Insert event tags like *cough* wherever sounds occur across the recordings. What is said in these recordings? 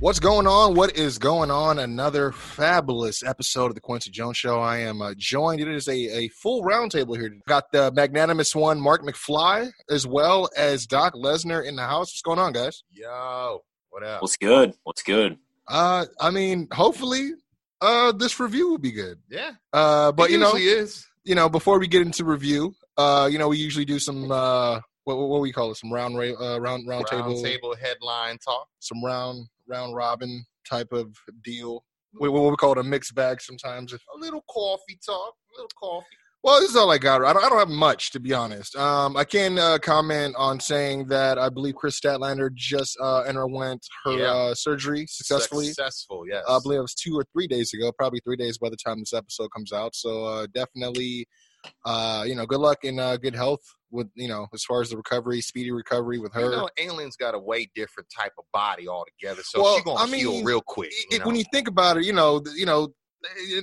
What's going on? What is going on? Another fabulous episode of the Kwency Jones Show. I am uh, joined. It is a, a full roundtable here. Got the magnanimous one, Marc McFly, as well as Doc Lesnar in the house. What's going on, guys? Yo, what up? What's good? What's good? Uh, I mean, hopefully, uh, this review will be good. Yeah, Uh, but it you know, usually is. you know, before we get into review, uh, you know, we usually do some uh, what what, what we call it, some round ra- uh, round round Round table, table headline talk. some round round robin type of deal. We, what we call it a mixed bag sometimes. A little coffee talk. A little coffee. well, this is all I got. I don't, I don't have much to be honest. Um, I can uh, comment on saying that I believe Kris Statlander just uh, underwent her Yeah. uh, surgery successfully. Successful. Yes. I believe it was two or three days ago, probably three days by the time this episode comes out. So uh, definitely, uh, you know, good luck and uh, good health with you know as far as the recovery, speedy recovery with her. You know, aliens got a way different type of body altogether, so Well, she's gonna I heal mean, real quick. you it- when you think about it, you know, you know,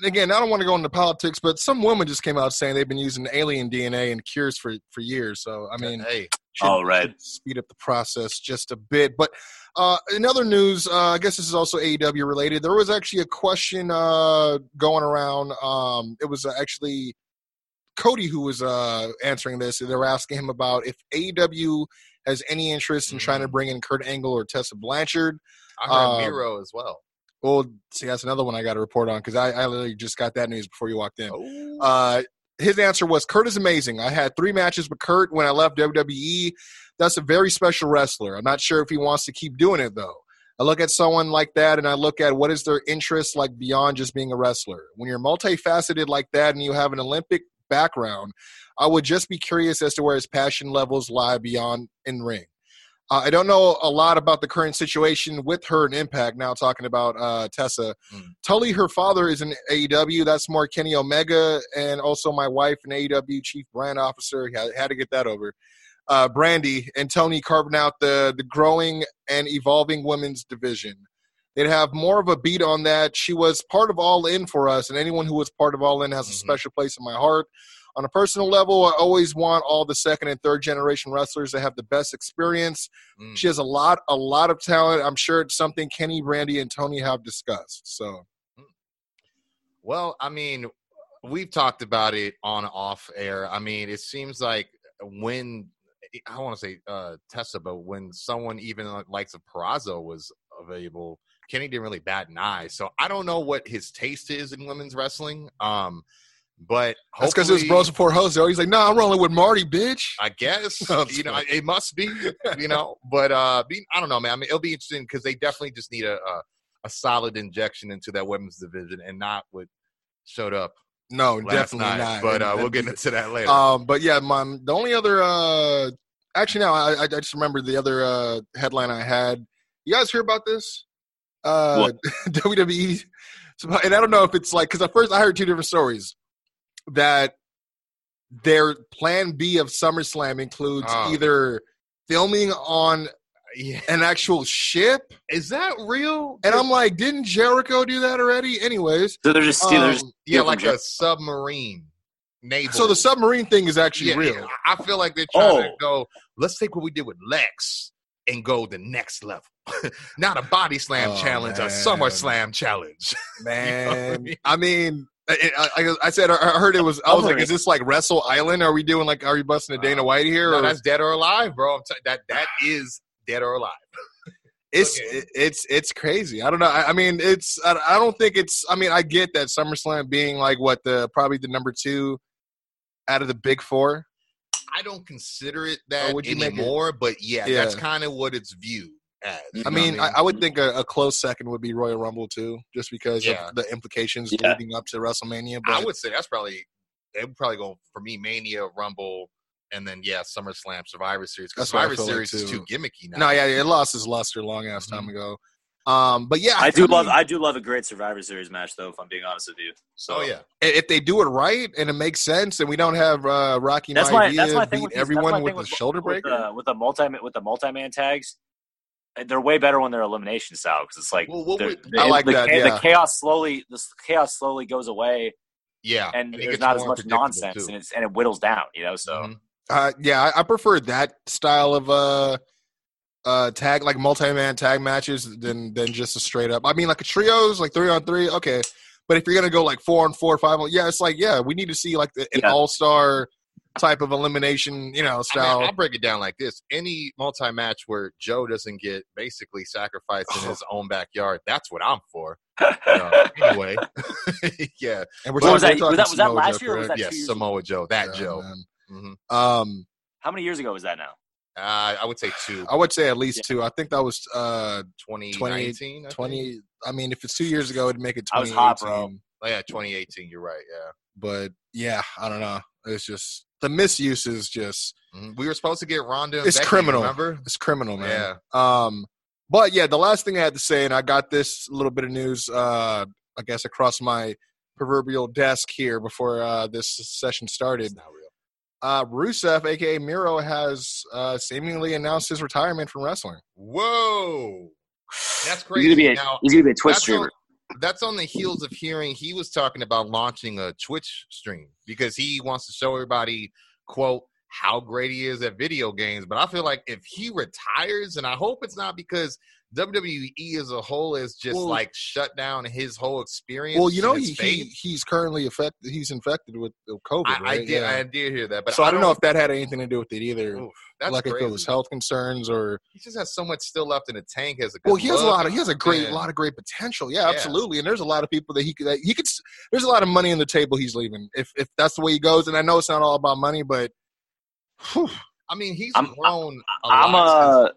again, I don't want to go into politics, but some women just came out saying they've been using alien DNA and cures for for years. So I mean, hey, should, Oh, right. should speed up the process just a bit. But uh, in other news, uh, I guess this is also AEW related. There was actually a question uh, going around. Um, it was uh, actually Cody who was uh, answering this. They were asking him about if AEW has any interest in trying to Mm. bring in Kurt Angle or Tessa Blanchard. I heard um, Miro as well. Well, see, that's another one I got to report on because I, I literally just got that news before you walked in. Oh, Uh, his answer was Kurt is amazing. I had three matches with Kurt when I left WWE. That's a very special wrestler. I'm not sure if he wants to keep doing it though. I look at someone like that and I look at what is their interest like beyond just being a wrestler. When you're multifaceted like that and you have an Olympic background, I would just be curious as to where his passion levels lie beyond in ring. Uh, I don't know a lot about the current situation with her and Impact. Now talking about uh, Tessa, Mm. Tully, her father is in AEW. That's more Kenny Omega, and also my wife, an AEW chief brand officer. Had, had to get that over. Uh, Brandi and Tony carving out the the growing and evolving women's division. They'd have more of a beat on that. She was part of All In for us, and anyone who was part of All In has a Mhm. special place in my heart. On a personal level, I always want all the second and third generation wrestlers to have the best experience. mm. She has a lot, a lot of talent. I'm sure it's something Kenny, Brandi, and Tony have discussed. So Well, I mean, we've talked about it on off air. I mean, it seems like when I want to say uh, Tessa, but when someone even like likes of Perazo was available, Kenny didn't really bat an eye. So I don't know what his taste is in women's wrestling. Um, but that's because it was hopefully- Bros Before Hoes. He's like, "No, nah, I'm rolling with Marty, bitch." I guess *laughs* I'm you know sorry. it must be *laughs* you know, but uh, be, I don't know, man. I mean, it'll be interesting because they definitely just need a, a a solid injection into that women's division and not what showed up No, definitely night. not. But uh, we'll get *laughs* into that later. Um, but yeah, my the only other uh, actually, no, I, I just remembered the other uh headline I had. You guys hear about this? Uh, WWE, *laughs* and I don't know if it's like because at first I heard two different stories that their plan B of SummerSlam includes Oh. either filming on yeah. an actual ship, Is that real? and I'm like, didn't Jericho do that already? Anyways, So they're just they're um, yeah, like Jer- a submarine. Naval. so the submarine thing is actually yeah, real. yeah, I feel like they're trying to Oh. go. Let's take what we did with Lex and go the next level. *laughs* Not a body slam Oh, challenge, a summer slam challenge. *laughs* man. mean? I mean, I, I, I said I heard it was. I was like, is this like Wrestle Island? Are we doing like? Are we busting a Dana Uh, White here? no, or that's dead or alive, bro. I'm t- that that is dead or alive. *laughs* it's okay. it- it's it's crazy. I don't know. I, I mean, it's. I, I don't think it's. I mean, I get that SummerSlam being like what the probably the number two out of the big four. I don't consider it that would you make it- but yeah, Yeah. that's kind of what it's viewed as. you I mean, what I, I would think a, a close second would be Royal Rumble too, just because Yeah. of the implications Yeah. leading up to WrestleMania. But I would say that's probably they would probably go for me Mania, Rumble, and then yeah, SummerSlam, Survivor Series. Because That's what I Survivor feel like, Series is too. too gimmicky now. no, yeah, it lost its luster long ass time Mhm. ago. Um, but yeah, I do mean, love I do love a great Survivor Series match though. If I'm being honest with you, so Oh yeah. if they do it right and it makes sense, and we don't have uh, Rocky that's my that's my thing beat with these- that's my everyone thing with the shoulder with, breaker. uh, with the multi with the multi man tags. They're way better when they're elimination style because it's like Well, what they're- would- the- I like the, that, cha- yeah. The chaos slowly the chaos slowly goes away, Yeah. and it there's not as much nonsense, too. and it's and it whittles down. You know, so Mhm. Uh, yeah, I, I prefer that style of uh, uh, tag, like multi-man tag matches, than than just a straight up. I mean, like a trios, like three on three, okay. But if you're gonna go like four on four, five on, yeah, it's like yeah, we need to see like the, an Yeah. all-star type of elimination, you know, I mean, style. I'll break it down like this: any multi-match where Joe doesn't get basically sacrificed in his own backyard, that's what I'm for. *laughs* Uh, anyway, *laughs* yeah, and we're What was talking- that- we're was that- was that last Joe, year or was that yes, Samoa Joe, that Yeah, Joe. man. hmm Um, how many years ago was that now? Uh, I would say two. I would say at least two. I think that was uh 2019, I 20. I mean, if it's two years ago, it'd make it I was hot, bro. Oh, yeah, 2018. You're right. Yeah. But yeah, I don't know. It's just the misuse is just Mhm. We were supposed to get Ronda. It's Becky, criminal. Remember? it's criminal, man. Yeah. Um, but yeah, the last thing I had to say, and I got this little bit of news, uh, I guess across my proverbial desk here before uh, this session started. It's not real. Uh, Rusev, aka Miro, has uh, seemingly announced his retirement from wrestling. Whoa. That's He's crazy. gonna be a, now, he's gonna be a Twitch that's streamer. on, that's on the heels of hearing he was talking about launching a Twitch stream because he wants to show everybody, quote, how great he is at video games. But I feel like if he retires, and I hope it's not because WWE as a whole is just Well- like shut down his whole experience. Well, you know, he, he he's currently affected. He's infected with with COVID. I, I right? did, Yeah. I did hear that, but so I don't know if that had anything to do with it either. Oof, that's like crazy. if it was health concerns or He just has so much still left in the tank. Has a good well, he has a lot of he has a great Yeah. lot of great potential. Yeah, Yeah. absolutely. And there's a lot of people that he could that he could. There's a lot of money on the table. He's leaving if if that's the way he goes. And I know it's not all about money, but whew, I mean, he's I'm- grown I'm, lot uh, since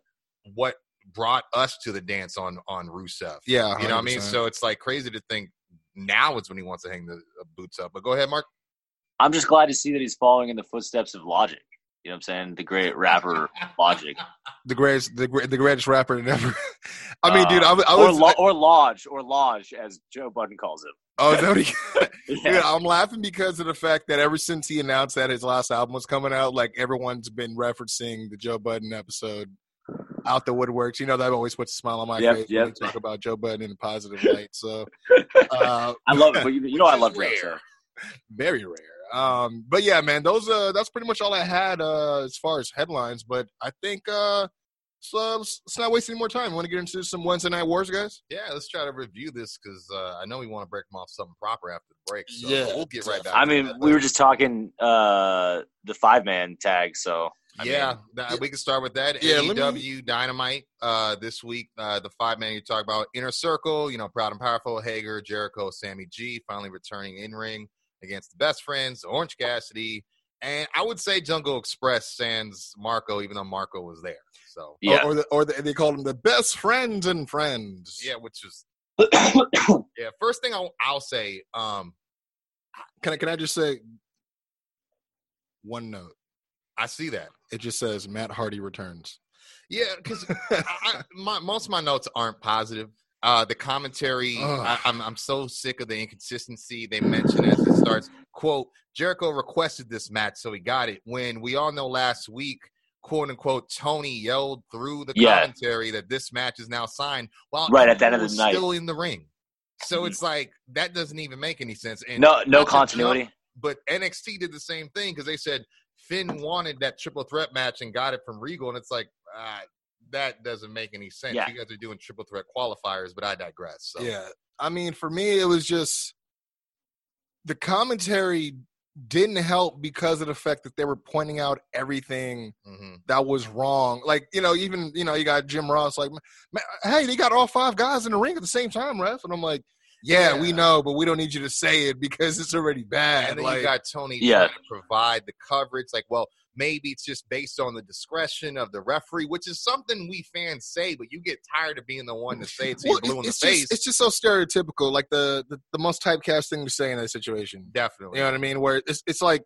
a what brought us to the dance on on Rusev. yeah, you know what I mean. So it's like crazy to think now is when he wants to hang the uh, boots up. But go ahead, Marc. I'm just glad to see that he's following in the footsteps of Logic. You know what I'm saying? The great rapper *laughs* Logic. the greatest the, the greatest rapper ever. *laughs* I mean, dude, I, Uh, was- I or, was Lo- or Lodge or Lodge as Joe Budden calls him. oh, is that what he- *laughs* Yeah. Dude, I'm laughing because of the fact that ever since he announced that his last album was coming out, like everyone's been referencing the Joe Budden episode out the woodworks. You know that always puts a smile on my Yep, face yep. when we talk about Joe Budden in a positive *laughs* light. So uh, I love it, but you, you know I *laughs* love Joe. Rare. So. very rare. Um, but yeah, man, those uh, that's pretty much all I had uh, as far as headlines. But I think uh, so. Let's, let's not waste any more time. Want to get into some Wednesday Night Wars, guys? Yeah, let's try to review this because uh, I know we want to break them off something proper after the break. So Yeah, we'll get right back. I mean, that. we were just talking uh, the five man tag, so I yeah, mean, that- we can start with that. Yeah, AEW me- Dynamite uh, this week. Uh, the five man you talk about, Inner Circle. You know, Proud and Powerful, Hager, Jericho, Sammy G, finally returning in ring against the Best Friends, Orange Cassidy, and I would say Jungle Express sans Marko, even though Marko was there. So yeah. Or, or, the, or the, they called them the best friends and friends. yeah, which is *coughs* yeah. First thing I'll, I'll say, um, Can I can I just say one note? I see that. It just says Matt Hardy returns. Yeah, because I, I, *laughs* my, most of my notes aren't positive. Uh, the commentary, Ugh. I, I'm I'm so sick of the inconsistency they mention as it starts. Quote: Jericho requested this match, so he got it. When we all know last week, quote unquote, Tony yelled through the Yeah. commentary that this match is now signed, while Right at the end of the night. still in the ring. So Mhm. it's like that doesn't even make any sense. And no, no continuity. jump, but NXT did the same thing because they said Finn wanted that triple threat match and got it from Regal, and it's like uh, that doesn't make any sense. Yeah. You guys are doing triple threat qualifiers, but I digress. So. Yeah. I mean, for me, it was just the commentary didn't help because of the fact that they were pointing out everything hmm that was wrong. Like, you know, even, you know, you got Jim Ross like, hey, they got all five guys in the ring at the same time, ref. And I'm like, yeah, we know, but we don't need you to say it because it's already bad. And then like, you got Tony Yeah. trying to provide the coverage. Like, well, maybe it's just based on the discretion of the referee, which is something we fans say, but you get tired of being the one to say it to well, you blue in the it's, face. just, it's just so stereotypical, like the, the, the most typecast thing to say in that situation. Definitely. You know what I mean? Where it's it's like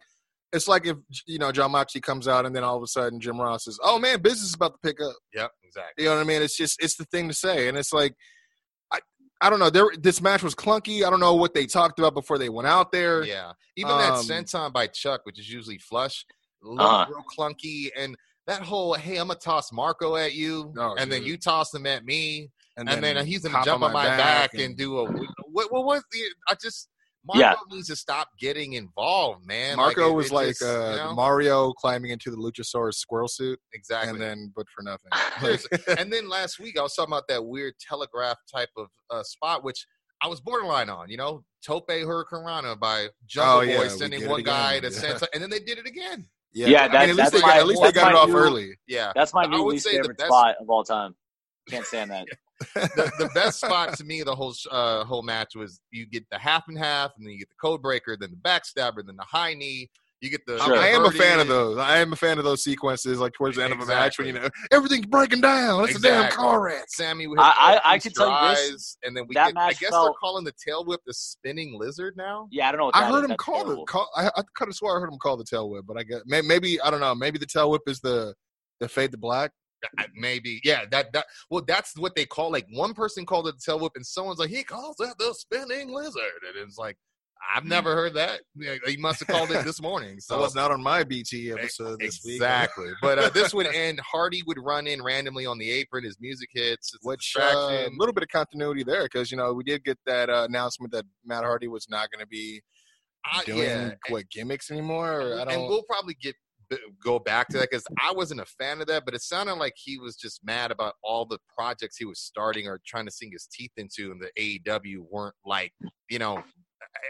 it's like if you know Jon Moxley comes out and then all of a sudden Jim Ross says, "Oh man, business is about to pick up." Yep, exactly. You know what I mean? It's just it's the thing to say, and it's like I don't know. There, this match was clunky. I don't know what they talked about before they went out there. Yeah, even that Um, senton by Chuck, which is usually flush, looked Uh-huh. real clunky, and that whole "Hey, I'm gonna toss Marko at you," Oh, and then you toss him at me, and, then, he's gonna jump on my back, and, and do a what? What was the? I just Marko Yeah. needs to stop getting involved, man. Marko it- was it like just, uh, you know? Mario climbing into the Luchasaurus squirrel suit, exactly. and then but for nothing. *laughs* Seriously. *laughs* and then last week I was talking about that weird telegraph type of uh, spot, which I was borderline on. You know, Tope Hurricanrana by Jungle Oh, yeah, Boy sending one guy to Yeah. Santa, and then they did it again. Yeah, I mean, that- at least that's they got, my- at least they got it off new- early. Yeah, That's my I new would least say the favorite best- spot of all time. Can't stand that. *laughs* the, the *laughs* best spot to me the whole uh, whole match was you get the half and half, and then you get the code breaker, then the backstabber, then the high knee. You get the. Sure. I am a fan of those. I am a fan of those sequences, like towards the end of a match when you know everything's breaking down. It's a damn car wreck. Sammy, we I- had I- I can tell you this, strides, and then we that get. I match guess they're calling the tail whip the spinning lizard now. Yeah, I don't know. What I heard is. him That's call terrible. it. Call, I, I could have swore I heard him call the tail whip, but I guess maybe I don't know. Maybe the tail whip is the the fade to black. I- maybe yeah that that well that's what they call like one person called it the tail whip and someone's like he calls that the spinning lizard and it's like i've never heard that he must have called it this morning *laughs* So so it was not on my BT episode this week. exactly but uh, this would *laughs* end hardy would run in randomly on the apron his music hits it's a Which uh, a distraction. little bit of continuity there because you know we did get that uh, announcement that Matt Hardy was not going to be I- doing yeah, what gimmicks anymore. Or I and we'll probably get go back to that because I wasn't a fan of that, but it sounded like he was just mad about all the projects he was starting or trying to sink his teeth into, and the AEW weren't like, you know,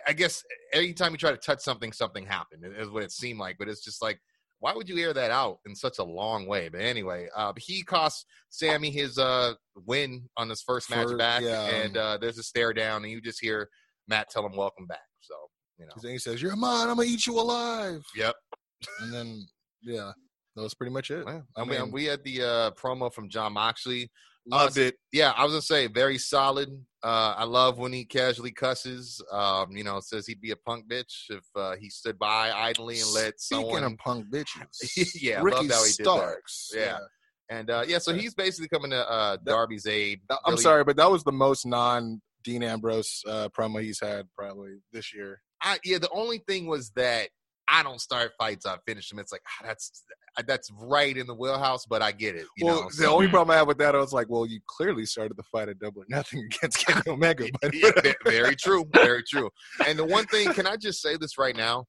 I- guess anytime you try to touch something, something happened. Is what it seemed like, but it's just like. Why would you air that out in such a long way? But anyway, uh, he cost Sammy his uh, win on his first match First- back, yeah. and uh, there's a stare down, and you just hear Matt tell him "Welcome back." So you know, he says, "You're mine. I'm gonna eat you alive." yep. And then yeah, that was pretty much it. Well, I I mean, mean- we had the uh, promo from Jon Moxley. Loved it. Yeah, I was gonna say very solid. Uh, I love when he casually cusses. Um, you know, says he'd be a punk bitch if uh, he stood by idly and let Speaking someone. of punk bitches, *laughs* Yeah, Ricky loved how he did that. Starks. Yeah. and uh, yeah, so he's basically coming to uh, Darby's aid. Uh, I'm sorry, but that was the most non Dean Ambrose uh, promo he's had probably this year. I, yeah, the only thing was that I don't start fights. I finish them. It's like ah, that's that's right in the wheelhouse, but I get it. You well, know, the so- only problem I have with that, I was like, well, you clearly started the fight at Double or Nothing against *laughs* Kenny Omega, but Yeah, very true. Very true. And the one thing, can I just say this right now?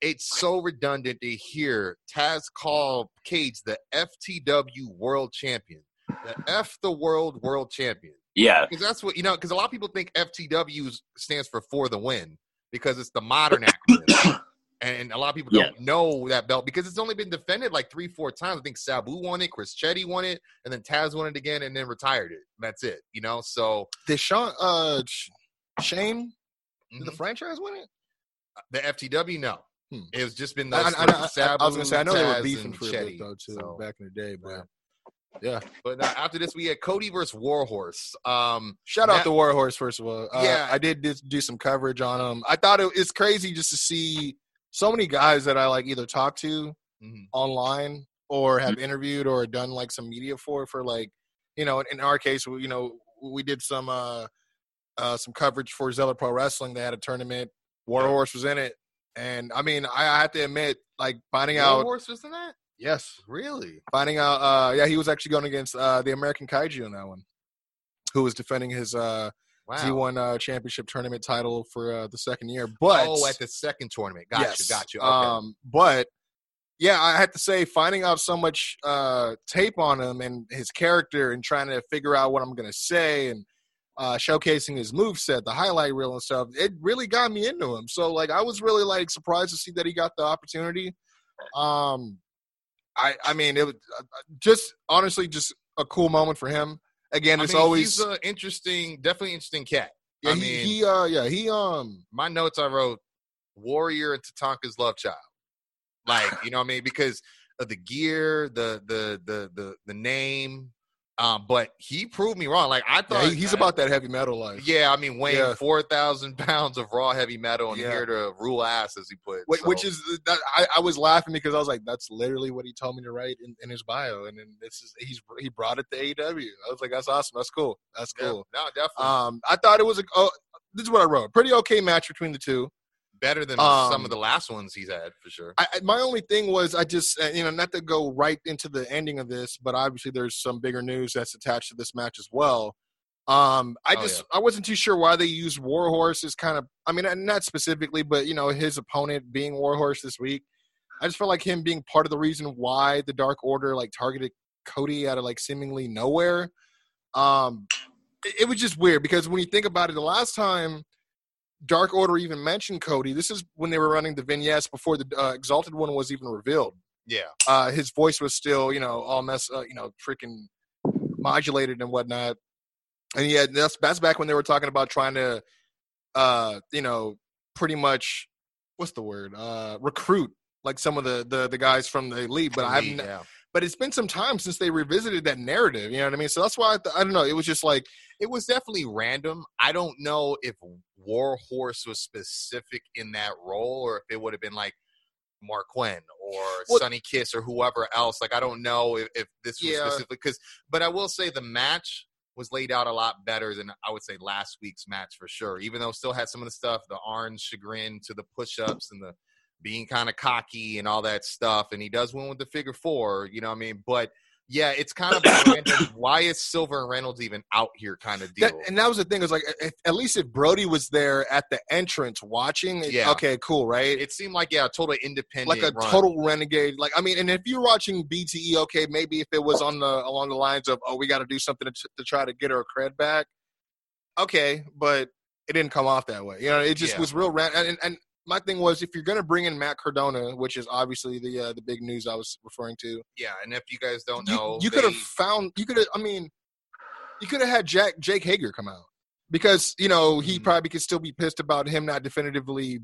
It's so redundant to hear Taz call Cage the FTW World Champion, the F the World World Champion, Yeah, because that's what you know. Because a lot of people think FTW stands for for the win because it's the modern *coughs* acronym. And a lot of people don't know that belt because it's only been defended like three, four times. I think Sabu won it, Chris Chetti won it, and then Taz won it again, and then retired it. That's it, you know. So did Sean, uh, Sh- Shane, did the mhm. franchise win it? The FTW, no. Hmm. It's just been I, those. I, I, I, Sabu, I was gonna say I know they were Taz, beefing for a bit Chetti, though too so, back in the day, but yeah. yeah. But uh, after this, we had Cody versus Warhorse. Um, Shout out to Warhorse first of all. Uh, Yeah. I did do some coverage on him. I thought it, it's crazy just to see so many guys that I like either talk to mhm. online or have interviewed or done like some media for for like you know in our case we, you know we did some uh uh some coverage for Zeller Pro Wrestling they had a tournament Warhorse was in it and I mean I, I have to admit like finding out Warhorse was in that. yes Really? finding out uh yeah he was actually going against uh the American Kaiju in that one who was defending his uh Wow. Z1 uh, championship tournament title for uh, the second year but oh, at the second tournament. Got yes. you. Got you. Okay. Um, but yeah, I have to say, finding out so much uh, tape on him and his character, and trying to figure out what I'm gonna say, and uh, showcasing his move set, the highlight reel and stuff, it really got me into him. So like, I was really like surprised to see that he got the opportunity. Um, I I mean, it was uh, just honestly just a cool moment for him. Again, I it's mean, always he's an interesting, definitely interesting cat. yeah, I he, mean, he uh yeah he um my notes I wrote Warrior and Tatanka's love child. Like, you know what I mean? Because of the gear, the the the the the name, Um, but he proved me wrong. Like I Yeah, thought he- he's about that heavy metal life. Yeah, I mean weighing Yeah. four thousand *laughs* pounds of raw heavy metal and Yeah. here to rule ass as he put. Wh- Which is that I, I was laughing because I was like, that's literally what he told me to write in, in his bio, and then this is he's he brought it to AEW. I was like, that's awesome. That's cool. That's yeah, cool. no, definitely Um, I thought it was a. Oh, this is what I wrote. Pretty okay match between the two. Better than um, some of the last ones he's had for sure. I, my only thing was I just uh, you know not to go right into the ending of this, but obviously there's some bigger news that's attached to this match as well. Um, I Oh, just I wasn't too sure why they used Warhorse as kind of I mean not specifically, but you know his opponent being Warhorse this week. I just felt like him being part of the reason why the Dark Order like targeted Cody out of like seemingly nowhere. Um, it, it was just weird because when you think about it, the last time Dark Order even mentioned Cody, this is when they were running the vignettes before the uh, Exalted one was even revealed. Yeah, Uh, his voice was still, you know, all mess, uh, you know, freaking modulated and whatnot. And yeah, that's that's back when they were talking about trying to, uh, you know, pretty much, what's the word? Uh, recruit like some of the the the guys from the elite. But I haven't. yeah. But it's been some time since they revisited that narrative. You know what I mean? So that's why I, th- I don't know. It was just like It was definitely random. I don't know if Warhorse was specific in that role or if it would have been like Marq Quen or Well- Sonny Kiss or whoever else. Like I don't know if, if this was Yeah. specifically because, but I will say the match was laid out a lot better than I would say last week's match for sure. Even though it still had some of the stuff, the orange chagrin to the push-ups and the being kind of cocky and all that stuff. And he does win with the figure four, you know what I mean? But yeah, it's kind of. *coughs* Why is Silver and Reynolds even out here kind of deal? that, and that was the thing is like if, at least if Brody was there at the entrance watching, it- Yeah. okay, cool, right? it seemed like yeah, a total independent, like a run. total renegade. Like I mean, and if you're watching BTE, okay, maybe if it was on the along the lines of oh, we got to do something to, to try to get our cred back, okay, but it didn't come off that way. You know, it just Yeah. was real. Ran- and, and, and my thing was if you're gonna bring in Matt Cardona, which is obviously the uh, the big news I was referring to, Yeah, and if you guys don't know, you could have found you could have. I mean, you could have had Jack Jake Hager come out because you know he Mhm. probably could still be pissed about him not definitively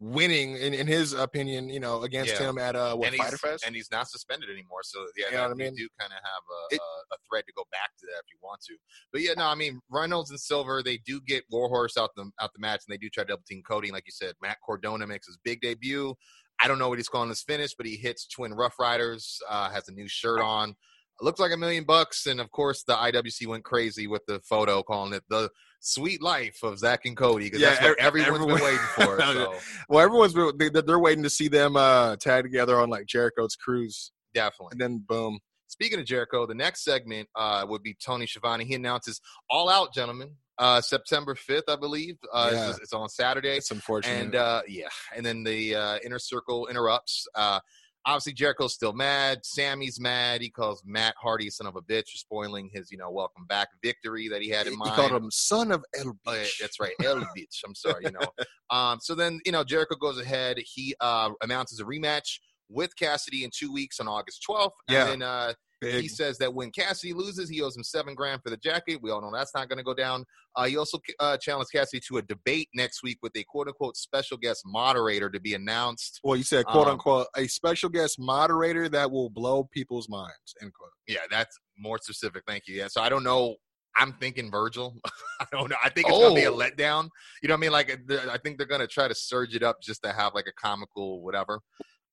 winning in, in his opinion you know against Yeah. him at uh what and Fighter he's, Fest and he's not suspended anymore. So yeah, You know that- what I mean? you do kind of have a, It- a, a thread to go back to that if you want to. But yeah, no, I mean Reynolds and Silver, they do get Warhorse out the out the match, and they do try to double team Cody. And like you said, Matt Cardona makes his big debut. I don't know what he's calling his finish, but he hits Twin Rough Riders, uh, has a new shirt on. Looks like a million bucks, and of course the IWC went crazy with the photo, calling it the Suite Life of Zack and Cody because Yeah, that's what everyone's everyone- been waiting for. *laughs* So well everyone's been, they, they're waiting to see them uh tag together on like Jericho's cruise definitely. and then boom Speaking of Jericho, the next segment uh, would be Tony Schiavone. He announces All Out, gentlemen, uh, September 5th, I believe. Uh, Yeah. it's, it's on Saturday. it's unfortunate And uh, yeah, and then the uh, inner circle interrupts. Uh, obviously, Jericho's still mad. Sammy's mad. He calls Matt Hardy a son of a bitch for spoiling his, you know, welcome back victory that he had in he mind. He called him son of *laughs* El yeah, Bitch. that's right, El bitch. I'm sorry, you know. *laughs* Um, so then, you know, Jericho goes ahead. He uh, announces a rematch with Cassidy in two weeks on August 12th. And Yeah. then uh, he says that when Cassidy loses, he owes him seven grand for the jacket. We all know that's not going to go down. Uh, he also uh, challenged Cassidy to a debate next week with a quote unquote special guest moderator to be announced. Well, you said quote Um, unquote a special guest moderator that will blow people's minds. End quote. Yeah, that's more specific. Thank you. Yeah. So I don't know. I'm thinking Virgil. *laughs* I don't know. I think it's gonna be a Oh. letdown. You know what I mean? Like I think they're gonna try to surge it up just to have like a comical whatever.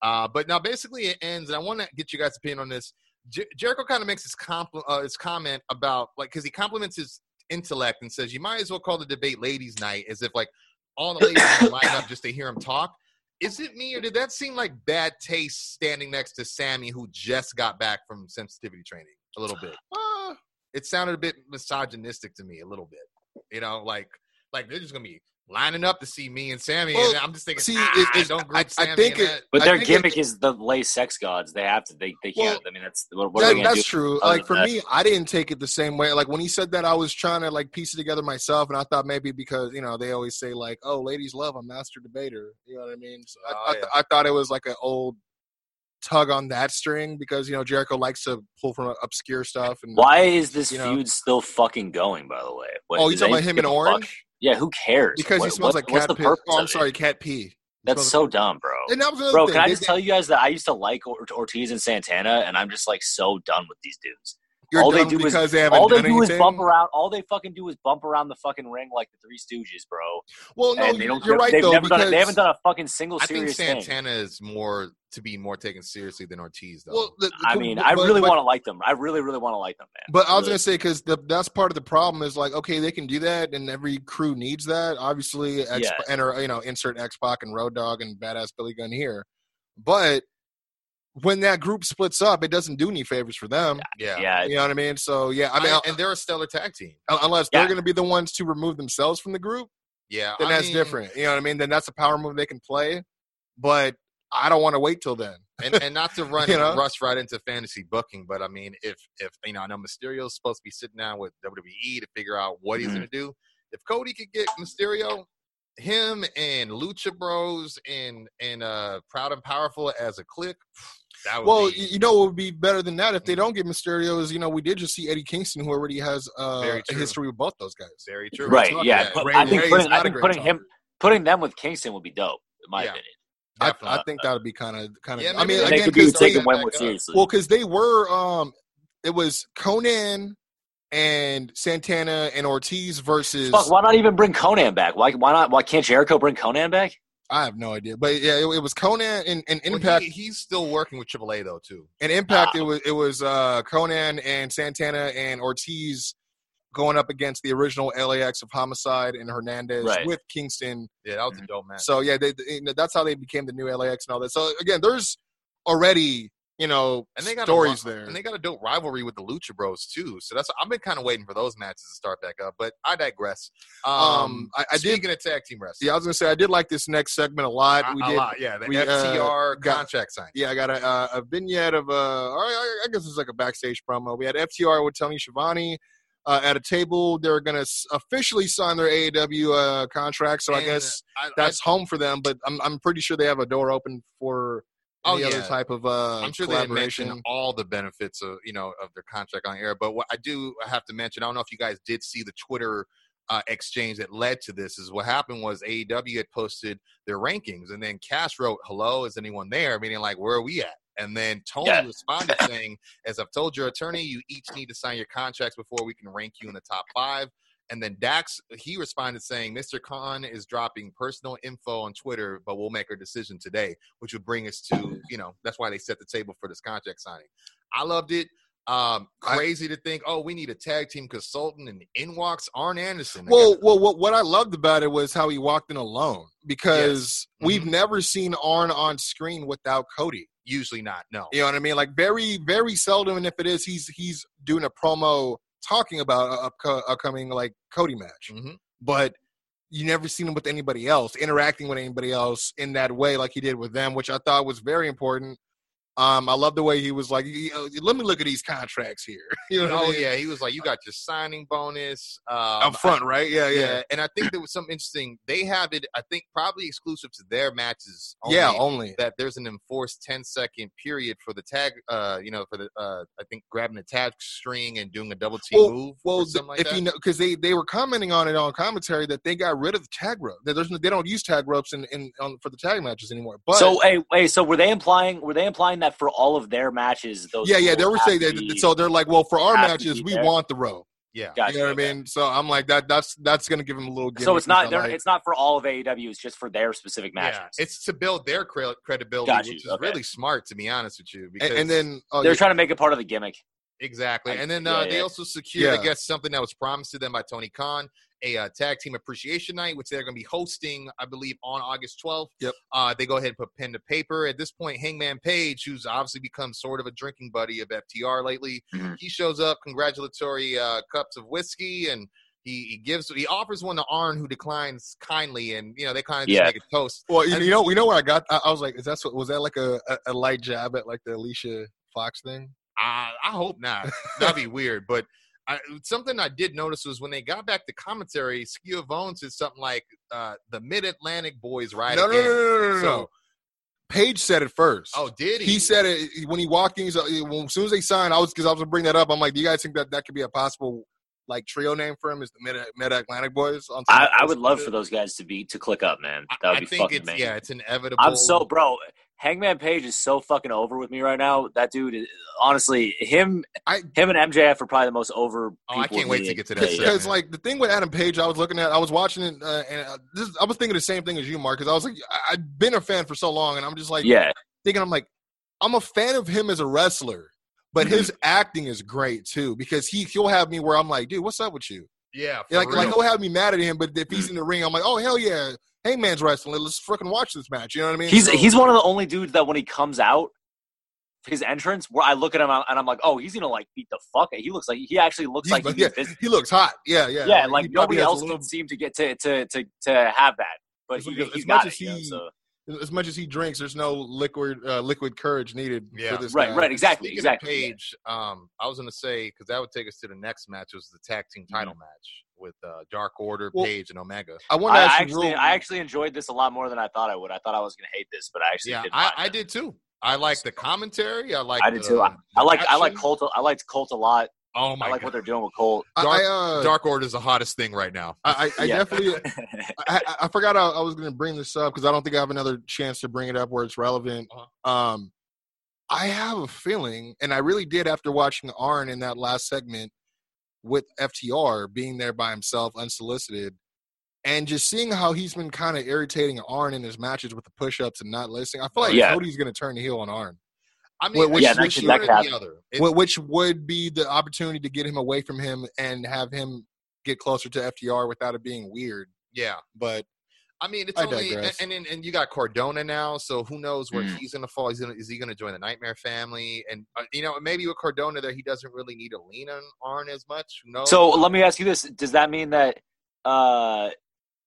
Uh, but now basically it ends, and I want to get you guys' opinion on this. Jer- Jericho kind of makes his compl- uh, his comment about like because he compliments his intellect and says you might as well call the debate ladies' night as if like all the ladies *coughs* line up just to hear him talk. Is it me or did that seem like bad taste standing next to Sammy who just got back from sensitivity training a little bit? *sighs* Uh, it sounded a bit misogynistic to me a little bit. You know, like like they're just gonna be lining up to see me and Sammy, Well, and I'm just thinking, see, ah, it- it's- don't group I- I think it- But their gimmick is the Le Sex Gods. They have to. They they Well, can't. I mean, that's what, what that- that's do? true. other Like for than me, I didn't take it the same way. Like when he said that, I was trying to like piece it together myself, and I thought maybe because you know they always say like, "Oh, ladies love a master debater." You know what I mean? So I, Oh, I, th- I thought it was like an old tug on that string because you know Jericho likes to pull from obscure stuff. And Why is this You know. feud still fucking going? By the way. What, Oh, you talking about him in give fuck? orange? Yeah, who cares? Because What- he smells what- like cat piss. Oh, I'm sorry, cat pee. That's so dumb, bro. And that was another Bro, thing. can I They- just tell you guys that I used to like Ortiz and Santana, and I'm just like so done with these dudes. You're all they done do is they haven't all they done do is bump around. All they fucking do is bump around the fucking ring like the Three Stooges, bro. Well, no, they don't. you're right they've though never done. it- They haven't done a fucking single I think serious thing. Santana is more to be more taken seriously than Ortiz, though. well, the, I mean, but- I really want to like them. I really, really want to like them, man. But I was Really. gonna say because that's part of the problem is like okay they can do that and every crew needs that obviously X, Yeah. enter you know insert X Pac and Road Dog and Badass Billy Gunn here, but when that group splits up it doesn't do any favors for them. yeah, yeah, You know what I mean? So yeah, I I mean, and they're a stellar tag team. unless Yeah. they're gonna be the ones to remove themselves from the group, Yeah, then I that's mean, different. You know what I mean? Then that's a power move they can play, but I don't want to wait till then. and, and not to *laughs* run You know? rush right into fantasy booking, but I mean, if if you know, I know Mysterio's supposed to be sitting down with WWE to figure out what he's Mhm. going to do. If Cody could get Mysterio, him and Lucha Bros and and uh Proud and Powerful as a clique, that would Well, be you know what would be better than that if they don't get Mysterio is you know we did just see Eddie Kingston who already has uh, a history with both those guys. very true. Right, yeah. Yeah, But Ray- I think Ray putting, not I a think putting him putting them with Kingston would be dope, in my Yeah. opinion. I, I think that would be kind of kind of. Yeah, I mean, they again, could be because taken way more seriously. well, because they were um, it was Konnan and Santana and Ortiz versus. Fuck, why not even bring Konnan back? Why why not? Why can't Jericho bring Konnan back? I have no idea, but yeah, it, it was Konnan and, and Well, Impact. he- he's still working with AAA though too. and Impact, Ah. it was it was uh, Konnan and Santana and Ortiz going up against the original LAX of Homicide and Hernandez Right. with Kingston. Yeah, that was a dope match. So yeah, they, they- that's how they became the new LAX and all that. So again, there's already you know and they got stories a, there. and they got a dope rivalry with the Lucha Bros too. So that's I've been kind of waiting for those matches to start back up. But I digress. Um, Um, I- I did- speaking of tag team wrestling, yeah, I was gonna say I did like this next segment a lot. a, we a did. lot, yeah, the we, uh, FTR got- contract sign. Yeah, I got a, uh, a vignette of uh, I, I guess it's like a backstage promo. We had FTR with Tony Schiavone uh, at a table. They're gonna s- officially sign their AEW uh, contract, so I guess I- I- that's home for them. But I'm I'm pretty sure they have a door open for Oh, any other type of uh, I'm sure they didn't collaboration. mention all the benefits of you know of their contract on air, but what I do have to mention, I don't know if you guys did see the Twitter uh, exchange that led to this. Is what happened was AEW had posted their rankings, and then Cash wrote, "Hello, is anyone there?" Meaning like, where are we at? And then Tony Yeah. responded saying, "As I've told your attorney, you each need to sign your contracts before we can rank you in the top five. And then Dax, he responded saying, Mr. Khan is dropping personal info on Twitter, but we'll make our decision today, which would bring us to, you know, that's why they set the table for this contract signing. I loved it. Um, I- crazy to think, oh, we need a tag team consultant, and in walks Arn Anderson. I Well, well, what, what I loved about it was how he walked in alone because we've Mhm. never seen Arn on screen without Cody. usually not. No. You know what I mean? Like very, very seldom, and if it is, he's he's doing a promo talking about a upco- upcoming like Cody match. Mhm. But you never seen him with anybody else, interacting with anybody else in that way, like he did with them, which I thought was very important. Um, I love the way he was like, "Y- y- "Let me look at these contracts here." *laughs* you know? what I Oh mean? yeah, he was like, "You got your signing bonus um, up front, right? Yeah, Yeah. yeah, and I think there was something interesting. They have it, I think, probably exclusive to their matches. Only, yeah. Only that there's an enforced 10 second period for the tag. Uh, you know, for the uh, I think grabbing the tag string and doing a double T Well- move. Well, or like if that. you know, because they they were commenting on it on commentary that they got rid of the tag rope. That there's no, they don't use tag ropes in, in on, for the tag matches anymore. But so, hey, hey, so were they implying were they implying that for all of their matches, those yeah, yeah, they were saying that. be- So they're like, well, for our matches, we there. want the row. yeah, Gotcha, you know what okay. I mean? So I'm like that. That's that's gonna give them a little. So it's not which I they're, like. it's not for all of AEW. It's just for their specific matches. Yeah, it's to build their cre- credibility, Got you, which is okay. really smart, to be honest with you. Because and, and then oh, they're yeah, trying to make it part of the gimmick. Exactly. I- And then yeah, uh, they also secured, Yeah. I guess, something that was promised to them by Tony Khan, a uh, tag team appreciation night, which they're going to be hosting, I believe, on August 12th. Yep. Uh, they go ahead and put pen to paper. At this point, Hangman Page, who's obviously become sort of a drinking buddy of FTR lately, Mhm. he shows up, congratulatory uh, cups of whiskey, and he, he gives, he offers one to Arn, who declines kindly, and you know they kind of just Yeah. make a toast. well, you, and- you know, we know where I got. I, I was like, is that what was that like a, a, a light jab at like the Alicia Fox thing? I, I hope not. That'd be weird. But I, something I did notice was when they got back to commentary, Schiavone said something like, uh, "The Mid Atlantic Boys ride no, no, no, again." no, no, no, no, So- no. Page said it first. Oh, did he? he said it when he walked in. He's, uh, when, as soon as they signed, I was because I was gonna bring that up. I'm like, do you guys think that that could be a possible like trio name for him? Is the Mid Mid Atlantic Boys? On I, I would love for those guys to be to click up, man. I- That would I be think fucking it's amazing. yeah, it's inevitable. I'm so bro. Hangman Page is so fucking over with me right now. That dude, is, honestly, him, I- him and MJF are probably the most over. Oh, I can't wait to get to that because like the thing with Adam Page, I was looking at, I was watching it, uh, and uh, this, I was thinking the same thing as you, Marc, because I was like, I, I've been a fan for so long, and I'm just like, Yeah, thinking, I'm like, I'm a fan of him as a wrestler, but his *laughs* acting is great too, because he he'll have me where I'm like, dude, what's up with you? Yeah, for Like, like real. he'll have me mad at him, but if he's in the ring, I'm like, oh hell yeah, Hangman's wrestling. Let's freaking watch this match. You know what I mean? he's So- he's one of the only dudes that when he comes out, his entrance, where I look at him and I'm like, oh, he's gonna like beat the fuck. He looks like he actually looks he's- like yeah, he's busy. he looks hot. Yeah, yeah, Yeah, he like nobody else little- can seem to get to to to to have that, but he, much- he's as got much it. as you know, so. As much as he drinks, there's no liquid uh, liquid courage needed Yeah. for this. Right, guy. right, exactly, Speaking exactly. Of Page, um, I was going to say because that would take us to the next match. Was the tag team title match with uh, Dark Order, Well, Page, and Omega. I want to I ask you actually, real- I actually enjoyed this a lot more than I thought I would. I thought I was going to hate this, but I actually Yeah, did. I, I did too. I like the commentary. I like. I did the- too. I, I like, I like action. Colt. I liked Colt a lot. Oh my I like god, what they're doing with Colt. Dark- I, uh, Dark Order is the hottest thing right now. I, I, I Yeah. definitely. *laughs* I, I- I forgot I, I was going to bring this up because I don't think I have another chance to bring it up where it's relevant. Uh-huh. Um, I have a feeling, and I really did after watching Arn in that last segment with FTR being there by himself, unsolicited, and just seeing how he's been kind of irritating Arn in his matches with the push-ups and not listening. I feel like Yeah. Cody's going to turn heel on Arn. I Wh- which- Yeah, that which could- that could one or happen. the other. It- which would be the opportunity to get him away from him and have him get closer to FTR without it being weird. yeah, But I mean, it's I only and, digress. and and and you got Cardona now, so who knows where Mm. he's going to fall? He's gonna, is he going to join the Nightmare family? And uh, you know, maybe with Cardona there, he doesn't really need to lean on Arn as much. Who knows? So let me ask you this: Does that mean that uh,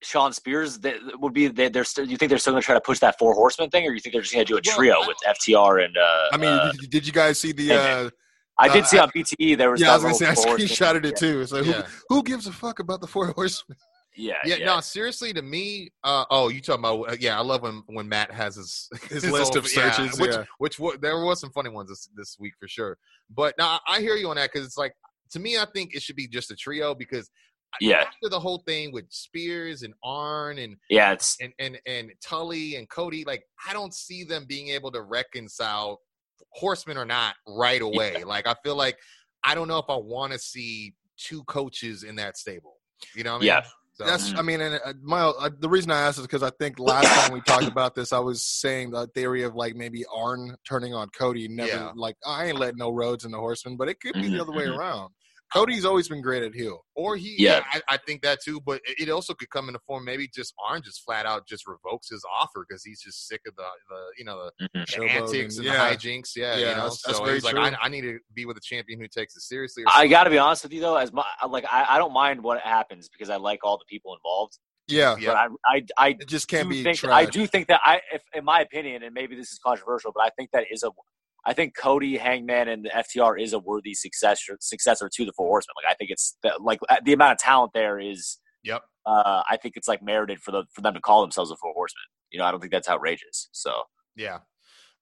Shawn Spears that would be they, they're still? You think they're still going to try to push that four horseman thing, or you think they're just going to do a trio I with FTR and? Uh, I mean, uh, did, did you guys see the? Uh, I did uh, see on BTE there was. yeah, I that was gonna say I four screenshotted thing. it too. It's like Yeah. who, who gives a fuck about the four *laughs* horsemen? Yeah, yeah, yeah, no, seriously, to me, uh, oh, you talking about? Uh, yeah, I love when when Matt has his *laughs* His list of yeah, searches, which yeah. which wa- there was some funny ones this this week for sure. But now I hear you on that because it's like to me, I think it should be just a trio because Yeah. after the whole thing with Spears and Arn and yeah. It's and and and Tully and Cody, like I don't see them being able to reconcile horsemen or not right away. Like I feel like I don't know if I want to see two coaches in that stable. You know what I mean? Yeah. So, That's. I mean, and uh, my uh, the reason I asked is because I think last time we talked about this, I was saying the theory of like maybe Arn turning on Cody. Never Yeah. like I ain't letting no roads in the horsemen, but it could be the other way mhm. around. Cody's always been great at heel. or he, Yeah. yeah, I, I think that too. But it, it also could come in the form maybe just Arn just flat out just revokes his offer because he's just sick of the the you know the, mhm. the antics and yeah. the hijinks. Yeah, Yeah, you know. that's- that's so very he's like. I, I need to be with a champion who takes it seriously. Or I got to be honest with you though, as my like I, I don't mind what happens because I like all the people involved. Yeah, Yeah. But I I I it just can't be think. I do think that I, if, in my opinion, and maybe this is controversial, but I think that is a, I think Cody, Hangman, and the FTR is a worthy successor successor to the Four Horsemen. Like I think it's the, like uh, the amount of talent there is. Yep. Uh, I think it's like merited for the for them to call themselves a Four Horsemen. You know, I don't think that's outrageous. So Yeah.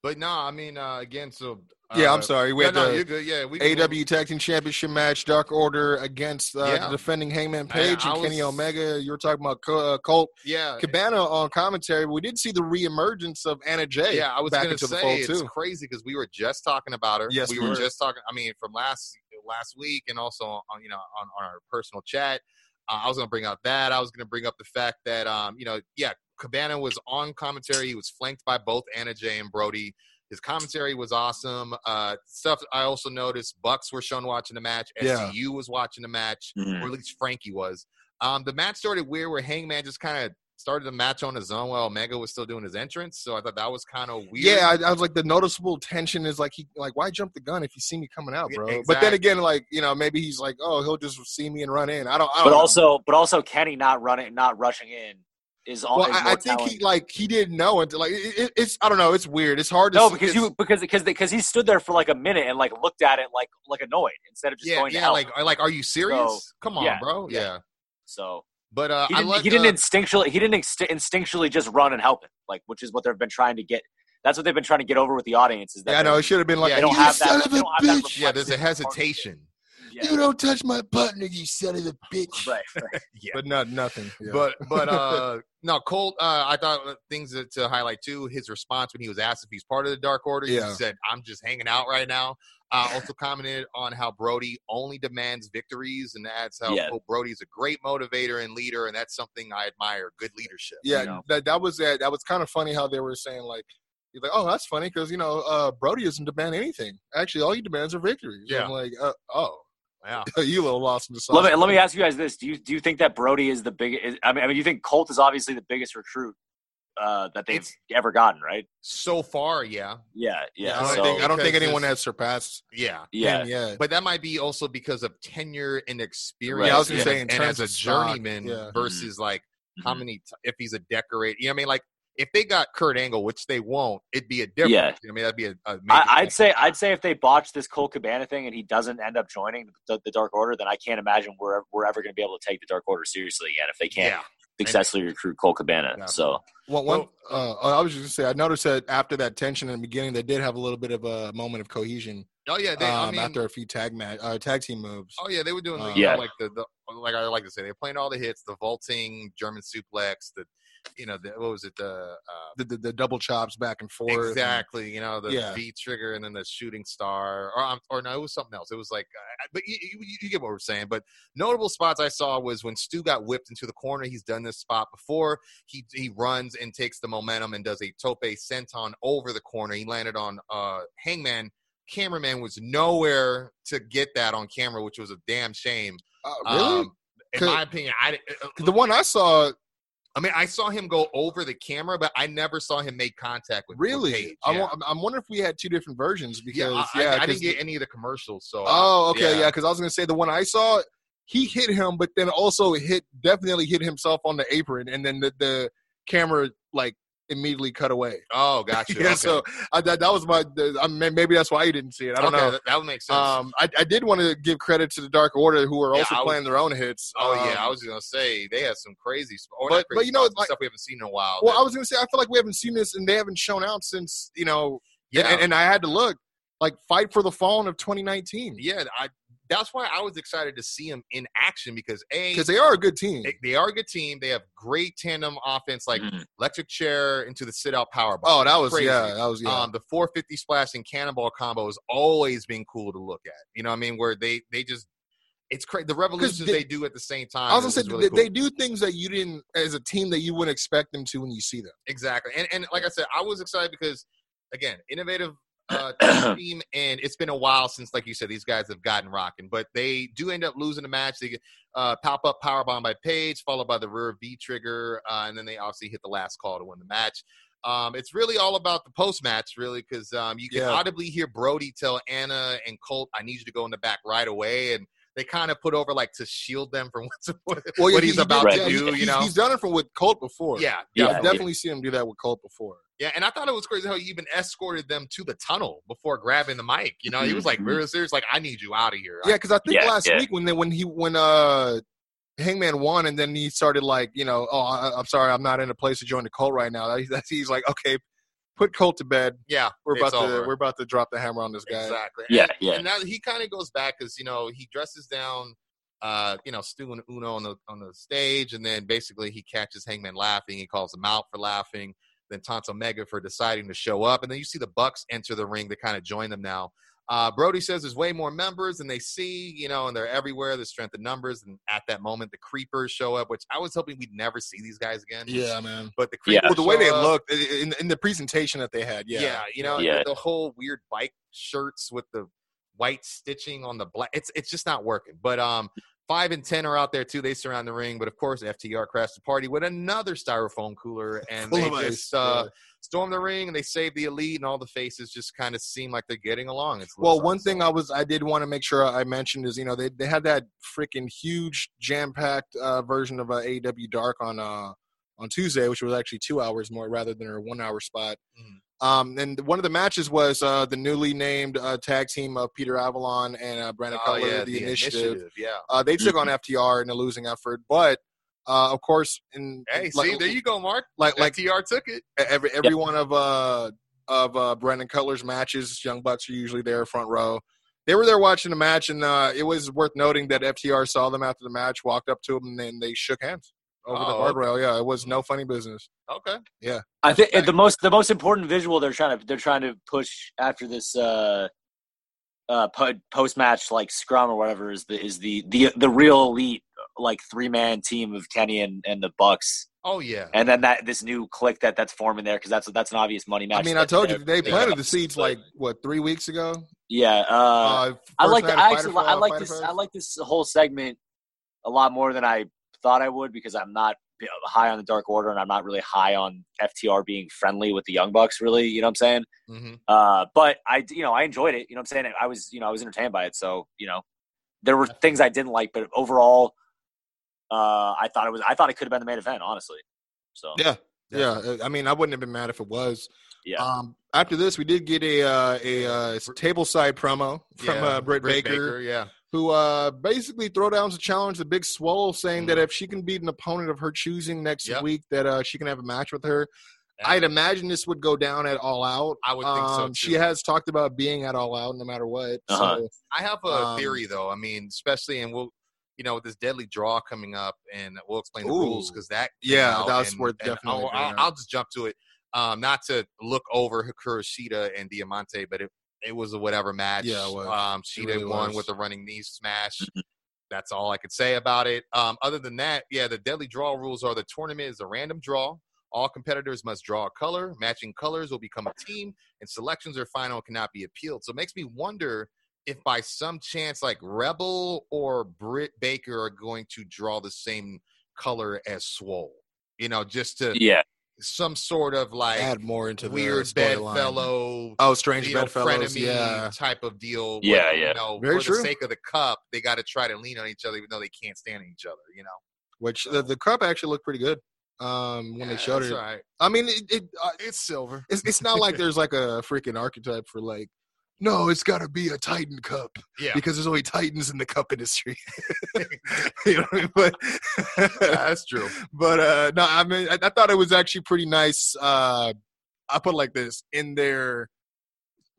But no, I mean, uh, again, so uh, yeah, I'm sorry. We Yeah, had no, the you're good. Yeah, we AW Tag Team Championship match, Dark Order against uh, Yeah. defending Hangman Page and Kenny Omega. You were talking about uh, Colt Yeah, Cabana on commentary, we did see the reemergence of Anna Jay. Yeah, I was back going into to the say it's too. crazy because we were just talking about her. Yes, we we were were. just talking. I mean, from last last week and also on you know on, on our personal chat. Uh, I was going to bring up that. I was going to bring up the fact that um you know yeah Cabana was on commentary. He was flanked by both Anna Jay and Brody. His commentary was awesome. Uh, stuff I also noticed. Bucks were shown watching the match. Yeah. SCU was watching the match, Mhm. or at least Frankie was. Um, the match started weird, where Hangman just kind of started the match on his own while Omega was still doing his entrance. So I thought that was kind of weird. Yeah, I, I was like the noticeable tension is like he like why jump the gun if you see me coming out, Yeah, bro? But then again, like you know maybe he's like oh he'll just see me and run in. I don't. I don't but know. also but also Kenny not running not rushing in is on. well, is I, I think talent- he like he didn't know until like it, it- it's I don't know. It's weird. It's hard to No, because you because because because he stood there for like a minute and like looked at it like like annoyed instead of just yeah, going yeah. help. Like, like, are you serious? Come on, yeah, bro. yeah. Yeah. so But uh, he didn't, like. he didn't uh, instinctually he didn't inst- instinctually just run and help him like which is what they've been trying to get. That's what they've been trying to get over with the audience is that yeah, I know it should have been like Yeah, they don't "You have son that. of They a don't have that bitch." yeah, there's a hesitation. Yeah. You don't touch my partner, you son of a bitch. Right, right. *laughs* Yeah. But not nothing. Yeah. But but uh *laughs* no, Colt. Uh, I thought uh, things that, to highlight too. His response when he was asked if he's part of the Dark Order, Yeah. he said, "I'm just hanging out right now." Uh, also commented on how Brody only demands victories, and adds how Yeah. quote, Brody's a great motivator and leader, and that's something I admire. Good leadership. yeah, you know? that that was that. That was kind of funny how they were saying like, he's like, oh, that's funny because you know uh, Brody doesn't demand anything. Actually, all he demands are victories. Yeah. I'm like, uh, oh, Yeah. *laughs* you little lost in the sauce. Let me let me ask you guys this: Do you do you think that Brody is the biggest? I mean, I mean, you think Colt is obviously the biggest recruit uh, that they've It's- ever gotten, right? So far, yeah, Yeah, yeah. I don't so, think I don't think anyone has surpassed yeah. yeah, yeah. But that might be also because of tenure and experience. Yeah, I was gonna and, say in and terms as a of stock, journeyman yeah. versus like how Mhm. many t- if he's a decorate. You know what I mean? Like if they got Kurt Angle, which they won't, it'd be a difference. Yeah. You know I mean? That'd be a, a major I, I'd say I'd say if they botch this Colt Cabana thing and he doesn't end up joining the, the Dark Order, then I can't imagine we're we're ever going to be able to take the Dark Order seriously again if they can't Yeah. successfully recruit Colt Cabana. Yeah. So Well, one, uh, I was just gonna say, I noticed that after that tension in the beginning, they did have a little bit of a moment of cohesion Oh yeah, they. I um, mean, after a few tag match, uh, tag team moves. oh yeah, they were doing the, Uh, you know, Yeah. like the, the like I like to say they were playing all the hits, the vaulting German suplex, the you know the, what was it the uh, The, the, the double chops back and forth. Exactly, you know the Yeah. V trigger and then the shooting star, or um, or no, it was something else. It was like, uh, but you, you, you get what we're saying. But notable spots I saw was when Stu got whipped into the corner. He's done this spot before. He he runs and takes the momentum and does a tope senton over the corner. He landed on uh Hangman. Cameraman was nowhere to get that on camera, which was a damn shame. Uh, really? Um, in my opinion, I uh, 'Cause the one I saw, I mean, I saw him go over the camera, but I never saw him make contact with with really, Page. I Yeah. wa- I'm wondering if we had two different versions because Yeah, yeah, I, I, I 'cause didn't get any of the commercials. So, uh, Oh, okay, yeah, because I was gonna say the one I saw, he hit him, but then also hit definitely hit himself on the apron, and then the, the camera like immediately cut away. *laughs* Oh, gotcha. yeah, okay. so I, that, that was my. The, I mean, maybe that's why you didn't see it. I don't okay, know. That, that would make sense. Um, I, I did want to give credit to the Dark Order, who are Yeah, also I was- playing their own hits. oh yeah, Um, I was gonna say they had some crazy, sp- or But- not but you know, like- stuff we haven't seen in a while. Well, that- I was gonna say I feel like we haven't seen this, and they haven't shown out since you know. yeah, And, and I had to look like fight for the fallen of 2019 yeah. I, that's why I was excited to see them in action because a because they are a good team. they, they are a good team. They have great tandem offense, like Mhm. electric chair into the sit out power bomb. Oh, that was Crazy. yeah, that was yeah. Um, the 450 splash and cannonball combo has always been cool to look at. You know what I mean? Where they they just it's crazy. The revolutions they- they, do at the same time. I was gonna say really they, cool. they do things that you didn't as a team that you wouldn't expect them to when you see them. exactly. And and like I said, I was excited because again, innovative uh, *clears throat* team, and it's been a while since, like you said, these guys have gotten rocking. But they do end up losing the match. They get uh, pop up power bomb by Page, followed by the rear V trigger, uh, and then they obviously hit the last call to win the match. Um, it's really all about the post match, really, because um, you can Yeah. audibly hear Brody tell Anna and Colt, "I need you to go in the back right away," and they kind of put over like to shield them from *laughs* what's, what, Well, what he- he's about did- to do. he- you know, he's done it from with Colt before. yeah, Yeah, I've definitely. definitely seen him do that with Colt before. Yeah, and I thought it was crazy how he even escorted them to the tunnel before grabbing the mic. You know, he was like Mhm. very serious, like, I need you out of here. Yeah, because I think Yeah, last yeah. week when they, when he when uh Hangman won and then he started like you know oh I, I'm sorry I'm not in a place to join the cult right now. That, that's he's like okay, put Colt to bed. yeah, We're it's about to over. we're about to drop the hammer on this guy. Exactly. Yeah, and, yeah. And now he kind of goes back because you know he dresses down, uh, you know, Stu and Uno on the on the stage, and then basically he catches Hangman laughing. He calls him out for laughing. Then taunts Omega for deciding to show up, and then you see the Bucks enter the ring to kind of join them now. Uh, Brody says there's way more members than they see, you know, and they're everywhere. The strength in numbers, and at that moment, the Creepers show up, which I was hoping we'd never see these guys again. Yeah, man. but the Yeah. Well, the way they show up. looked in, in the presentation that they had, yeah, Yeah, you know, Yeah. the, the whole weird bike shirts with the white stitching on the black. It's it's just not working. But um, five and ten are out there too. They surround the ring, but of course, FTR crashed the party with another styrofoam cooler, *laughs* and they just uh, yeah. storm the ring and they save the elite, and all the faces just kind of seem like they're getting along. It's Well, one thing I was I did want to make sure I mentioned is you know they they had that freaking huge jam packed uh, version of uh, AEW Dark on uh on Tuesday, which was actually two hours more rather than a one hour spot. Mhm. Um, and one of the matches was uh, the newly named uh, tag team of Peter Avalon and uh, Brandon Oh, Cutler, yeah, the, Initiative. Yeah. Uh, they took on FTR in a losing effort, but uh, of course, in Hey, like, see, there you go, Marc. like like FTR took it. every every one of uh of uh Brandon Cutler's matches, Young Bucks are usually there front row. they were there watching the match, and uh, it was worth noting that FTR saw them after the match, walked up to them, and then they shook hands over the Oh, guardrail. Yeah, it was no funny business. Okay. Yeah. I think the most the most important visual they're trying to they're trying to push after this uh uh post match like scrum or whatever is the is the the the real elite like three man team of Kenny and, and the Bucks Oh yeah. and then that this new click that that's forming there because that's that's an obvious money match. I mean, I told you they're- they they planted got. the seeds like what three weeks ago. yeah. Uh, Uh, I like the, I actually Fest- I like this Fest. I like this whole segment a lot more than I thought I would because I'm not high on the Dark Order and I'm not really high on FTR being friendly with the Young Bucks. Really, you know what I'm saying? hmm Uh, but I, you know, I enjoyed it. You know what I'm saying? I was, you know, I was entertained by it. So, you know, there were things I didn't like, but overall, uh, I thought it was, I thought it could have been the main event, honestly. So, Yeah, yeah. uh, I mean, I wouldn't have been mad if it was. yeah. Um, after this, we did get a uh, a uh, table side promo from Yeah, uh, Britt Baker, Yeah. Who uh, basically throw down a challenge to Big Swole, saying Mm. that if she can beat an opponent of her choosing next Yep. week, that uh, she can have a match with her. I'd imagine this would go down at All Out. I would think so, Um, She has talked about being at All Out no matter what. Uh-huh. So I have a Um, theory though. I mean, especially and we'll, you know, with this deadly draw coming up, and we'll explain the Ooh. rules because that. Yeah, that's and- worth and definitely I'll, I'll. I'll just jump to it. Um, not to look over Hikaru Shida and Diamante, but it it was a whatever match. Yeah, it was. Um, Shida really won was. with a running knee smash. That's all I could say about it. Um, other than that, yeah, the deadly draw rules are the tournament is a random draw. All competitors must draw a color. Matching colors will become a team, and selections are final and cannot be appealed. So it makes me wonder if by some chance, like Rebel or Britt Baker are going to draw the same color as Swole. You know, just to yeah. Some sort of like add more into weird the bedfellow bedfellow. Oh, strange you know, bedfellows. Yeah, type of deal. Yeah, where, yeah. You know, Very for true. the sake of the cup, they got to try to lean on each other, even though they can't stand each other. You know, which the, the cup actually looked pretty good um, when they showed that's it. all right. I mean, it, it uh, It's silver. it's, it's not like *laughs* there's like a freaking archetype for like, no, it's got to be a Titan cup Yeah, because there's only Titans in the cup industry. *laughs* you know, what I mean? but Yeah, that's true. *laughs* but uh, no, I mean, I, I thought it was actually pretty nice. Uh, I put it like this in their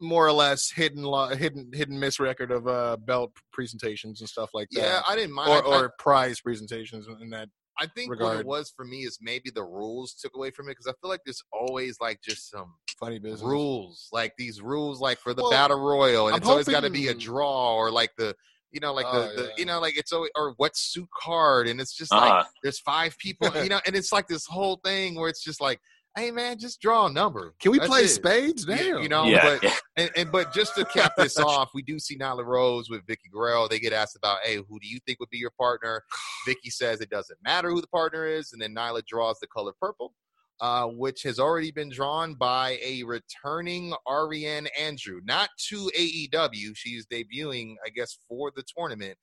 more or less hidden lo- hidden hidden miss record of uh, belt presentations and stuff like that. Yeah, I didn't mind. or, I- prize presentations in that. I think what it was for me is maybe the rules took away from it because I feel like there's always like just some Funny business. rules, like these rules, like for the Well, battle royal, and I'm it's always got to be a draw or like the. You know, like Oh, the, the yeah. you know, like it's always or what suit card, and it's just Uh-huh. like there's five *laughs* people, you know, and it's like this whole thing where it's just like, hey man, just draw a number. Can we That's play it. spades? You- Damn. you know, yeah. but- yeah. And, and but just to cap *laughs* this off, we do see Nyla Rose with Vickie Guerrero. They get asked about, hey, who do you think would be your partner? *sighs* Vickie says it doesn't matter who the partner is, and then Nyla draws the color purple, uh, which has already been drawn by a returning Ariane Andrew, not to AEW. She's debuting, I guess, for the tournament,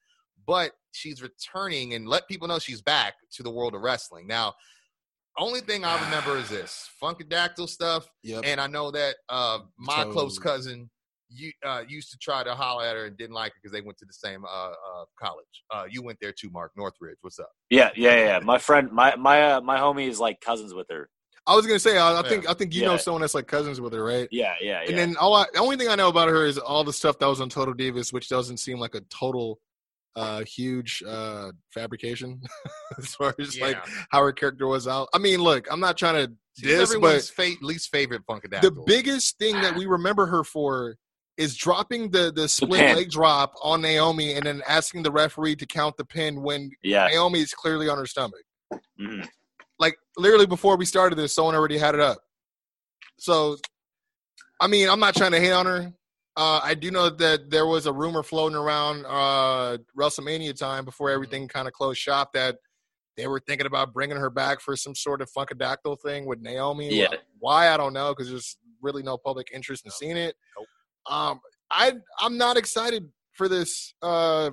but she's returning and let people know she's back to the world of wrestling. Now, only thing I remember is *sighs* this Funkadactyl stuff. Yep. And I know that uh, my So- close cousin you uh, used to try to holler at her and didn't like her because they went to the same uh, uh, college. Uh, you went there too, Marc Northridge. What's up? yeah, yeah, yeah. My friend, my my uh, my homie is like cousins with her. I was gonna say, I, I Yeah. think I think you know someone that's like cousins with her, right? Yeah, yeah, yeah. And then all I, the only thing I know about her is all the stuff that was on Total Divas, which doesn't seem like a total uh huge uh fabrication *laughs* as far as like how her character was out. I mean, look, I'm not trying to She's diss, but fa- least favorite Funkadactyl. the biggest thing that we remember her for is dropping the the split pin. leg drop on Naomi and then asking the referee to count the pin when yeah. Naomi is clearly on her stomach. Mhm. Like literally before we started this, someone already had it up. So, I mean, I'm not trying to hate on her. Uh, I do know that there was a rumor floating around uh, WrestleMania time before everything kind of closed shop that they were thinking about bringing her back for some sort of funkadactyl thing with Naomi. Yeah. Why I don't know because there's really no public interest in seeing it. Um, I I'm not excited for this. Uh,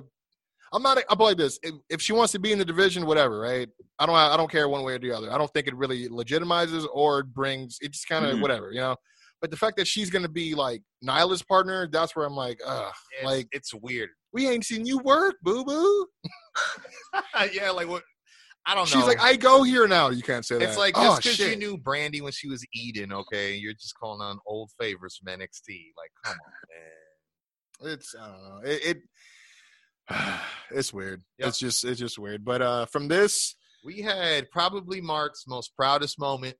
I'm not. I'll like this. If, if she wants to be in the division, whatever, right? I don't. I don't care one way or the other. I don't think it really legitimizes or brings. It just kind of Mhm. whatever, you know. But the fact that she's going to be like Nyla's partner, that's where I'm like, ugh. It's, Like it's weird. we ain't seen you work, boo boo. *laughs* yeah, like what? I don't know. She's like, I go here now. You can't say that. It's like oh, just because you knew Brandi when she was Eden, okay, you're just calling on old favors from NXT. Like, come on, man. it's I don't know. It, it *sighs* it's weird. Yep. It's just it's just weird. But uh from this, we had probably Marc's most proudest moment.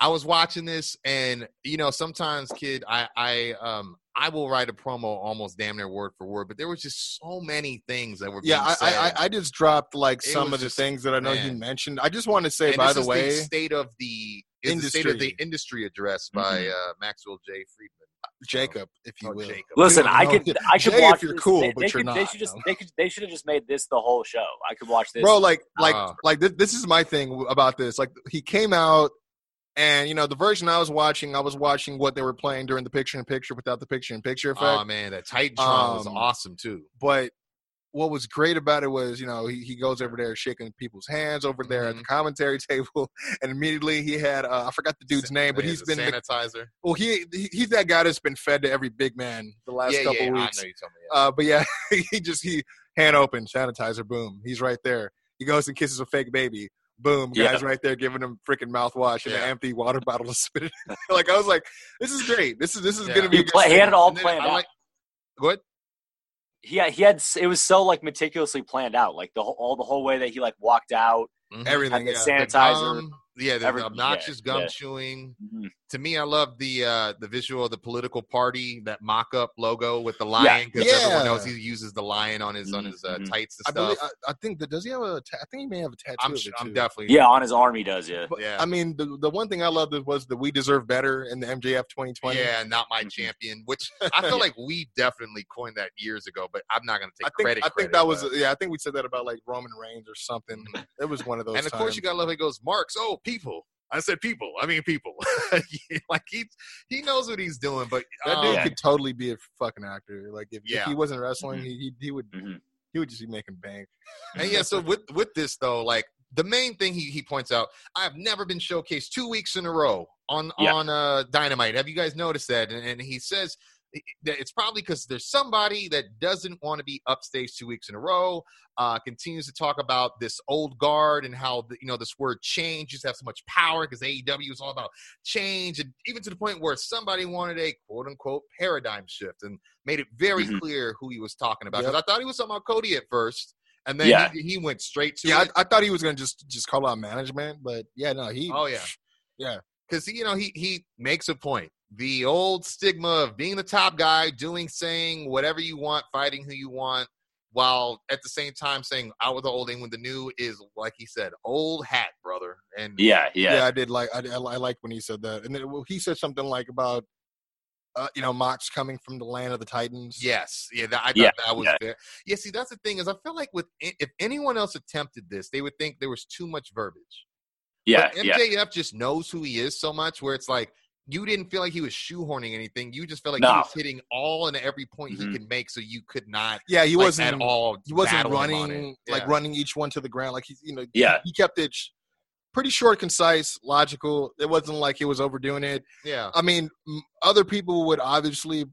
I was watching this, and you know, sometimes, kid, I, I, um, I will write a promo almost damn near word for word, but there was just so many things that were. yeah, being I, I. I I just dropped like It some of the things that I know you mentioned. I just want to say, And by the way, state of the is the state of the Industry. industry address by uh, Maxwell J. Friedman. Jacob, if you Oh, will. Jacob. Listen, I know. could, I could Jay, if watch. you're this. cool, they, but they you're could, They should just, though. they could, they should have just made this the whole show. I could watch this, bro like like Uh. like this, this is my thing about this like he came out and you know the version i was watching i was watching what they were playing during the picture in picture without the picture in picture effect Oh man, that Titantron was Um, awesome too. but what was great about it was you know he, he goes over there shaking people's hands over there at the Mm-hmm. commentary *laughs* table and immediately he had uh, i forgot the dude's name but Yeah, he's the been sanitizer. well he, he he's that guy that's been fed to every big man the last yeah, couple yeah, weeks I know you told me. Yeah. uh, but yeah, *laughs* he just he hand open sanitizer, boom, he's right there. He goes and kisses a fake baby, boom, Yeah. guys right there giving him freaking mouthwash and Yeah. an empty water *laughs* bottle to spit it. like I was like, this is great. This is this is Yeah. gonna be. he, a good play, he had it all And planned out. like- Go ahead. He had, he had it was so like meticulously planned out, like the whole all the whole way that he like walked out, Mhm. Everything. had the Yeah. The sanitizer. Gum, yeah, the every- obnoxious yeah, gum yeah. chewing. Mhm. To me, I love the uh, the visual of the political party, that mock up logo with the lion, because everyone Yeah. knows he uses the lion on his on his uh, Mhm. tights I and stuff. I, I think that does he have a? Ta- I think he may have a tattoo. I'm of it, I'm definitely Yeah, on his arm he does. Yeah, But, yeah. I mean, the the one thing I loved was that "We Deserve Better" in the MJF 2020. yeah, not my Mhm. champion. Which *laughs* I feel like we definitely coined that years ago, but I'm not going to take I think credit. I think credit, that was but- yeah. I think we said that about like Roman Reigns or something. Mhm. It was one of those. and of course, you got to love. It goes, Marks. Oh, people. I said people. I mean people. *laughs* like he he knows what he's doing, but that dude um, Yeah. could totally be a fucking actor. Like if, Yeah. if he wasn't wrestling, Mhm. he, he he would Mhm. he would just be making bank. And yeah, so with with this though, like the main thing he, he points out, I've never been showcased two weeks in a row on Yeah. on uh Dynamite. Have you guys noticed that? And, and he says that it's probably because there's somebody that doesn't want to be upstage two weeks in a row. Uh, continues to talk about this old guard and how the, you know this word change to have so much power because AEW is all about change, and even to the point where somebody wanted a quote unquote paradigm shift and made it very Mhm. clear who he was talking about. Yep. Because I thought he was talking about Cody at first. And then Yeah. he, he went straight to Yeah. I, I thought he was gonna just just call out management, but yeah, no, he. Oh yeah, Yeah. Because you know he he makes a point. The old stigma of being the top guy, doing, saying whatever you want, fighting who you want, while at the same time saying out with the old in with the new is like he said, old hat, brother. And yeah, yeah, yeah. I did like I, I, I liked when he said that, and then well, he said something like about. Uh, you know, Mox coming from the land of the Titans. Yes, yeah, that, I thought Yeah, that was yeah. very. Yeah, see, that's the thing is, I feel like with if anyone else attempted this, they would think there was too much verbiage. Yeah, But yeah. MJF just knows who he is so much, where it's like you didn't feel like he was shoehorning anything. You just felt like he was hitting all and every point he Mhm. could make, so you could not yeah, he like, wasn't at all. He wasn't battle him on running it. like running each one to the ground. Like he's you know Yeah. he kept it pretty short, concise, logical. It wasn't like he was overdoing it. Yeah, I mean, other people would obviously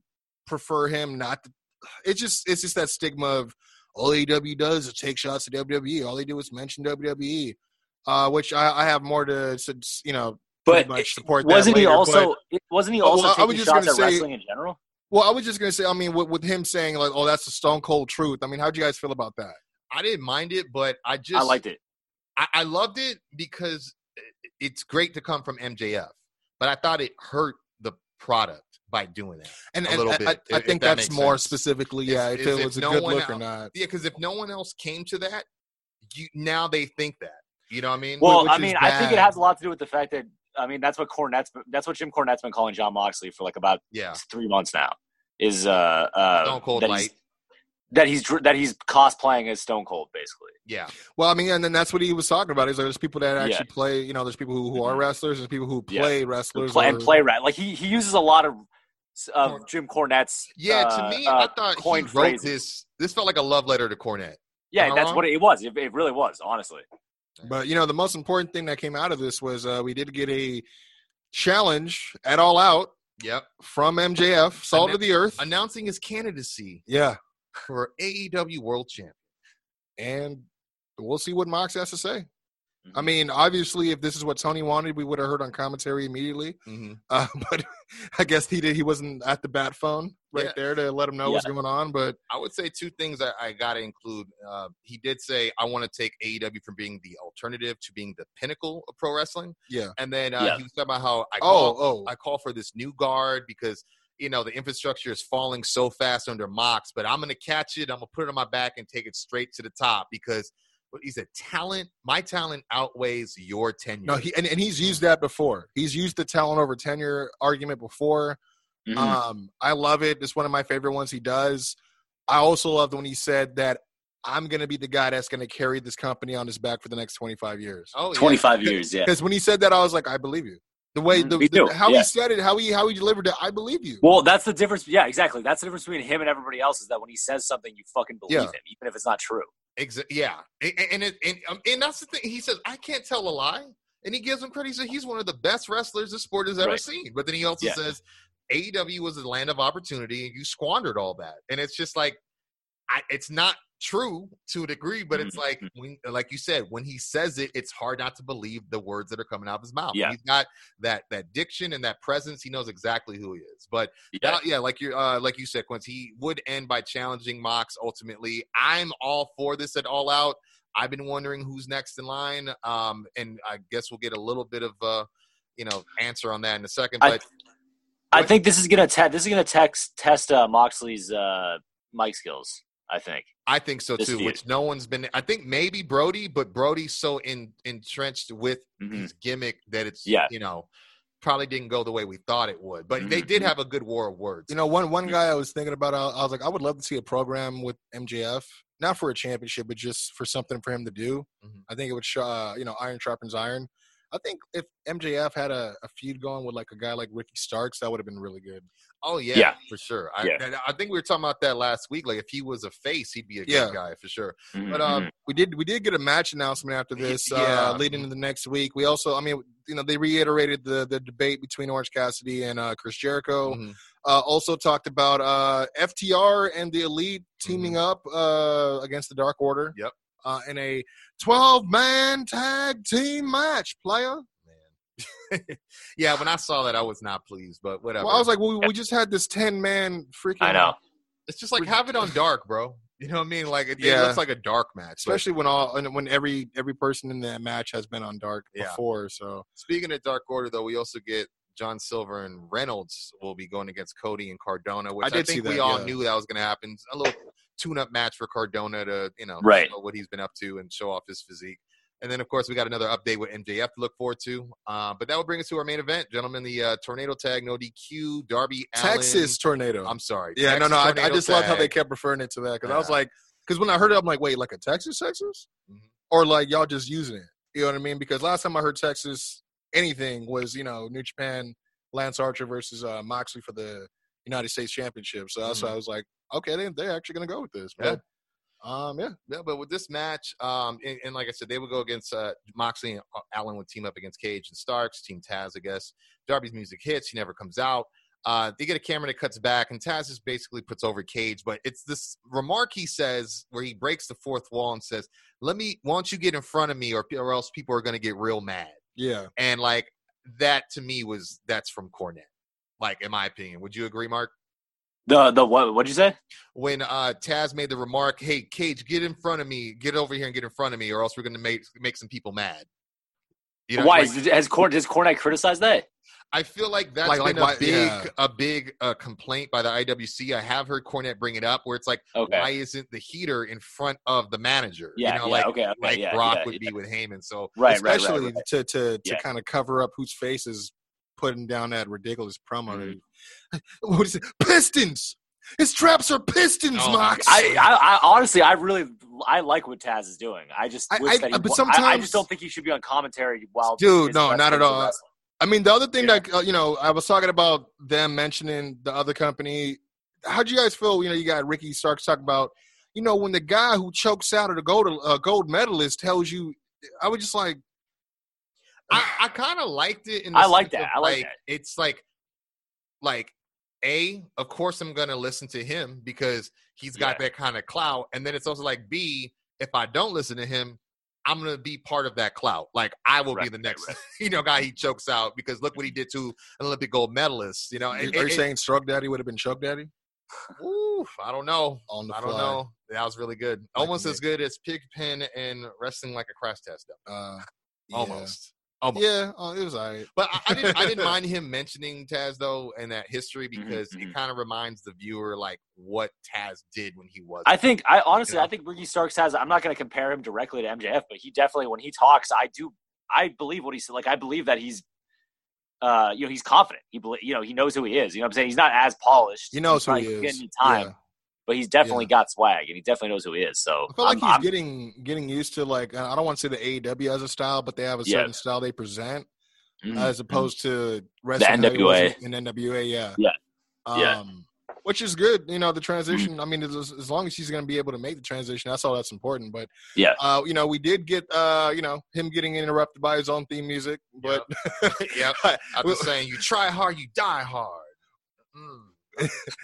prefer him not to. *sighs* It's just it's just that stigma of all AEW does is take shots at WWE. All they do is mention WWE, uh, which I, I have more to, to you know. But much support that wasn't he also? wasn't he also well, I was taking just shots at say- wrestling in general? Well, I was just gonna say. I mean, with, with him saying like, "Oh, that's the Stone Cold truth." I mean, how do you guys feel about that? I didn't mind it, but I just I liked it. I, I loved it because it's great to come from MJF, but I thought it hurt the product by doing that. And, A and little I, bit, I, I if think that that's more sense. specifically, yeah, if is it if was a no good look or not. Yeah, because if no one else came to that, you now they think that. You know what I mean? Well, which I mean, I think it has a lot to do with the fact that I mean that's what Cornette's that's what Jim Cornette's been calling Jon Moxley for like about yeah, three months now. Is uh, uh Stone Cold that Light. he's, that he's that he's cosplaying as Stone Cold basically. Yeah, Well, I mean, and then that's what he was talking about. He's like, there's people that Yeah. actually play. You know, there's people who, who are Mhm. wrestlers. There's people who play And wrestlers. play, and or- play rat like he he uses a lot of of Corn- Jim Cornette's yeah. uh, to me, uh, I thought he coined wrote phrases. this. This felt like a love letter to Cornette. Yeah, that's wrong? what it was. It, it really was, honestly. But you know, the most important thing that came out of this was uh, we did get a challenge at All Out Yep, from MJF, Salt of the Earth. announcing his candidacy Yeah, for AEW World Champion. and we'll see what Mox has to say. I mean, obviously, if this is what Tony wanted, we would have heard on commentary immediately. hmm Uh, *laughs* but I guess he did. He wasn't at the bat phone right Yeah. there to let him know what's going on. But I would say two things I, I got to include. Uh, he did say, I want to take AEW from being the alternative to being the pinnacle of pro wrestling. yeah. And then uh, Yeah. he was talking about how I Oh, call, oh, I call for this new guard because, you know, the infrastructure is falling so fast under Mox, but I'm going to catch it. I'm going to put it on my back and take it straight to the top because what he said, talent, my talent outweighs your tenure. no, he and, and he's used that before. He's used the talent over tenure argument before. Mhm. Um, I love it. It's one of my favorite ones he does. I also loved when he said that I'm going to be the guy that's going to carry this company on his back for the next 25 years. oh, yeah. 25 years, yeah. Because when he said that, I was like, I believe you. The way Mhm. the, the- how yeah. he said it, how he how he delivered it, I believe you. Well, that's the difference. Yeah, exactly. That's the difference between him and everybody else is that when he says something, you fucking believe Yeah. him, even if it's not true. Exa- yeah, and and, it, and um, and that's the thing. He says I can't tell a lie, and he gives him credit. He says he's one of the best wrestlers the sport has ever Right. seen. But then he also Yeah. says AEW was the land of opportunity, and you squandered all that. And it's just like, I, it's not true to a degree, but it's like Mhm. when, like you said, when he says it, it's hard not to believe the words that are coming out of his mouth. Yeah. He's got that that diction and that presence. He knows exactly who he is. But Yeah. yeah, yeah, like you, uh, like you said, Kwency, he would end by challenging Mox. Ultimately, I'm all for this at All Out. I've been wondering who's next in line, um, and I guess we'll get a little bit of, uh, you know, answer on that in a second. I- But I What? think this is gonna te- this is gonna text test uh, Moxley's uh, mic skills. I think. I think so too. feud. Which no one's been. I think maybe Brody, but Brody's so in entrenched with Mhm. his gimmick that it's, Yeah. you know, probably didn't go the way we thought it would. But they did Mhm. have a good war of words. You know, one one guy I was thinking about, I, I was like, I would love to see a program with MJF, not for a championship, but just for something for him to do. Mhm. I think it would show, uh, you know, iron sharpens iron. I think if MJF had a, a feud going with like a guy like Ricky Starks, that would have been really good. Oh yeah, Yeah. for sure. I, Yeah. I think we were talking about that last week. Like if he was a face, he'd be a good Yeah. guy for sure. Mhm. But um, We did we did get a match announcement after this, Yeah. uh, leading into the next week. We also, I mean, you know, they reiterated the the debate between Orange Cassidy and uh, Chris Jericho. mhm. Uh, also talked about uh, FTR and the Elite teaming up uh, against the Dark Order. Yep. Uh, in a 12 man tag team match, player. man. *laughs* yeah, when I saw that, I was not pleased. But whatever. Well, I was like, well, we just had this 10 man freaking. I know. it's just like have it on dark, bro. You know what I mean? Like it, it looks like a dark match. But Especially when all and when every every person in that match has been on dark Yeah. before, so speaking of Dark Order, though, we also get John Silver and Reynolds will be going against Cody and Cardona, which I I, did see think we all yeah. knew that was going to happen. A little tune-up match for Cardona to you know Right. show what he's been up to and show off his physique. And then, of course, we got another update with MJF to look forward to. Uh, but that will bring us to our main event, gentlemen. The uh, tornado tag, no DQ, Darby Texas tornado. I'm sorry. yeah, Texas no, no, I, I just love how they kept referring it to that because I was like, because when I heard it, I'm like, wait, like a Texas, Texas, Mhm. or like y'all just using it? You know what I mean? Because last time I heard Texas anything was you know New Japan, Lance Archer versus uh, Moxley for the United States Championship. So that's why I was like, okay, they they're actually gonna go with this. Mm-hmm. Yeah. Um, yeah, Yeah, but with this match, um, and, and like I said, they would go against uh, Moxley and uh, Allin would team up against Cage and Starks, Team Taz, I guess. Darby's music hits, he never comes out. Uh, they get a camera that cuts back, and Taz just basically puts over Cage. But it's this remark he says where he breaks the fourth wall and says, "Let me, why don't you get in front of me, or or else people are going to get real mad." yeah. And like that to me was that's from Cornette. Like in my opinion, would you agree, Marc? The the what? What'd you say? when uh Taz made the remark, "Hey, Cage, get in front of me, get over here and get in front of me, or else we're going to make make some people mad." You know, Why like, is, has Corn has Cornette criticized that? I feel like that's Like- like a why- big yeah. a big uh, complaint by the IWC. I have heard Cornette bring it up, where it's like, Okay. why isn't the heater in front of the manager? Yeah, you know, yeah, like okay, okay, like yeah, Brock yeah, would yeah. be with Heyman. So Right, right, Especially right, right. to to to Yeah. kind of cover up whose face is putting down that ridiculous promo. Mhm. *laughs* What is it? Pistons. His traps are pistons, Oh, Mox. I, I, I honestly, I really, I like what Taz is doing. I just I- wish I- he, but wa- I- sometimes- just don't think he should be on commentary while. Dude, no, not at all. I mean, the other thing Yeah. that uh, you know, I was talking about them mentioning the other company. How do you guys feel? You know, you got Ricky Starks talking about, you know, when the guy who chokes out of the gold uh, gold medalist tells you, I was just like, I, I kind of liked it. In the I like that. of, I like that. It's like, like, a. Of course, I'm gonna listen to him because he's got Yeah. that kind of clout. And then it's also like, b. If I don't listen to him, I'm gonna be part of that clout. Like I will be the next, right. *laughs* you know, guy he chokes out because look what he did to an Olympic gold medalist. You know, Are and- you and- saying Stroke Daddy would have been Choke Daddy? Ooh, I don't know. On the I don't know. That was really good. Like Almost as good as Pigpen and wrestling like a crash test. Though. Uh, yeah. Almost. Almost. Yeah, uh, it was alright. But I, I didn't. I didn't mind *laughs* him mentioning Taz though and that history Mhm, because mhm. it kind of reminds the viewer like what Taz did when he was. I think I honestly You know? I think Ricky Starks has I'm not going to compare him directly to MJF, but he definitely when he talks, I do I believe what he said. Like I believe that he's uh you know he's confident. He believe you know he knows who he is. You know what I'm saying? He's not as polished. He knows He's who he is. Getting time, Yeah. But he's definitely got swag and he definitely knows who he is. So I feel like I'm- he's I'm- getting getting used to like I don't want to say the AEW as a style, but they have a Yeah. certain style they present Mhm. as opposed to wrestling The how he was NWA. in NWA. Yeah, Yeah. um, Yeah. Which is good, you know. The transition. I mean, as, as long as he's going to be able to make the transition, that's all that's important. But Yeah. uh, you know, we did get, uh, you know, him getting interrupted by his own theme music. But yep. *laughs* I'm just saying, you try hard, you die hard. Mm.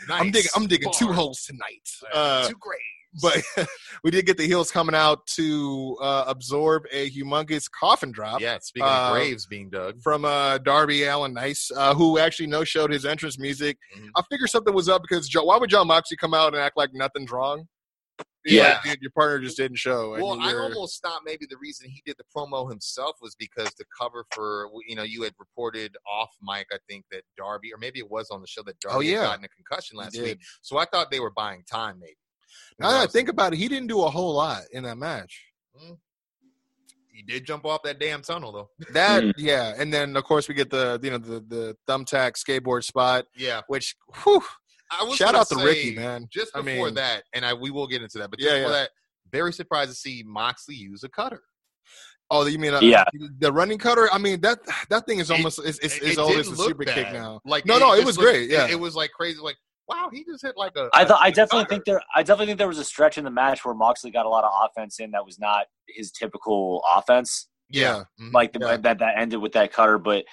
I'm digging, I'm digging two holes tonight. Uh, two graves. but *laughs* we did get the heels coming out to uh, absorb a humongous coffin drop Yeah, speaking uh, of graves being dug. from uh, Darby Allin Nice, uh, who actually no showed his entrance music. Mhm. I figured something was up because Joe, why would Jon Moxley come out and act like nothing's wrong? Yeah. dude, your partner just didn't show. and Well, I almost thought maybe the reason he did the promo himself was because the cover for you know you had reported off mic I think that Darby or maybe it was on the show that Darby Oh, yeah. had gotten a concussion last week. So I thought they were buying time maybe. now that I think about it, he didn't do a whole lot in that match. he did jump off that damn tunnel though. That Mm. yeah, and then of course we get the you know the the thumbtack skateboard spot, Yeah, which whew, I was shout out to Ricky man. Just I before mean- that, and I we will get into that, but just Yeah, before yeah. that, very surprised to see Moxley use a cutter. Oh, you mean uh, Yeah. the running cutter? I mean that that thing is It- almost it's it's, It- it's it always a look super kick now. Like No, no, it just was looked- great, yeah. it, it was like crazy. Like wow, he just hit like a. I thought a- I a definitely cutter. think there I definitely think there was a stretch in the match where Moxley got a lot of offense in that was not his typical offense. Yeah, Mhm. Like the, Yeah. that that ended with that cutter, but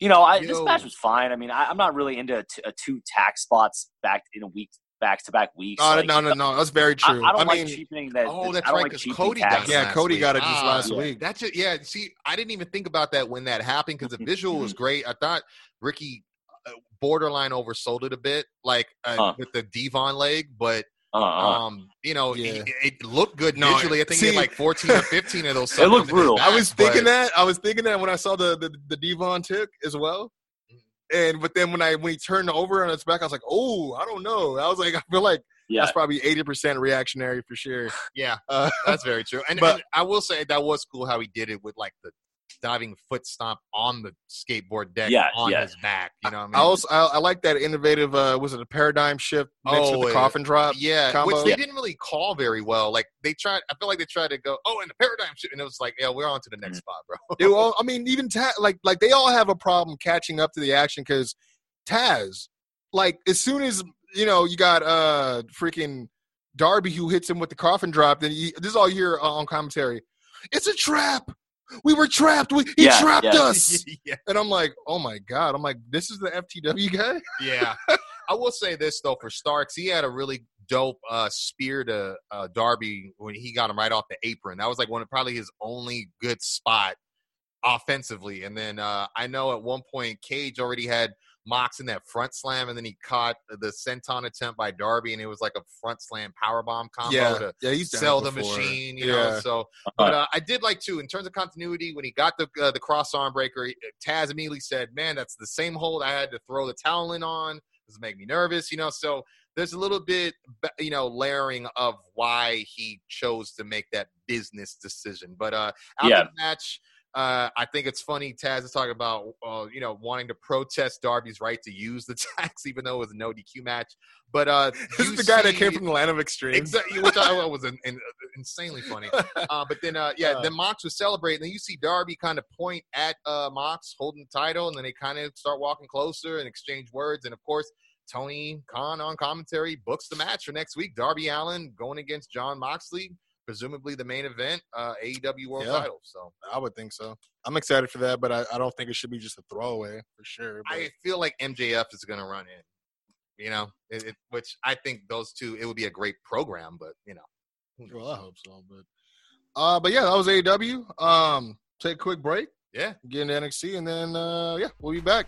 you know, I, this match was fine. I mean, I, I'm not really into a, t- a two tack spots back in a week, back to back weeks. Oh, Like, no, no, no, that's very true. I don't I, like mean, cheapening that. Oh, that's I don't right. like Because cheapening Cody got it Yeah, Cody week. got it just Ah, last yeah. week. That's it. Yeah. See, I didn't even think about that when that happened because the *laughs* visual was great. I thought Ricky uh, borderline oversold it a bit, like uh, Huh. with the Devon leg, but Uh, uh. um, you know, Yeah. it, it looked good No, visually. I think he had like 14 or 15 of those. *laughs* It looked suckers in his brutal. I was thinking but- that. I was thinking that when I saw the the, the Devon tick as well. And but then when I when he turned over on its back, I was like, oh, I don't know. I was like, *laughs* I feel like yeah. that's probably eighty percent reactionary for sure. Yeah, Uh, that's very true. And, *laughs* But- and I will say that was cool how he did it with like the diving foot stomp on the skateboard deck Yeah, on yeah. his back. You know, what I mean, I also I, I like that innovative. Uh, was it a paradigm shift mixed Oh, with the yeah. coffin drop? yeah, combo. which they didn't really call very well. Like they tried, I feel like they tried to go, oh, and the paradigm shift, and it was like, yeah, we're on to the next spot, bro. It, well, *laughs* I mean, even Taz, like like they all have a problem catching up to the action because Taz, like as soon as you know you got uh freaking Darby who hits him with the coffin drop, then you, this is all you hear uh, on commentary. It's a trap. We were trapped. We, he Yeah, trapped yeah. us. *laughs* yeah, And I'm like, oh my god. I'm like, this is the FTW guy. yeah. *laughs* I will say this though for Starks, he had a really dope uh, spear to uh, Darby when he got him right off the apron. That was like one of probably his only good spot offensively. And then uh, I know at one point Cage already had Mox in that front slam, and then he caught the senton attempt by Darby, and it was like a front slam power bomb combo yeah, to yeah. He's sell the before. machine, you yeah. know. So, but uh, I did like too in terms of continuity when he got the uh, the cross arm breaker. he- Taz immediately said, "Man, that's the same hold I had to throw the towel in on. This make me nervous, you know." So there's a little bit, you know, layering of why he chose to make that business decision. But uh, out Yeah. the match. Uh, I think it's funny. Taz is talking about, uh, you know, wanting to protest Darby's right to use the *laughs* tax, even though it was a no DQ match. But uh, *laughs* This is the guy that came from the land of extremes. Exactly, which I was an, an, *laughs* insanely funny. Uh, but then, uh, yeah, Uh. then Mox was celebrating. Then you see Darby kind of point at uh, Mox holding the title, and then they kind of start walking closer and exchange words. And of course, Tony Khan on commentary books the match for next week. Darby Allin going against Jon Moxley, presumably the main event, uh, AEW World Yeah. Title. So I would think so. I'm excited for that, but I, I don't think it should be just a throwaway for sure. But I feel like MJF is going to run in. You know, it, it, which I think those two, it would be a great program, but you know, well, I hope so. But Uh, but yeah, that was AEW. Um, take a quick break, Yeah. get into NXT, and then uh, yeah, we'll be back.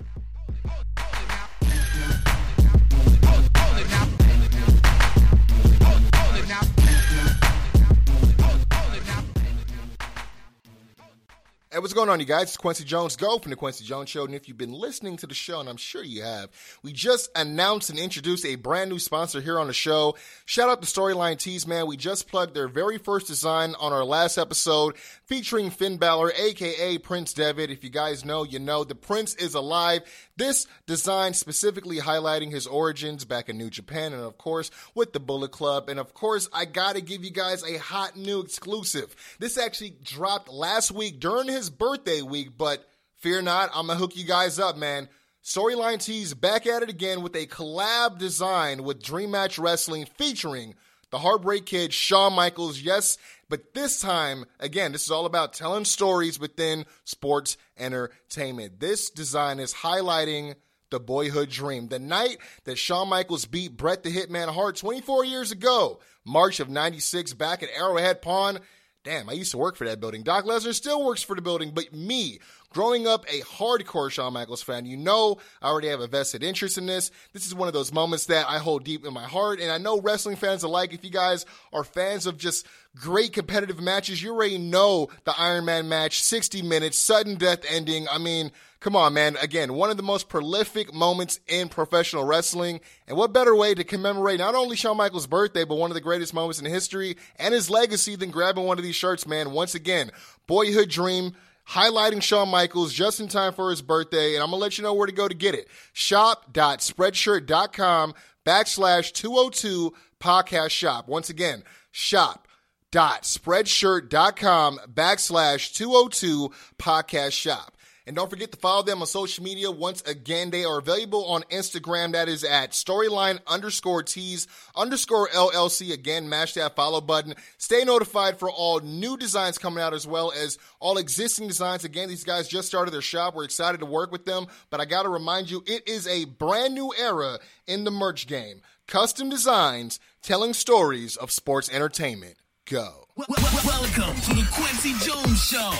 Hey, what's going on, you guys? It's Kwency Jones Go from the Kwency Jones Show. And if you've been listening to the show, and I'm sure you have, we just announced and introduced a brand new sponsor here on the show. Shout out to Storyline Tees, man. We just plugged their very first design on our last episode featuring Finn Balor, aka Prince Devitt. If you guys know, you know. The Prince is alive. This design specifically highlighting his origins back in New Japan and, of course, with the Bullet Club. And, of course, I got to give you guys a hot new exclusive. This actually dropped last week during his birthday week, but fear not, I'm going to hook you guys up, man. Storyline Tees back at it again with a collab design with Dream Match Wrestling featuring the Heartbreak Kid, Shawn Michaels. Yes, but this time, again, this is all about telling stories within sports entertainment. This design is highlighting the boyhood dream. The night that Shawn Michaels beat Bret the Hitman Hart 24 years ago, March of 96, back at Arrowhead Pond. Damn, I used to work for that building. Doc Lesnar still works for the building, but me, growing up a hardcore Shawn Michaels fan, you know I already have a vested interest in this. This is one of those moments that I hold deep in my heart, and I know wrestling fans alike, if you guys are fans of just great competitive matches, you already know the Iron Man match, 60 minutes, sudden death ending. I mean, come on, man. Again, one of the most prolific moments in professional wrestling. And what better way to commemorate not only Shawn Michaels' birthday, but one of the greatest moments in history and his legacy than grabbing one of these shirts, man. Once again, boyhood dream. Highlighting Shawn Michaels just in time for his birthday, and I'm gonna let you know where to go to get it. Shop.spreadshirt.com backslash 202 podcast shop. Once again, shop spreadshirt.com backslash 202 podcast shop. And don't forget to follow them on social media. Once again, they are available on Instagram. That is at storyline underscore tees underscore LLC. Again, mash that follow button. Stay notified for all new designs coming out as well as all existing designs. Again, these guys just started their shop. We're excited to work with them. But I got to remind you, it is a brand new era in the merch game. Custom designs telling stories of sports entertainment. Go. Wel- wel- Welcome to the Kwency Jones Show,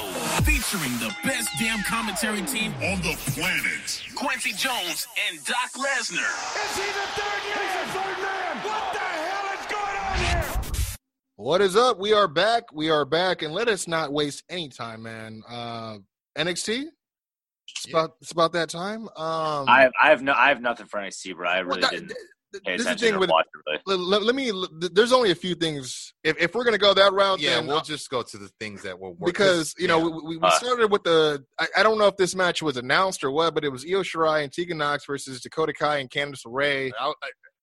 featuring the best damn commentary team on the planet. Kwency Jones and Doc Lesnar. Is he the third man? He's the third man. What the hell is going on here? What is up? We are back. We are back, and let us not waste any time, man. Uh, NXT. It's about it's about that time. Um, I have I have no I have nothing for NXT, bro. I well, really that- didn't th- pay this is the thing with. watch it. Really. Let, let- let me. There's only a few things. If, if we're gonna go that route, Yeah, then we'll just go to the things that will work. because you know yeah. we, we, we Uh, started with the. I, I don't know if this match was announced or what, but it was Io Shirai and Tegan Nox versus Dakota Kai and Candice LeRae. I- I-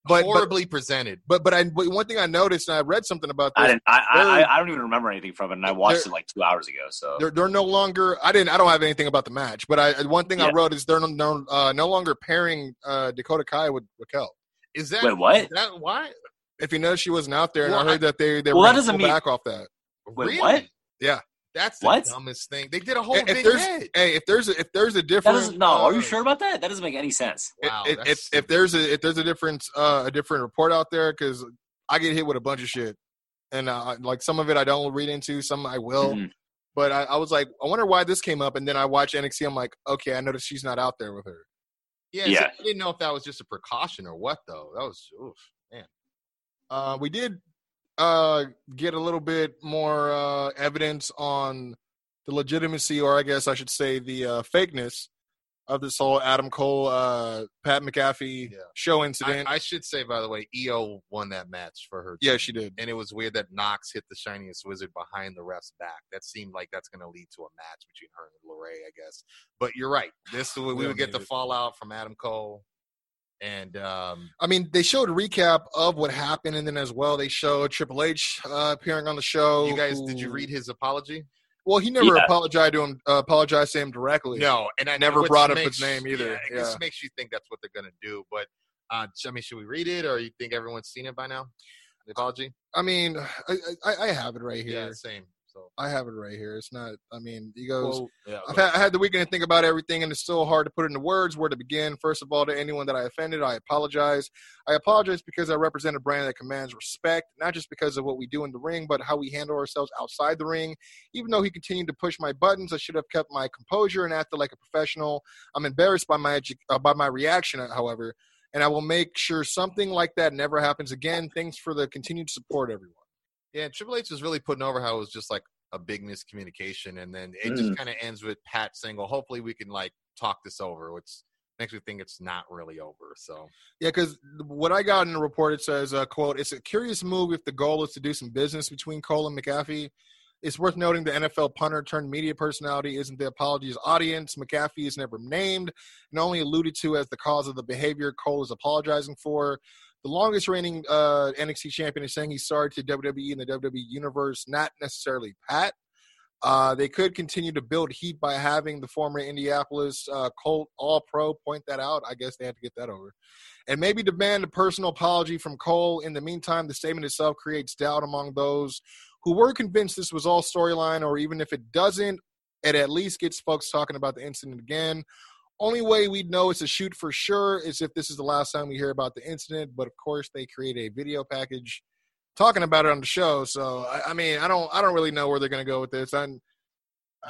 But but horribly presented. but but I but one thing I noticed and I read something about this. I this. didn't. I, I, I I don't even remember anything from it, and I watched it like two hours ago. So They're, they're no longer. I didn't. I don't have anything about the match, but I one thing I wrote is they're no no, uh, no longer pairing uh, Dakota Kai with Raquel. Is that Wait, what? is that why? If you know she wasn't out there, and Well, I heard that they they Well, were that gonna doesn't pull mean- back off that. Wait, Really? what? Yeah. That's the What? dumbest thing. They did a whole If big there's head. hey, if there's a, if there's a That different doesn't. No, are you uh, sure about that? That doesn't make any sense. Wow, if, if, if there's a if there's a different uh, a different report out there because I get hit with a bunch of shit, and uh, like some of it I don't read into, some I will. Mhm. But I, I was like, I wonder why this came up, and then I watch NXT. I'm like, okay, I noticed she's not out there with her. Yeah, so I didn't know if that was just a precaution or what though. That was oof, man. Uh, we did uh, get a little bit more uh, evidence on the legitimacy, or I guess I should say the uh, fakeness of this whole Adam Cole, uh, Pat McAfee Yeah. show incident. I should say by the way, Io won that match for her. yeah, she did. And it was weird that Nox hit the shiniest wizard behind the ref's back. That seemed like that's going to lead to a match between her and LeRae, I guess. But you're right. This we, We we would get the it. fallout from Adam Cole, and um, I mean, they showed a recap of what happened, and then as well, they showed Triple H uh, appearing on the show. you guys, did you read his apology? Well, he never Yeah. apologized to him. Uh, apologized to him directly. No, and I never brought up makes- his name either. Yeah, it Yeah. just makes you think that's what they're going to do. But uh, I mean, should we read it, or you think everyone's seen it by now? The apology? I mean, I, I, I have it right Yeah, here. same, So I have it right here. It's not. I mean, he goes. Well, yeah, I've had, I had the weekend to think about everything, and it's still hard to put into words where to begin. First of all, to anyone that I offended, I apologize. I apologize because I represent a brand that commands respect, not just because of what we do in the ring, but how we handle ourselves outside the ring. Even though he continued to push my buttons, I should have kept my composure and acted like a professional. I'm embarrassed by my uh, by my reaction, however, and I will make sure something like that never happens again. Thanks for the continued support, everyone. Yeah, Triple H was really putting over how it was just like a big miscommunication, and then it Mm. just kind of ends with Pat saying, "Well, hopefully we can like talk this over," which makes me think it's not really over. So Yeah, because what I got in the report, it says, uh, "quote It's a curious move if the goal is to do some business between Cole and McAfee. It's worth noting the NFL punter turned media personality isn't the apologies audience. McAfee is never named and only alluded to as the cause of the behavior Cole is apologizing for. The longest reigning uh, NXT champion is saying he's sorry to WWE and the WWE universe, not necessarily Pat. Uh, they could continue to build heat by having the former Indianapolis uh, Colt All Pro point that out. I guess they have to get that over. And maybe demand a personal apology from Cole. In the meantime, the statement itself creates doubt among those who were convinced this was all storyline, or even if it doesn't, it at least gets folks talking about the incident again. Only way we'd know it's a shoot for sure is if this is the last time we hear about the incident. But of course, they create a video package talking about it on the show. So I, I mean, I don't, I don't really know where they're going to go with this. I'm,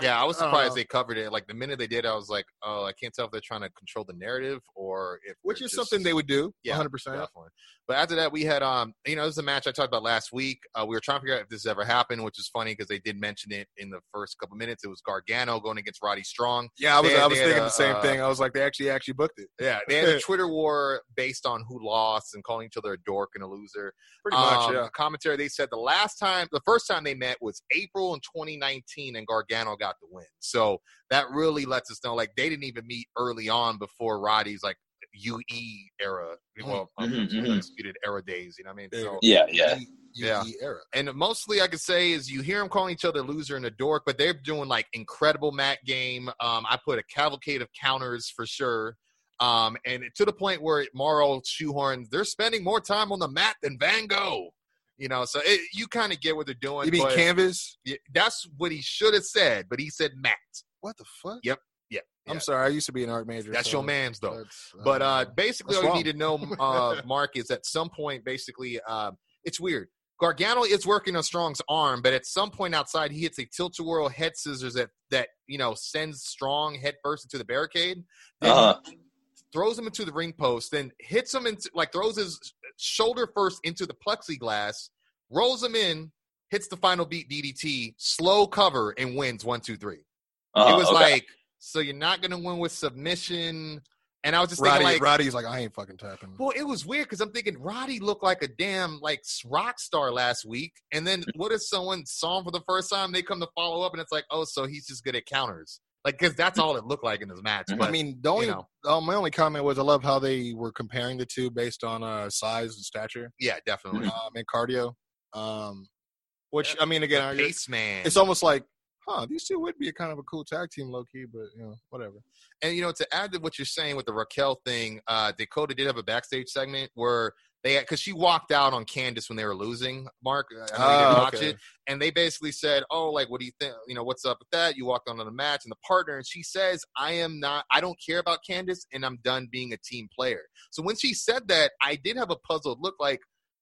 yeah, I was surprised they covered it. Like the minute they did, I was like, "Oh, I can't tell if they're trying to control the narrative or if which is just- something they would do. Yeah, 100. percent Definitely. But after that, we had um, you know, this is a match I talked about last week. Uh, we were trying to figure out if this ever happened, which is funny because they did mention it in the first couple minutes. It was Gargano going against Roddy Strong. Yeah, I was, had- I was thinking a, the same uh, thing. I was like, they actually, actually booked it. Yeah, they had a *laughs* Twitter war based on who lost and calling each other a dork and a loser. Pretty much, Um, yeah. Commentary, they said the last time, the first time they met was April in 2019, and Gargano got the win. So that really lets us know, like, they didn't even meet early on before Roddy's like UE era, well, um, Mhm, mhm. undisputed era days. You know what I mean? So, Yeah, yeah. Yeah. Era. and mostly I could say is you hear them calling each other loser and a dork, but they're doing like incredible mat game. Um, I put a cavalcade of counters for sure. Um, and to the point where Mauro shoehorns, they're spending more time on the mat than Van Gogh. You know, so it, you kind of get what they're doing. You mean canvas? that's what he should have said, but he said mat. What the fuck? Yep. Yeah, I'm yeah. sorry. I used to be an art major. That's so your man's though. that's, But uh, uh, basically, What's all wrong? you need to know, *laughs* uh, Mark, is at some point, basically, uh, it's weird. Gargano is working on Strong's arm, but at some point outside, he hits a tilt-a-whirl head scissors that that you know sends Strong head first into the barricade, then Uh-huh. throws him into the ring post, then hits him into like throws his shoulder first into the plexiglass, rolls him in, hits the final beat DDT, slow cover, and wins one, two, three. Uh-huh, it was okay. like, so you're not gonna win with submission. And I was just Roddy, thinking, like, Roddy's like, I ain't fucking tapping. well, it was weird because I'm thinking Roddy looked like a damn like rock star last week, and then what if someone saw him for the first time? They come to follow up, and it's like, oh, so he's just good at counters, like because that's all it looked like in this match. But I mean, the only, know. uh, my only comment was I love how they were comparing the two based on uh, size and stature yeah, definitely. um, and cardio. Um, which I mean, again, Pace man, it's almost like, huh, these two would be a kind of a cool tag team, low key, but you know, whatever. and you know to add to what you're saying with the Raquel thing, uh, Dakota did have a backstage segment where they because she walked out on Candice when they were losing. Mark, I know you didn't Oh, watch okay. it. and they basically said, "Oh, like, what do you think? You know, what's up with that? You walked on to the match and the partner." And she says, "I am not. I don't care about Candice, and I'm done being a team player." So when she said that, I did have a puzzled look. Like,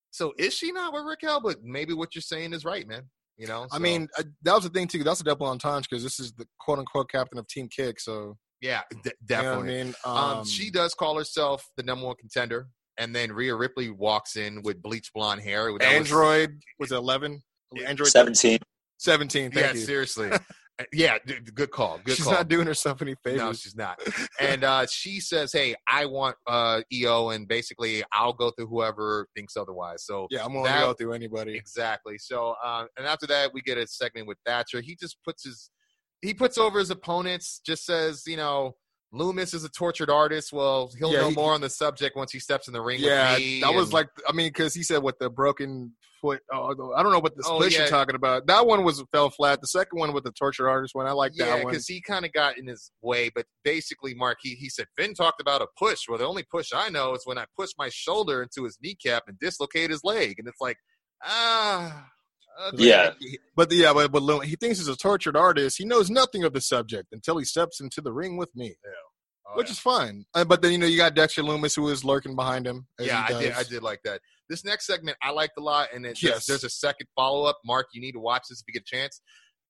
so is she not with Raquel? But maybe what you're saying is right, man. You know, I mean, uh, that was the thing too. That's a double entendre because this is the quote unquote captain of Team Kick. So yeah, d- you know definitely. I mean, Um, she does call herself the number one contender, and then Rhea Ripley walks in with bleach blonde hair. That Android was it eleven? Android 17. 17. yeah, you. seriously. *laughs* yeah, d- d- good call. Good She's call. not doing herself any favors. No, she's not. *laughs* And uh, she says, "Hey, I want uh, Io, and basically, I'll go through whoever thinks otherwise." So yeah, I'm willing that- to go through anybody. exactly. So, uh, and after that, we get a segment with Thatcher. He just puts his he puts over his opponents. Just says, you know, Lumis is a tortured artist. Well, he'll Yeah, know he- more on the subject once he steps in the ring. Yeah, with me. that was like, I mean, because he said what the broken foot. Oh, I don't know what the Oh, yeah. you're talking about. That one was fell flat. The second one with the tortured artist one, I like yeah, that one. because he kind of got in his way. But basically, Mark, he, he said Finn talked about a push. Well, the only push I know is when I push my shoulder into his kneecap and dislocate his leg, and it's like, ah, Yeah. But yeah, but, but he thinks he's a tortured artist. He knows nothing of the subject until he steps into the ring with me, Oh, which yeah. is fine. Uh, but then you know you got Dexter Lumis who is lurking behind him. as yeah, I did. I did like that. This next segment I liked a lot, and Yes. there's, there's a second follow up. Mark, you need to watch this if you get a chance.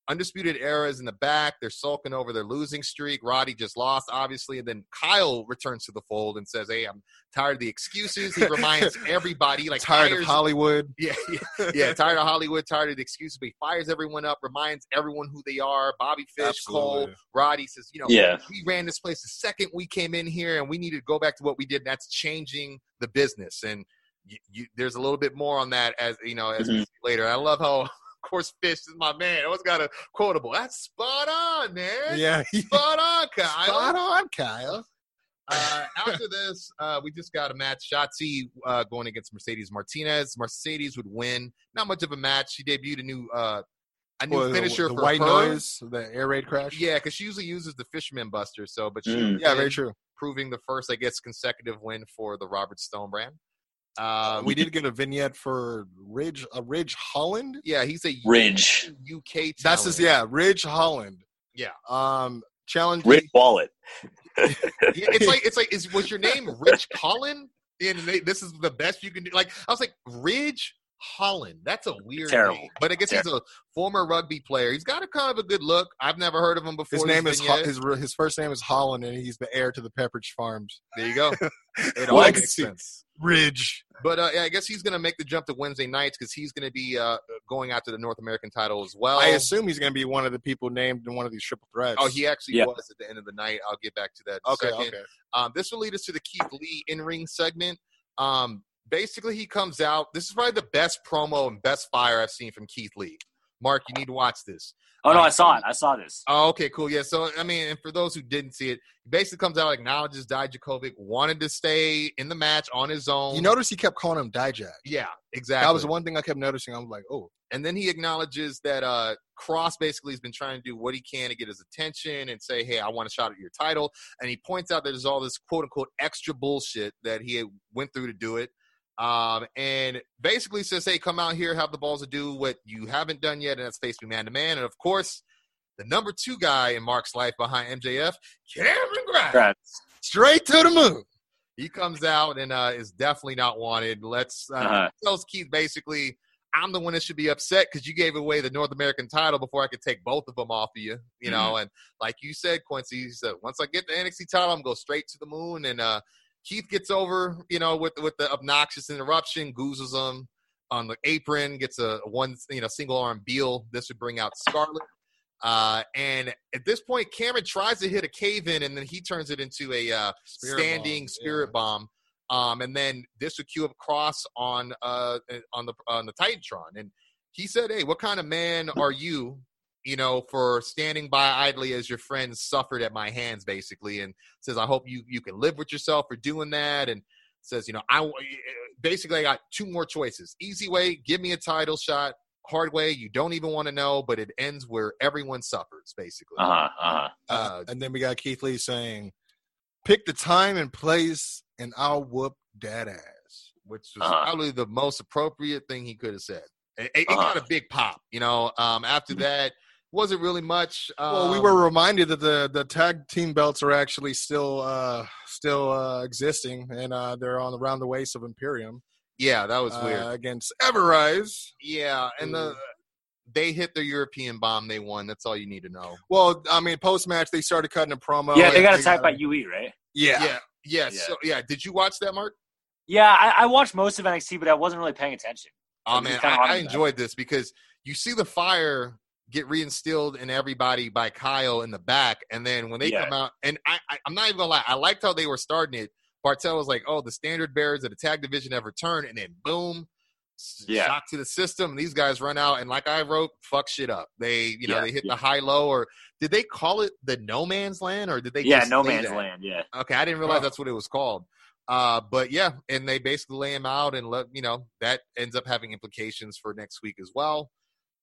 Undisputed Era is in the back. They're sulking over their losing streak. Roddy just lost, obviously, and then Kyle returns to the fold and says, "Hey, I'm tired of the excuses." He reminds *laughs* everybody, like tired of Hollywood. *laughs* Yeah, yeah, yeah. *laughs* Tired of Hollywood, tired of the excuses. But he fires everyone up, reminds everyone who they are. Bobby Fish, Cole, Roddy says, you know, Yeah. we ran this place the second we came in here, and we need to go back to what we did. And that's changing the business. And you, you, there's a little bit more on that as you know as we Mhm. later. I love how, of course, Fish is my man. I always got a quotable. That's spot on, man. Yeah, *laughs* Spot on, Kyle. spot on, Kyle. Uh, after this, uh, we just got a match. Shotzi uh, going against Mercedes Martinez. Mercedes would win. Not much of a match. She debuted a new uh, a new Well, finisher the, for white her. noise, the air raid crash. Yeah, because she usually uses the Fisherman Buster. So, but she Mm. yeah, very true. proving the first, I guess, consecutive win for the Robert Stone brand. Um, we did get a vignette for Ridge, a Ridge Holland. yeah, he's a Ridge. UK. That's his, yeah, Ridge Holland. Yeah. Um, challenge. Rick Wallet. *laughs* Yeah, it's like it's like is was your name *laughs* Rich Holland? And they, this is the best you can do. Like I was like Ridge Holland. That's a weird Terrible. name. But I guess he's a former rugby player. He's got a kind of a good look. I've never heard of him before. His name is Ho- his his first name is Holland, and he's the heir to the Pepperidge Farms. There you go. *laughs* It all What? makes sense. Ridge. But uh, yeah, I guess he's going to make the jump to Wednesday nights because he's going to be uh, going after the North American title as well. I assume he's going to be one of the people named in one of these triple threats. Oh, he actually Yeah. was at the end of the night. I'll get back to that. Okay, second. okay. Um, this will lead us to the Keith Lee in ring segment. Um, basically, he comes out. This is probably the best promo and best fire I've seen from Keith Lee. Mark, you need to watch this. Oh no, I saw it. I saw this. Oh, okay, cool. Yeah. So, I mean, and for those who didn't see it, he basically comes out, acknowledges Dijakovic, wanted to stay in the match on his own. You notice he kept calling him Dijak. Yeah, exactly. That was one thing I kept noticing. I was like, oh, and then he acknowledges that uh, Kross basically has been trying to do what he can to get his attention and say, "Hey, I want a shot at your title." And he points out that there's all this quote unquote extra bullshit that he went through to do it, um, and basically says, "Hey, come out here, have the balls to do what you haven't done yet, and that's face me man to man." And of course, the number two guy in Mark's life behind MJF, Cameron Grimes. Straight to the moon. He comes out and uh, is definitely not wanted. Let's uh, Uh-huh. tells Keith basically, I'm the one that should be upset because you gave away the North American title before I could take both of them off of you. You know, and like you said, Kwency, said once I get the NXT title, I'm gonna go straight to the moon. And uh, Keith gets over, you know, with with the obnoxious interruption, goozles him on the apron, gets a one, you know, single arm Beal. This would bring out Scarlett. Uh, and at this point, Cameron tries to hit a cave in, and then he turns it into a uh, Spirit standing bomb, spirit yeah. bomb. Um, and then this would cue up Kross on uh on the on the Titantron, and he said, "Hey, what kind of man are you?" You know, for standing by idly as your friends suffered at my hands, basically, and says, "I hope you you can live with yourself for doing that." And says, "You know, I basically I got two more choices: easy way, give me a title shot; hard way, you don't even want to know, but it ends where everyone suffers, basically." Uh huh. Uh huh. And then we got Keith Lee saying, "Pick the time and place, and I'll whoop that ass." which was Uh-huh. probably the most appropriate thing he could have said. It, it- it Uh-huh. got a big pop, you know. Um, after that, wasn't really much. Um, Well, we were reminded that the the tag team belts are actually still uh still uh existing, and uh they're on around the waist of Imperium yeah, that was uh, weird. against Everrise. Yeah, and the they hit their European bomb. They won. That's all you need to know. Well, I mean, post match they started cutting a promo. yeah, they and got attacked by UE, right? Yeah, yeah, yeah. Yeah. So yeah, did you watch that, Mark? Yeah, I, I watched most of NXT, but I wasn't really paying attention. Oh I'm man, kinda I, on I that. enjoyed this because you see the fire get reinstilled in everybody by Kyle in the back, and then when they Yeah. come out, and I, I, I'm not even gonna lie, I liked how they were starting it. Barthel was like, "Oh, the standard bearers of the tag division have returned," and then boom, Yeah. shock to the system. And these guys run out, and like I wrote, fuck shit up. They, you know, Yeah, they hit yeah. the high low, or did they call it the no man's land, or did they? yeah, no man's that? land. Yeah, Okay, I didn't realize Oh. that's what it was called. Uh, but yeah, and they basically lay him out and let you know that ends up having implications for next week as well.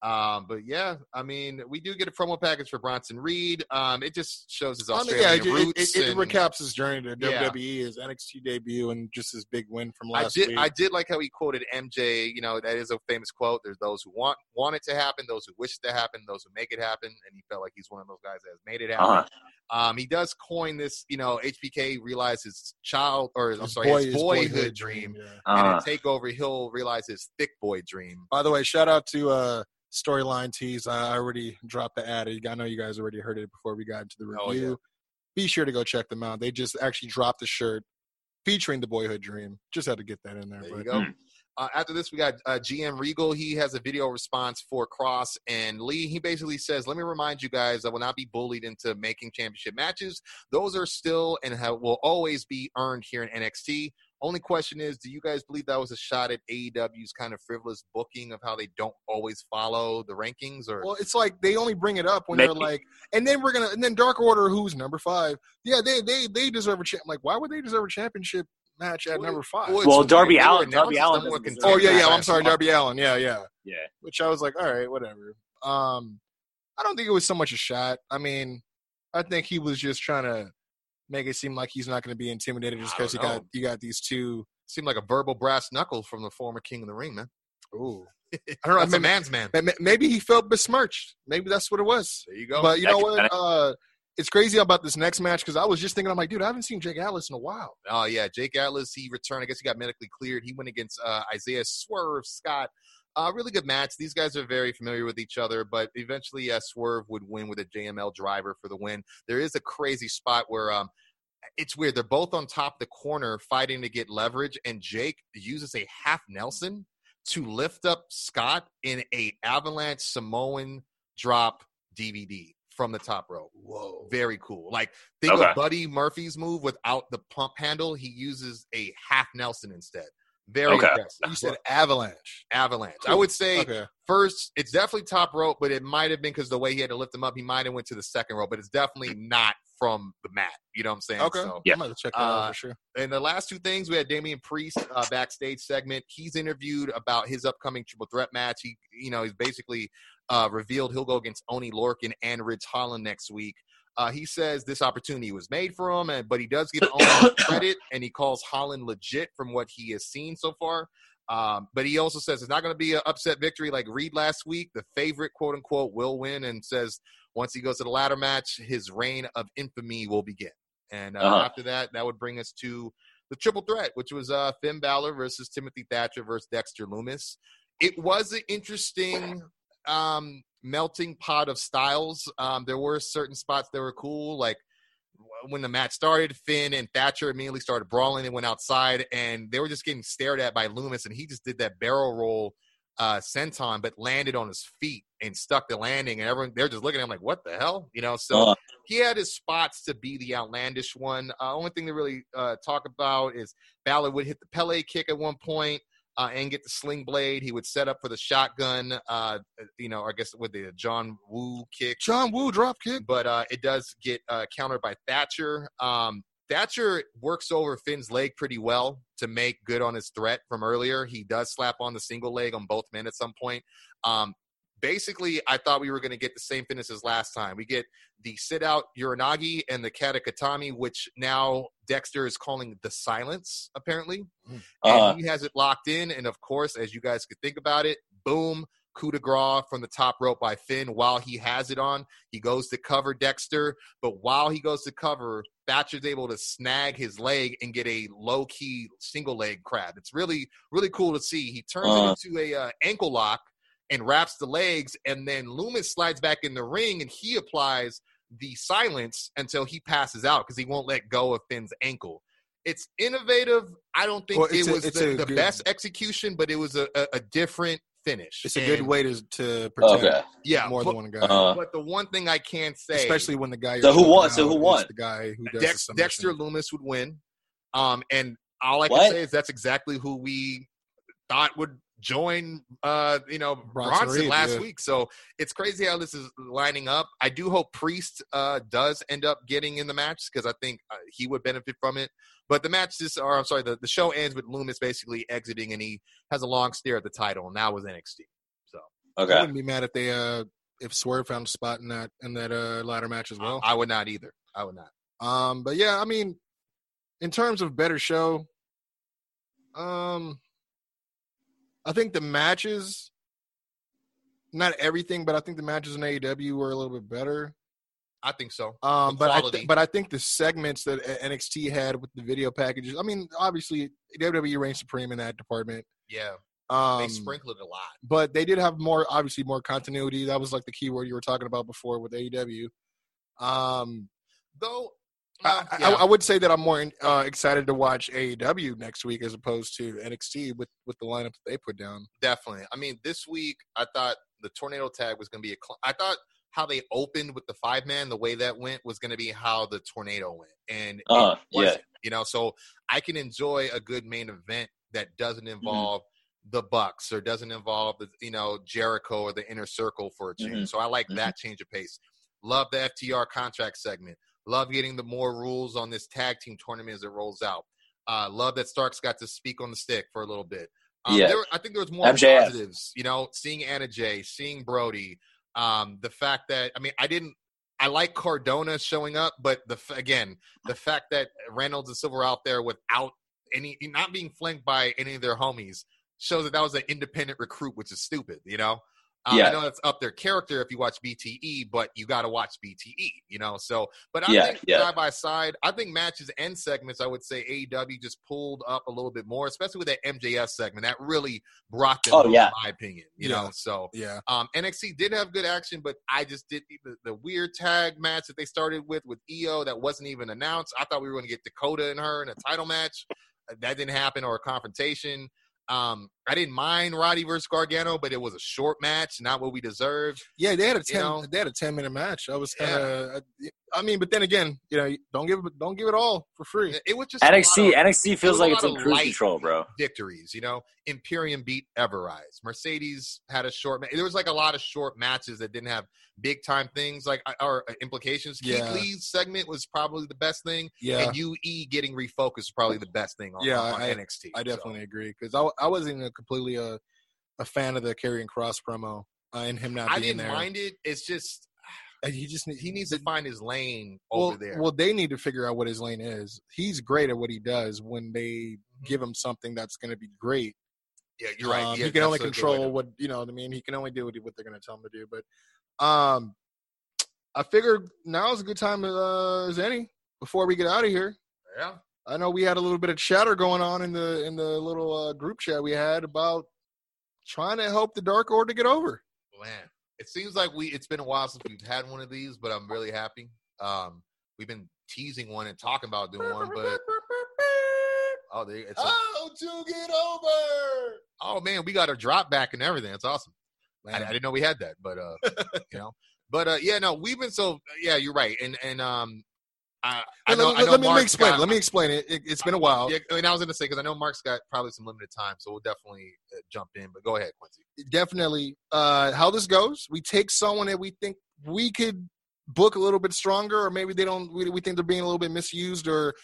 Um, but yeah, I mean, we do get a promo package for Bronson Reed. Um, it just shows his I mean, Australian yeah, it, it, roots. it, it and- recaps his journey to Yeah. WWE, his NXT debut, and just his big win from I last did. week. I did like how he quoted MJ. You know, that is a famous quote. There's those who want want it to happen, those who wish it to happen, those who make it happen, and he felt like he's one of those guys that has made it happen. Uh-huh. Um, he does coin this. You know, HBK realized his child, or I'm sorry, boy- his his boyhood, dream, yeah. and Uh-huh. in Takeover, he'll realize his thick boy dream. By the way, shout out to uh, Storyline tease. I already dropped the ad. I know you guys already heard it before we got into the Oh, review. yeah. Be sure to go check them out. They just actually dropped the shirt featuring the Boyhood Dream. Just had to get that in there. There but you go. Hmm. Uh, after this, we got uh, GM Regal. He has a video response for Kross and Lee. He basically says, "Let me remind you guys, I will not be bullied into making championship matches. Those are still and have, will always be earned here in NXT. Only question is, do you guys believe that was a shot at AEW's kind of frivolous booking of how they don't always follow the rankings? Or Well, it's like they only bring it up when Maybe. they're like, and then we're gonna, and then Dark Order, who's number five? Yeah, they they they deserve a champ. Like, why would they deserve a championship match at Well, number five? well, Well. Darby They were Allin- announced Darby as Allin number one doesn't deserve oh yeah, yeah. I'm sorry. Darby Allin. Yeah, yeah. Yeah. Which I was like, all right, whatever. Um, I don't think it was so much a shot. I mean, I think he was just trying to make it seem like he's not going to be intimidated just because you got you got these two. Seemed like a verbal brass knuckle from the former King of the Ring, man. Ooh, *laughs* I don't know. That's a man's man. ma- maybe he felt besmirched. Maybe that's what it was. There you go. But you know what? Uh, it's crazy about this next match because I was just thinking, I'm like, dude, I haven't seen Jake Atlas in a while. Oh yeah, Jake Atlas. He returned. I guess he got medically cleared. He went against uh, Isaiah Swerve Scott. Uh, really good match. These guys are very familiar with each other, but eventually uh, Swerve would win with a JML driver for the win. There is a crazy spot where um, it's weird. They're both on top of the corner fighting to get leverage, and Jake uses a half Nelson to lift up Scott in a avalanche Samoan drop DVD from the top rope. Whoa. Very cool. Like think Okay. of Buddy Murphy's move without the pump handle. He uses a half Nelson instead. Very Okay. impressive. You said avalanche. avalanche. I would say Okay. first, it's definitely top rope, but it might have been because the way he had to lift him up, he might have went to the second rope, but it's definitely not from the mat. You know what I'm saying? Okay. So, Yeah. I'm going to check that out Uh, for sure. and the last two things, we had Damian Priest uh, backstage segment. He's interviewed about his upcoming triple threat match. He, you know, he's basically uh, revealed he'll go against Oney Lorcan and Ridge Holland next week. Uh, he says this opportunity was made for him, and but he does give *coughs* Oney credit, and he calls Holland legit from what he has seen so far. Um, but he also says it's not going to be an upset victory like Reed last week. The favorite, quote unquote, will win, and says once he goes to the ladder match, his reign of infamy will begin. And uh, Uh-huh. after that, that would bring us to the triple threat, which was uh, Finn Balor versus Timothy Thatcher versus Dexter Lumis. It was an interesting um, melting pot of styles. Um, there were certain spots that were cool, like when the match started, Finn and Thatcher immediately started brawling and went outside, and they were just getting stared at by Lumis, and he just did that barrel roll uh, senton, but landed on his feet and stuck the landing, and everyone they're just looking at him like, "What the hell?" You know. So Uh. he had his spots to be the outlandish one. Uh, only thing to really uh, talk about is Balor would hit the Pele kick at one point. Uh, and get the sling blade. He would set up for the shotgun. Uh, you know, I guess with the John Woo kick John Woo drop kick. but uh, it does get uh, countered by Thatcher. Um, Thatcher works over Finn's leg pretty well to make good on his threat from earlier. He does slap on the single leg on both men at some point. Um, basically, I thought we were going to get the same finish as last time. We get the sit out Uranage and the Katakatami, which now Dexter is calling the silence, apparently. Uh, And he has it locked in. And of course, as you guys could think about it, boom, coup de grace from the top rope by Finn while he has it on. He goes to cover Dexter, but while he goes to cover, Thatcher's able to snag his leg and get a low key single leg crab. It's really, really cool to see. He turns Uh. it into a uh, ankle lock and wraps the legs, and then Lumis slides back in the ring and he applies the silence until he passes out because he won't let go of Finn's ankle. It's innovative. I don't think Well, it it's a- was the, the good- best execution, but it was a, a, a different finish. It's a good way to to protect okay. Yeah, more but, than one guy. Uh, but the one thing I can say, Especially when the guy. So who won? So who won? The guy who does Dex, the Dexter submission. Lumis would win. Um, and all I can What? say is that's exactly who we thought would join uh you know Bronson Bronson, Reed, last yeah. week. So it's crazy how this is lining up. I do hope Priest uh does end up getting in the match because I think uh, he would benefit from it. But the match is or I'm sorry, the, the show ends with Lumis basically exiting and he has a long stare at the title and that was NXT. So okay. I Okay. wouldn't be mad if they uh if Swerve found a spot in that in that uh ladder match as well. I would not either. I would not. Um, but yeah, I mean, in terms of better show, um, I think the matches, not everything, but I think the matches in AEW were a little bit better. I think so. Um, but I th- but I think the segments that NXT had with the video packages. I mean, obviously WWE reigns supreme in that department. Yeah, Um, they sprinkled it a lot. but they did have more, obviously, more continuity. That was like the key word you were talking about before with AEW. Um, Though, I, well, I. I would say that I'm more uh, excited to watch AEW next week as opposed to NXT with with the lineup that they put down. Definitely. I mean, this week I thought the tornado tag was going to be a. Cl- I thought how they opened with the five man, the way that went was going to be how the tornado went, and Uh, yeah. You know, so I can enjoy a good main event that doesn't Mm-hmm. involve the Bucks or doesn't involve the you know Jericho or the Inner Circle for a change. Mhm. So I like Mhm. that change of pace. Love the FTR contract segment. Love getting the more rules on this tag team tournament as it rolls out. Uh, love that Starks got to speak on the stick for a little bit. Um, Yeah. I think there was more MJF. positives. You know, seeing Anna Jay, seeing Brody, um, the fact that I mean, I didn't. I like Cardona showing up, but the again, the fact that Reynolds and Silver are out there without any, not being flanked by any of their homies, shows that that was an independent recruit, which is stupid. You know. Um, Yeah. I know that's up their character if you watch BTE, but you got to watch BTE, you know. So, but I Yeah, think yeah. side by side, I think matches and segments, I would say AEW just pulled up a little bit more, especially with that MJF segment. That really brought them, Oh, home, yeah. in my opinion. You Yeah. know, so Yeah, um, NXT did have good action, but I just did the, the weird tag match that they started with with Io that wasn't even announced. I thought we were going to get Dakota and her in a title match. Uh, That didn't happen, or a confrontation. Um, I didn't mind Roddy versus Gargano, but it was a short match, not what we deserved. yeah, they had a You ten. know? they had a ten minute match. I was kind Yeah. of. I mean, but then again, you know, don't give don't give it all for free. It was just a lot NXT of- NXT feels a like it's in cruise control, bro. victories. You know, Imperium beat Everrise. Mercedes had a short. Ma- there was like a lot of short matches that didn't have big time things like uh, or uh, implications. Yeah. Keith Lee's segment was probably the best thing, Yeah, and UE getting refocused is probably the best thing on, Yeah, on I- NXT. I So, definitely agree because I, I wasn't a completely a, a fan of the Karrion Kross promo uh, and him not I being didn't there. mind it. It's just *sighs* And he just he needs to find his lane well, over there. well, they need to figure out what his lane is. He's great at what he does. When they give him something that's going to be great, yeah, you're right. Um, Yeah, he can only that's a good way control what you know. what I mean, he can only do what they're going to tell him to do. But um, I figured now is a good time uh, as any before we get out of here. Yeah, I know we had a little bit of chatter going on in the in the little uh, group chat we had about trying to help the Dark Order get over. man. It seems like we. It's been a while since we've had one of these, but I'm really happy. Um, we've been teasing one and talking about doing one, but oh, there, it's a, How to get over? oh man, we got a drop back and everything. It's awesome. I, I didn't know we had that, but uh, *laughs* you know, but uh, yeah, no, we've been so yeah, you're right, and and um, I, I let, know, me- I know let me, let me explain. got- it. Let me explain it. it it's been a while. Yeah, and I was gonna say because I know Mark's got probably some limited time, so we'll definitely uh, jump in. But go ahead, Kwency. definitely uh how this goes we take someone that we think we could book a little bit stronger or maybe they don't we, we think they're being a little bit misused or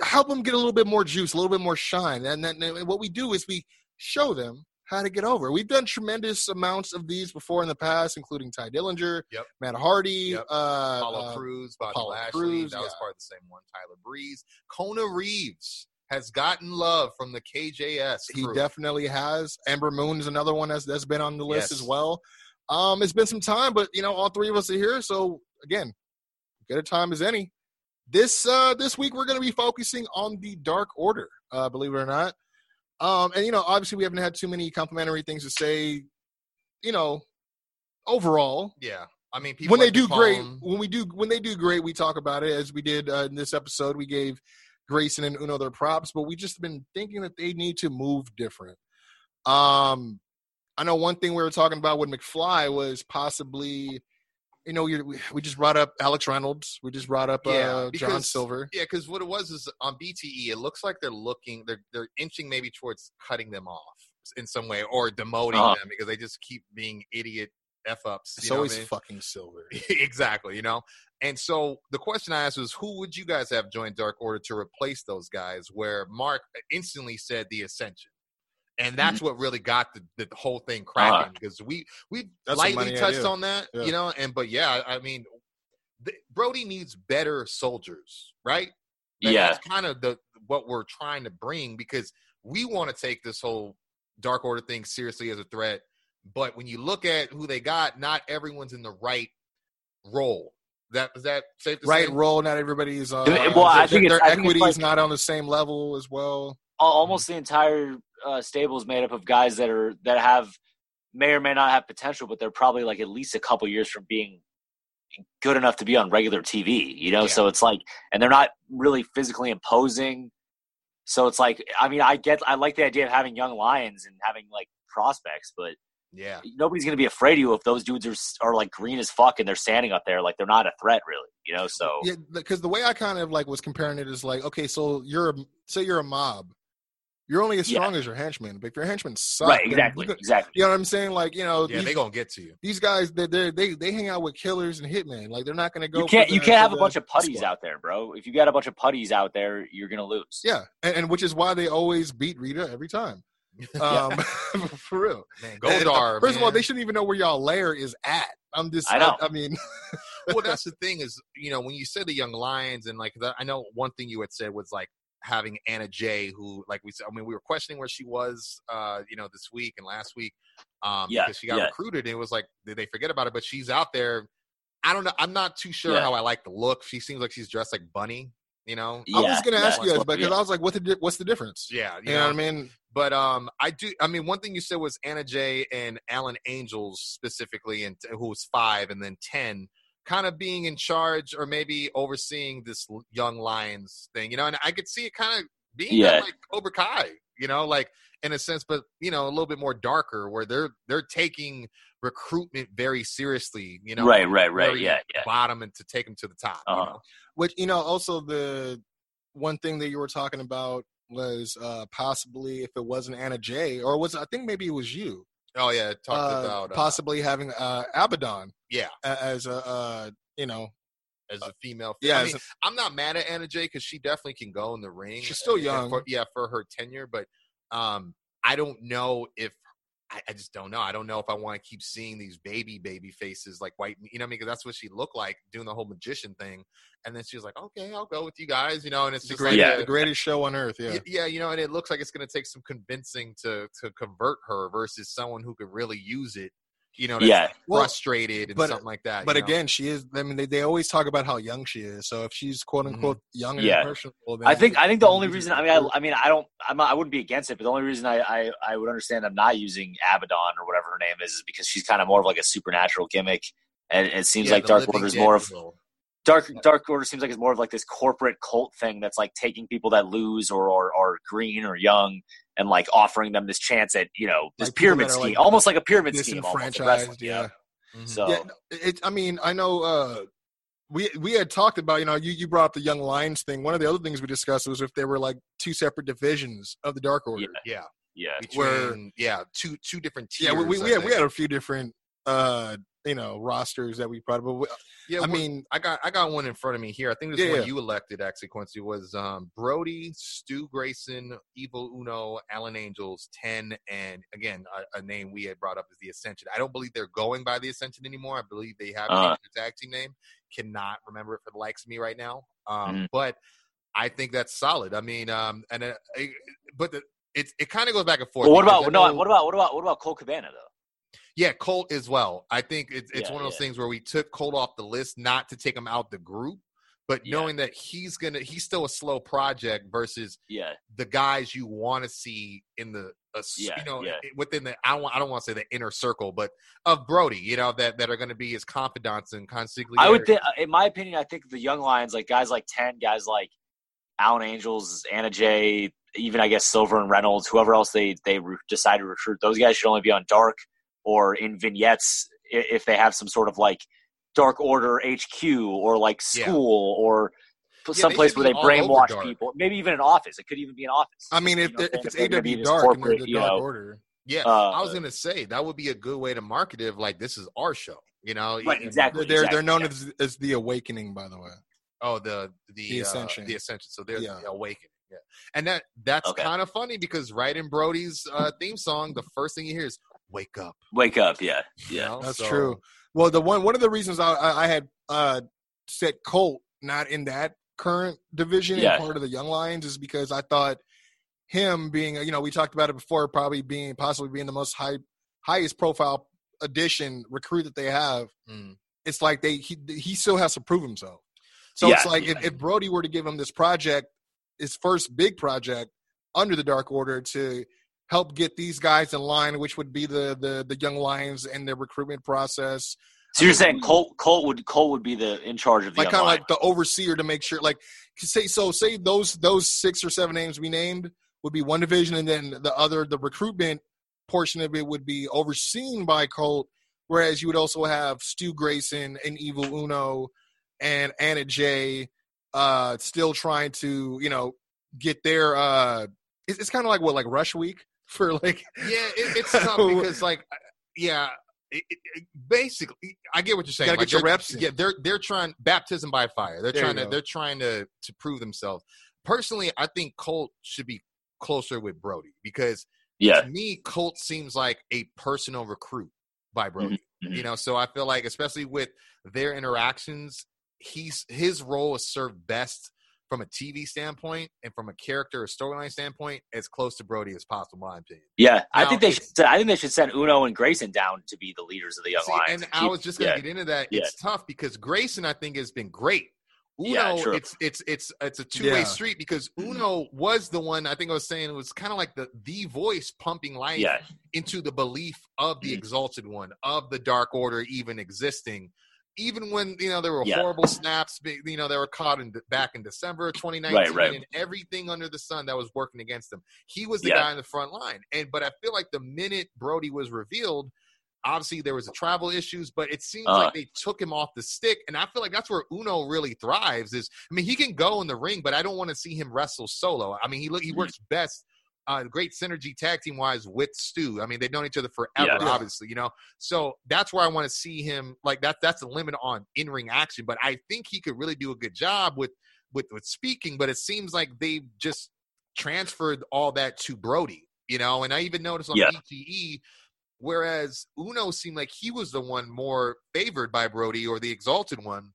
help them get a little bit more juice a little bit more shine and then and what we do is we show them how to get over we've done tremendous amounts of these before in the past including tye dillinger Yep. matt hardy Yep. uh, Apollo uh, Crews, Bobby Apollo Lashley, Crews, that was part of the same one. Tyler Breeze, Kona Reeves has gotten love from the KJS. He definitely has. Ember Moon is another one that's that's been on the list Yes. as well. Um, it's been some time, but you know, all three of us are here, so again, good a time as any. This uh this week we're gonna be focusing on the Dark Order, uh, believe it or not. Um, and you know, obviously we haven't had too many complimentary things to say, you know, overall. Yeah, I mean, people when they like do great when we do when they do great we talk about it as we did uh, in this episode. We gave grayson and uno their props but we just been thinking that they need to move different. Um i know one thing we were talking about with mcfly was possibly you know you're, we- we just brought up alex reynolds we just brought up Yeah, uh, john silver Yeah, because what it was is on BTE, it looks like they're looking, they're they're inching maybe towards cutting them off in some way or demoting Uh-huh. them because they just keep being idiot f ups. it's always fucking silver *laughs* exactly, you know. And so the question I asked was, who would you guys have join Dark Order to replace those guys? Where Mark instantly said the Ascension, and that's what really got the, the whole thing cracking because we we That's lightly touched on that, Yeah. you know. And but yeah, I mean, th- Brody needs better soldiers, right? That- Yeah. that's kind of the what we're trying to bring because we want to take this whole Dark Order thing seriously as a threat. But when you look at who they got, not everyone's in the right role. That is that safe to right say? role. Not everybody's. Uh, Well, I their- think it's- their I think it's equity like- is not on the same level as well. Al- almost the entire uh, stable is made up of guys that are that have may or may not have potential, but they're probably like at least a couple years from being good enough to be on regular TV. You know, Yeah. so it's like, and they're not really physically imposing. So it's like, I mean, I get, I like the idea of having young lions and having like prospects, but Yeah, nobody's gonna be afraid of you if those dudes are are like green as fuck and they're standing up there like they're not a threat really. You know, so Yeah, because the way I kind of like was comparing it is like, okay, so you're a, say you're a mob, you're only as Yeah. strong as your henchmen, but if your henchmen suck, right, exactly, You, go- exactly. you know what I'm saying? Like, you know, yeah, these, they gonna get to you. these guys, they they they they hang out with killers and hitmen. Like, they're not going to go. You can't the- you can't have a bunch of putties squad. out there, bro. If you got a bunch of putties out there, you're gonna lose. Yeah, and, and which is why they always beat Rita every time. *laughs* Um, *laughs* for real. Man, And, Goldar. uh, First of all, they shouldn't even know where y'all lair is at. I'm just. I know. I, I mean, well, that's *laughs* the thing is, you know, when you said the young lions and like that, I know one thing you had said was like having Anna Jay, who like we said, I mean, we were questioning where she was, uh, you know, this week and last week, um, Yeah, because she got yeah. recruited. And it was like, did they forget about it? But she's out there. I don't know. I'm not too sure Yeah. how I like the look. She seems like she's dressed like Bunny, you know. I was going to ask you guys Yeah. because I was like, what the what's the difference? Yeah, You know what I mean? But um, I do. I mean, one thing you said was Anna Jay and Alan Angels specifically, and who was five, and then ten, kind of being in charge or maybe overseeing this young lions thing, you know. And I could see it kind of being Yeah. like Cobra Kai, you know, like in a sense, but you know, a little bit more darker, where they're they're taking recruitment very seriously, you know, right, right, right. Yeah, yeah. bottom and to take them to the top. you Uh-huh. know? Which you know, also the one thing that you were talking about was uh possibly if it wasn't Anna Jay or was I think maybe it was you Oh yeah, talked uh, about uh, possibly having uh Abaddon yeah as a uh you know as a female. yeah I mean, a, I'm not mad at Anna Jay because she definitely can go in the ring. She's still young. For, yeah, for her tenure, but um, I don't know if I, I just don't know. I don't know if I want to keep seeing these baby baby faces like white. You know, what I mean, because that's what she looked like doing the whole magician thing. And then she was like, "Okay, I'll go with you guys." You know, and it's the great, like Yeah. the greatest show on earth yeah yeah, you know, and it looks like it's going to take some convincing to to convert her versus someone who could really use it. You know, that's Yeah. Well, frustrated and but- something like that. but you know? again she is I mean they, they always talk about how young she is so if she's quote mm-hmm. unquote young and Yeah. impressionable then I think I think the only reason I mean I, I mean I don't I'm not, I wouldn't be against it, but the only reason I, I I would understand I'm not using Abaddon or whatever her name is is because she's kind of more of like a supernatural gimmick, and it seems Yeah, like Dark living Order is more of role. Dark Dark Order seems like it's more of like this corporate cult thing that's like taking people that lose or or are green or young and like offering them this chance at you know this Like pyramid scheme, like, almost like a pyramid scheme, almost in wrestling, disenfranchised you know? yeah Mhm. So yeah it i mean i know uh we we had talked about you know you, you brought up the young lions thing one of the other things we discussed was if there were like two separate divisions of the dark order yeah. yeah, between Where- yeah two two different tiers. yeah we, we, we, had, we had a few different uh you know rosters that we brought up but we, yeah. i mean I got I got one in front of me here. I think this Yeah, one yeah. you elected actually Kwency was um, Brody, Stu Grayson, Evil Uno, Alan Angels, ten, and again a, a name we had brought up is the Ascension. I don't believe they're going by the Ascension anymore. I believe they have Uh. changed their tag team name. Cannot remember it for the likes of me right now. Um, Mhm. But I think that's solid. I mean, um, and uh, it- but the, it it kind of goes back and forth. Well, what about no? know- What about what about what about Colt Cabana though? Yeah, Colt as well. I think it's it's Yeah, one of those yeah. things where we took Colt off the list, not to take him out the group, but Yeah. knowing that he's gonna he's still a slow project versus Yeah, the guys you want to see in the uh, Yeah, you know yeah. within the I don't I don't want to say the inner circle, but of Brody, you know that that are going to be his confidants and consigliere. I would think, in my opinion, I think the young lions, like guys like Ten, guys like Alan Angels, Anna Jay, even I guess Silver and Reynolds, whoever else they they re- decide to recruit, those guys should only be on Dark or in vignettes if they have some sort of like Dark Order HQ or like Yeah. school or they someplace should where they brainwash Dark. people. Maybe even an office. It could even be an office. i mean if, You know what if it's saying? they're gonna be aw this dark and they're the you dark know, order yeah. uh, I was going to say that would be a good way to market it. Like this is our show, you know? Right, exactly. they're they're known yeah. as as the awakening by the way Oh, the the The uh, Ascension. the ascension. So they're Yeah. the awakening. Yeah. And that that's Okay. kind of funny because right in Brody's uh, theme song, the first thing you hear is "Wake up." Wake up, yeah, you yeah. know? That's So- true. Well, the one one of the reasons I, I, I had uh, set Colt not in that current division Yeah. and part of the Young Lions is because I thought him being you know we talked about it before probably being possibly being the most high highest profile addition recruit that they have. Mm. It's like they he he still has to prove himself. So it's like yeah. if, if Brody were to give him this project, his first big project under the Dark Order to help get these guys in line, which would be the the the young lions and their recruitment process. So you're saying Colt Colt would Colt would be the in charge of the like kind of like the overseer to make sure, like say so say those those six or seven names we named would be one division, and then the other the recruitment portion of it would be overseen by Colt. Whereas you would also have Stu Grayson and Evil Uno and Anna Jay uh still trying to you know get their uh it's, it's kind of like what like rush week for like Yeah, it, it's *laughs* tough because like, yeah, it, it, it- basically, I get what you're saying. Gotta Like, get your they're- reps in. Yeah, they're they're trying baptism by fire. They're There trying to go. they're trying to to prove themselves. Personally, I think Colt should be closer with Brody because yeah, to me, Colt seems like a personal recruit by Brody. mhm. You know, so I feel like, especially with their interactions, he's his role is served best from a TV standpoint and from a character or storyline standpoint as close to Brody as possible. In my opinion. yeah. I think they should. I think they should send Uno and Grayson down to be the leaders of the young See, lions. and I was just gonna yeah, get into that. Yeah. It's tough because Grayson, I think, has been great. Uno, Yeah, true. it's it's it's it's a two way Yeah. street because Uno was the one I think I was saying it was kind of like the the voice pumping life yeah, into the belief of the Mhm. exalted one of the dark order even existing even when you know there were Yeah. horrible snaps you know they were caught in back in december of 2019 Right, right. and everything under the sun that was working against him he was the Yeah. guy in the front line and but i feel like the minute brody was revealed obviously there was a travel issues but it seems Uh. like they took him off the stick and i feel like that's where uno really thrives is i mean he can go in the ring but i don't want to see him wrestle solo i mean he look he Mhm. works best uh, great synergy tag team wise with Stu. I mean, they've known each other forever, Yeah. obviously, you know. So that's where I want to see him. Like that. That's the limit on in ring action. But I think he could really do a good job with with with speaking. But it seems like they've just transferred all that to Brody, you know. And I even noticed on Yeah. BTE. Whereas Uno seemed like he was the one more favored by Brody or the exalted one,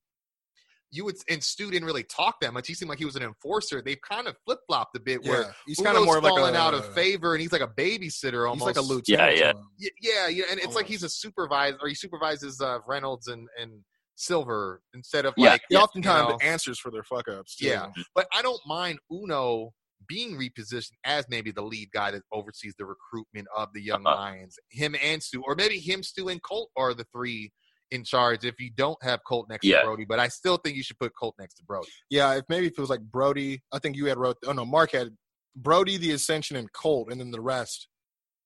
you would and Stu didn't really talk that much. He seemed like he was an enforcer. They've kind of flip flopped a bit where he's kind of Uno's more of like falling a out of favor, and he's like a babysitter He's almost. like a lieutenant. Yeah, yeah. Yeah, yeah, and it's like he's a supervisor, or he supervises uh, Reynolds and and Silver instead of Yeah, like. He oftentimes you know. answers for their fuck ups. too. Yeah. But I don't mind Uno being repositioned as maybe the lead guy that oversees the recruitment of the young Uh-huh. lions. Him and Stu, or maybe him, Stu, and Colt are the three in charge. If you don't have Colt next Yeah. to Brody, but I still think you should put Colt next to Brody. Yeah, if maybe if it was like Brody, I think you had wrote. Oh no, Mark had Brody, the Ascension, and Colt, and then the rest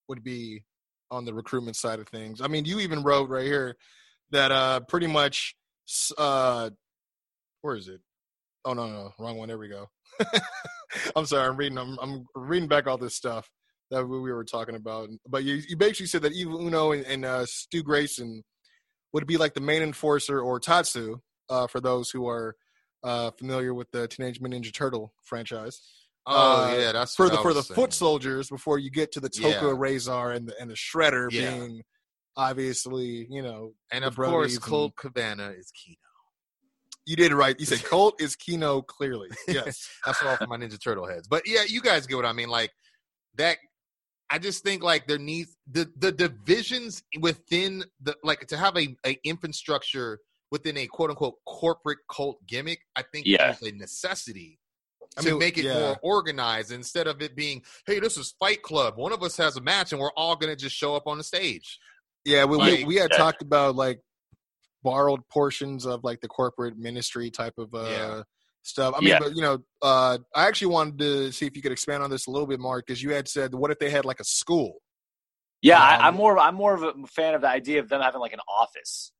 would be on the recruitment side of things. I mean, you even wrote right here that uh pretty much uh where is it? Oh no, no, wrong one. There we go. *laughs* I'm sorry, I'm reading. I'm, I'm reading back all this stuff that we we were talking about. But you, you basically said that Evil Uno and, and uh, Stu Grayson would be like the main enforcer or Tatsu uh, for those who are uh, familiar with the Teenage Mutant Ninja Turtle franchise. Oh Uh, yeah, that's For the for the saying. foot soldiers, before you get to the Tokka Yeah. Rahzar and the and the Shredder Yeah. being obviously, you know, and of course and- Colt Cabana is Keno. you did it right. You said *laughs* Colt is Keno clearly. *laughs* Yes. That's all for my Ninja Turtle heads. But yeah, you guys get what I mean. Like that. I just think like there needs the the divisions within the like to have a, a infrastructure within a quote unquote corporate cult gimmick. I think Yeah. is a necessity I to mean, make it yeah. more organized instead of it being, hey, this is Fight Club. One of us has a match and we're all gonna just show up on the stage. Yeah, we, we, Like- we had Yeah. talked about like borrowed portions of like the corporate ministry type of uh Yeah. Stuff. I mean, Yeah. but you know, uh I actually wanted to see if you could expand on this a little bit more because you had said, what if they had like a school? Yeah, Um, I, I'm more. I'm more of a fan of the idea of them having like an office.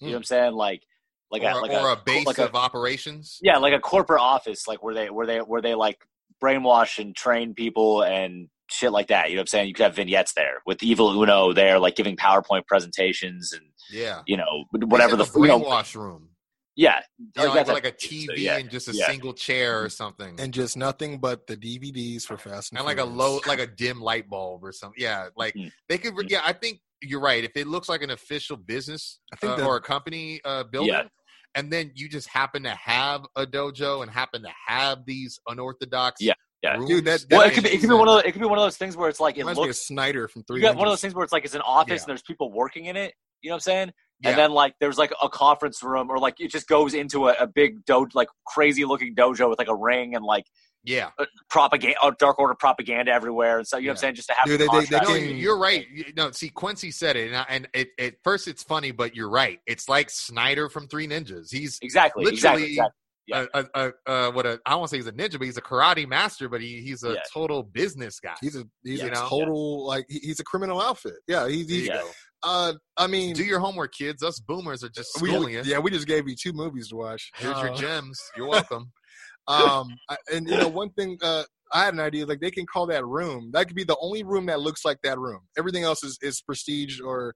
You know what I'm saying? Like, like or, a like or a, base like a, of operations. yeah, like a corporate office, like where they where they where they like brainwash and train people and shit like that. You know what I'm saying? You could have vignettes there with Evil Uno there, like giving PowerPoint presentations and Yeah. you know whatever the a you know, brainwash room. Yeah, You know, yeah, like, like a TV so, yeah, and just a yeah. single chair or something. and just nothing but the DVDs for Fast and, and like a low like a dim light bulb or something yeah like Mhm. they could yeah i think you're right if it looks like an official business I think uh, the- or a company uh building Yeah. and then you just happen to have a dojo and happen to have these unorthodox Yeah, yeah. rooms Dude, that- Well, it could be it could be one of the, it could be one of those things where it's like it reminds me of looks Snyder from Three. you got one of those things where it's like it's an office Yeah. and there's people working in it. You know what I'm saying? Yeah. And then like there's like a conference room or like it just goes into a, a big dojo, like crazy looking dojo with like a ring and like yeah propaganda, uh, dark order propaganda everywhere. And so you know what I'm saying? Just to have Dude, the they- they- they no, you're right. You- No, see, Kwency said it, and, I, and it, at first it's funny, but you're right. It's like Snyder from Three Ninjas. He's exactly, literally exactly, exactly. Yeah. a, a, a, uh, what a I won't say he's a ninja, but he's a karate master. But he, he's a Yeah. total business guy. He's a he's You a know? total like he- he's a criminal outfit. Yeah, he's, There he's you Yeah. go. uh I mean Do your homework, kids. Us boomers are just we, schooling you. yeah we just gave you two movies to watch. Here's your Uh, gems. You're welcome. *laughs* um I- and you know one thing uh I had an idea like they can call that room that could be the only room that looks like that room. Everything else is is prestige or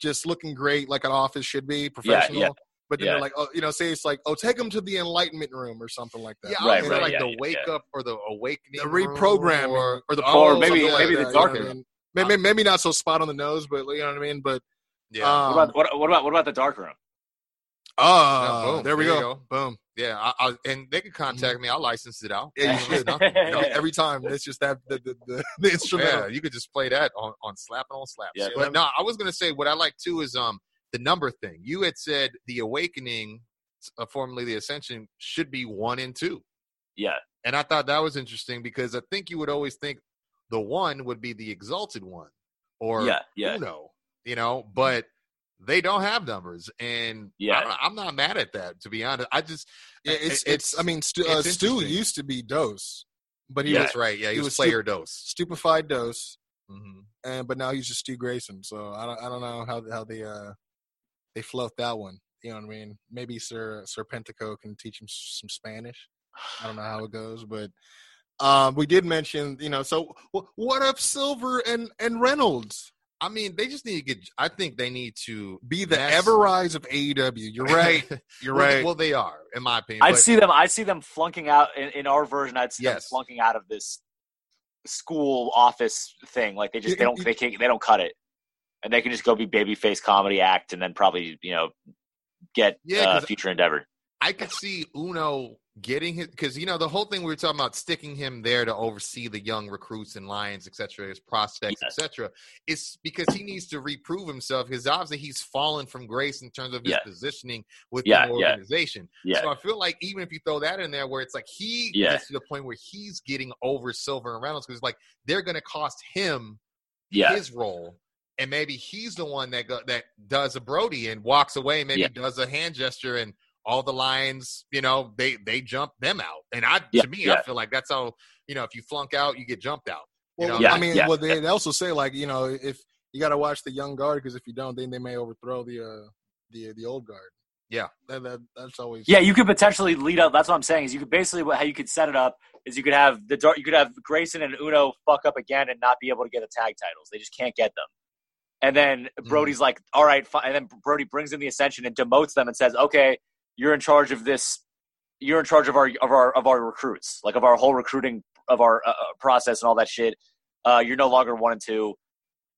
just looking great like an office should be professional. But then Yeah. they're like, oh, you know, say it's like, oh, take them to the enlightenment room or something like that. Yeah, Right, right, like yeah, the wake yeah. up or the awakening, the room reprogramming or, or the Or oh, maybe- like maybe that, the you know dark I mean? Maybe, maybe not so spot on the nose, but you know what I mean. But yeah. um, What about what, what about what about the dark room? oh, Yeah, boom. there we There you go. Boom. yeah, I, I, and they can contact me. I'll license it out. Yeah, you should. Nothing, *laughs* you know? Every time it's just that the the, the, *laughs* the Yeah, you could just play that on on slapping on slaps. Yeah, but no, I was gonna say what I like too is um the number thing. You had said the awakening, uh, formerly the ascension, should be one and two, Yeah, and I thought that was interesting because I think you would always think the one would be the exalted one or yeah, yeah. Uno, you know, but they don't have numbers, and Yeah. I'm, I'm not mad at that. To be honest, I just Yeah, it- it's, it's I mean Stu, uh, Stu used to be Dos, but he Yeah. was that's right. Yeah, he, he was, was player Dos. stupefied Dos, hmm and but now he's just Stu Grayson. So I don't I don't know how how they uh they float that one. You know what I mean? Maybe Sir Sir Pentico can teach him some Spanish. I don't know how it goes, but um, we did mention, you know. So wh- what if Silver and and Reynolds I mean, they just need to get. I think they need to be the That's- ever rise of AEW? You're *laughs* right. You're well, right. Well, they are, in my opinion. I'd see them. I'd see them flunking out in, in our version. I'd see them flunking out of this school office thing. Like they just they don't they can't they don't cut it, and they can just go be babyface comedy act, and then probably you know get Yeah, uh, 'cause- future endeavor. I could see Uno getting his because you know the whole thing we were talking about sticking him there to oversee the young recruits and lions, etc., his prospects, Yes. etc. It's because he needs to reprove himself because obviously he's fallen from grace in terms of his Yeah. positioning within Yeah, the organization. Yeah, So I feel like even if you throw that in there, where it's like he Yeah. gets to the point where he's getting over Silver and Reynolds because like they're going to cost him yeah, his role, and maybe he's the one that go, that does a Brodie and walks away, maybe does a hand gesture, and all the lions, you know, they they jump them out. And I, Yeah, to me, yeah. I feel like that's how you know if you flunk out, you get jumped out. You Well, know? Yeah, I mean, yeah, well, they, they also say like you know if you got to watch the young guard because if you don't, then they may overthrow the uh, the the old guard. Yeah. that, that that's always yeah. You could potentially lead up. That's what I'm saying. Is you could basically what- how you could set it up is you could have the dark. You could have Grayson and Uno fuck up again and not be able to get the tag titles. They just can't get them. And then Mm-hmm. Brodie's like, all right, fi-. and then Brodie brings in the Ascension and demotes them and says, okay, you're in charge of this. You're in charge of our of our of our recruits, like of our whole recruiting of our uh, uh, process and all that shit. Uh, you're no longer one and two.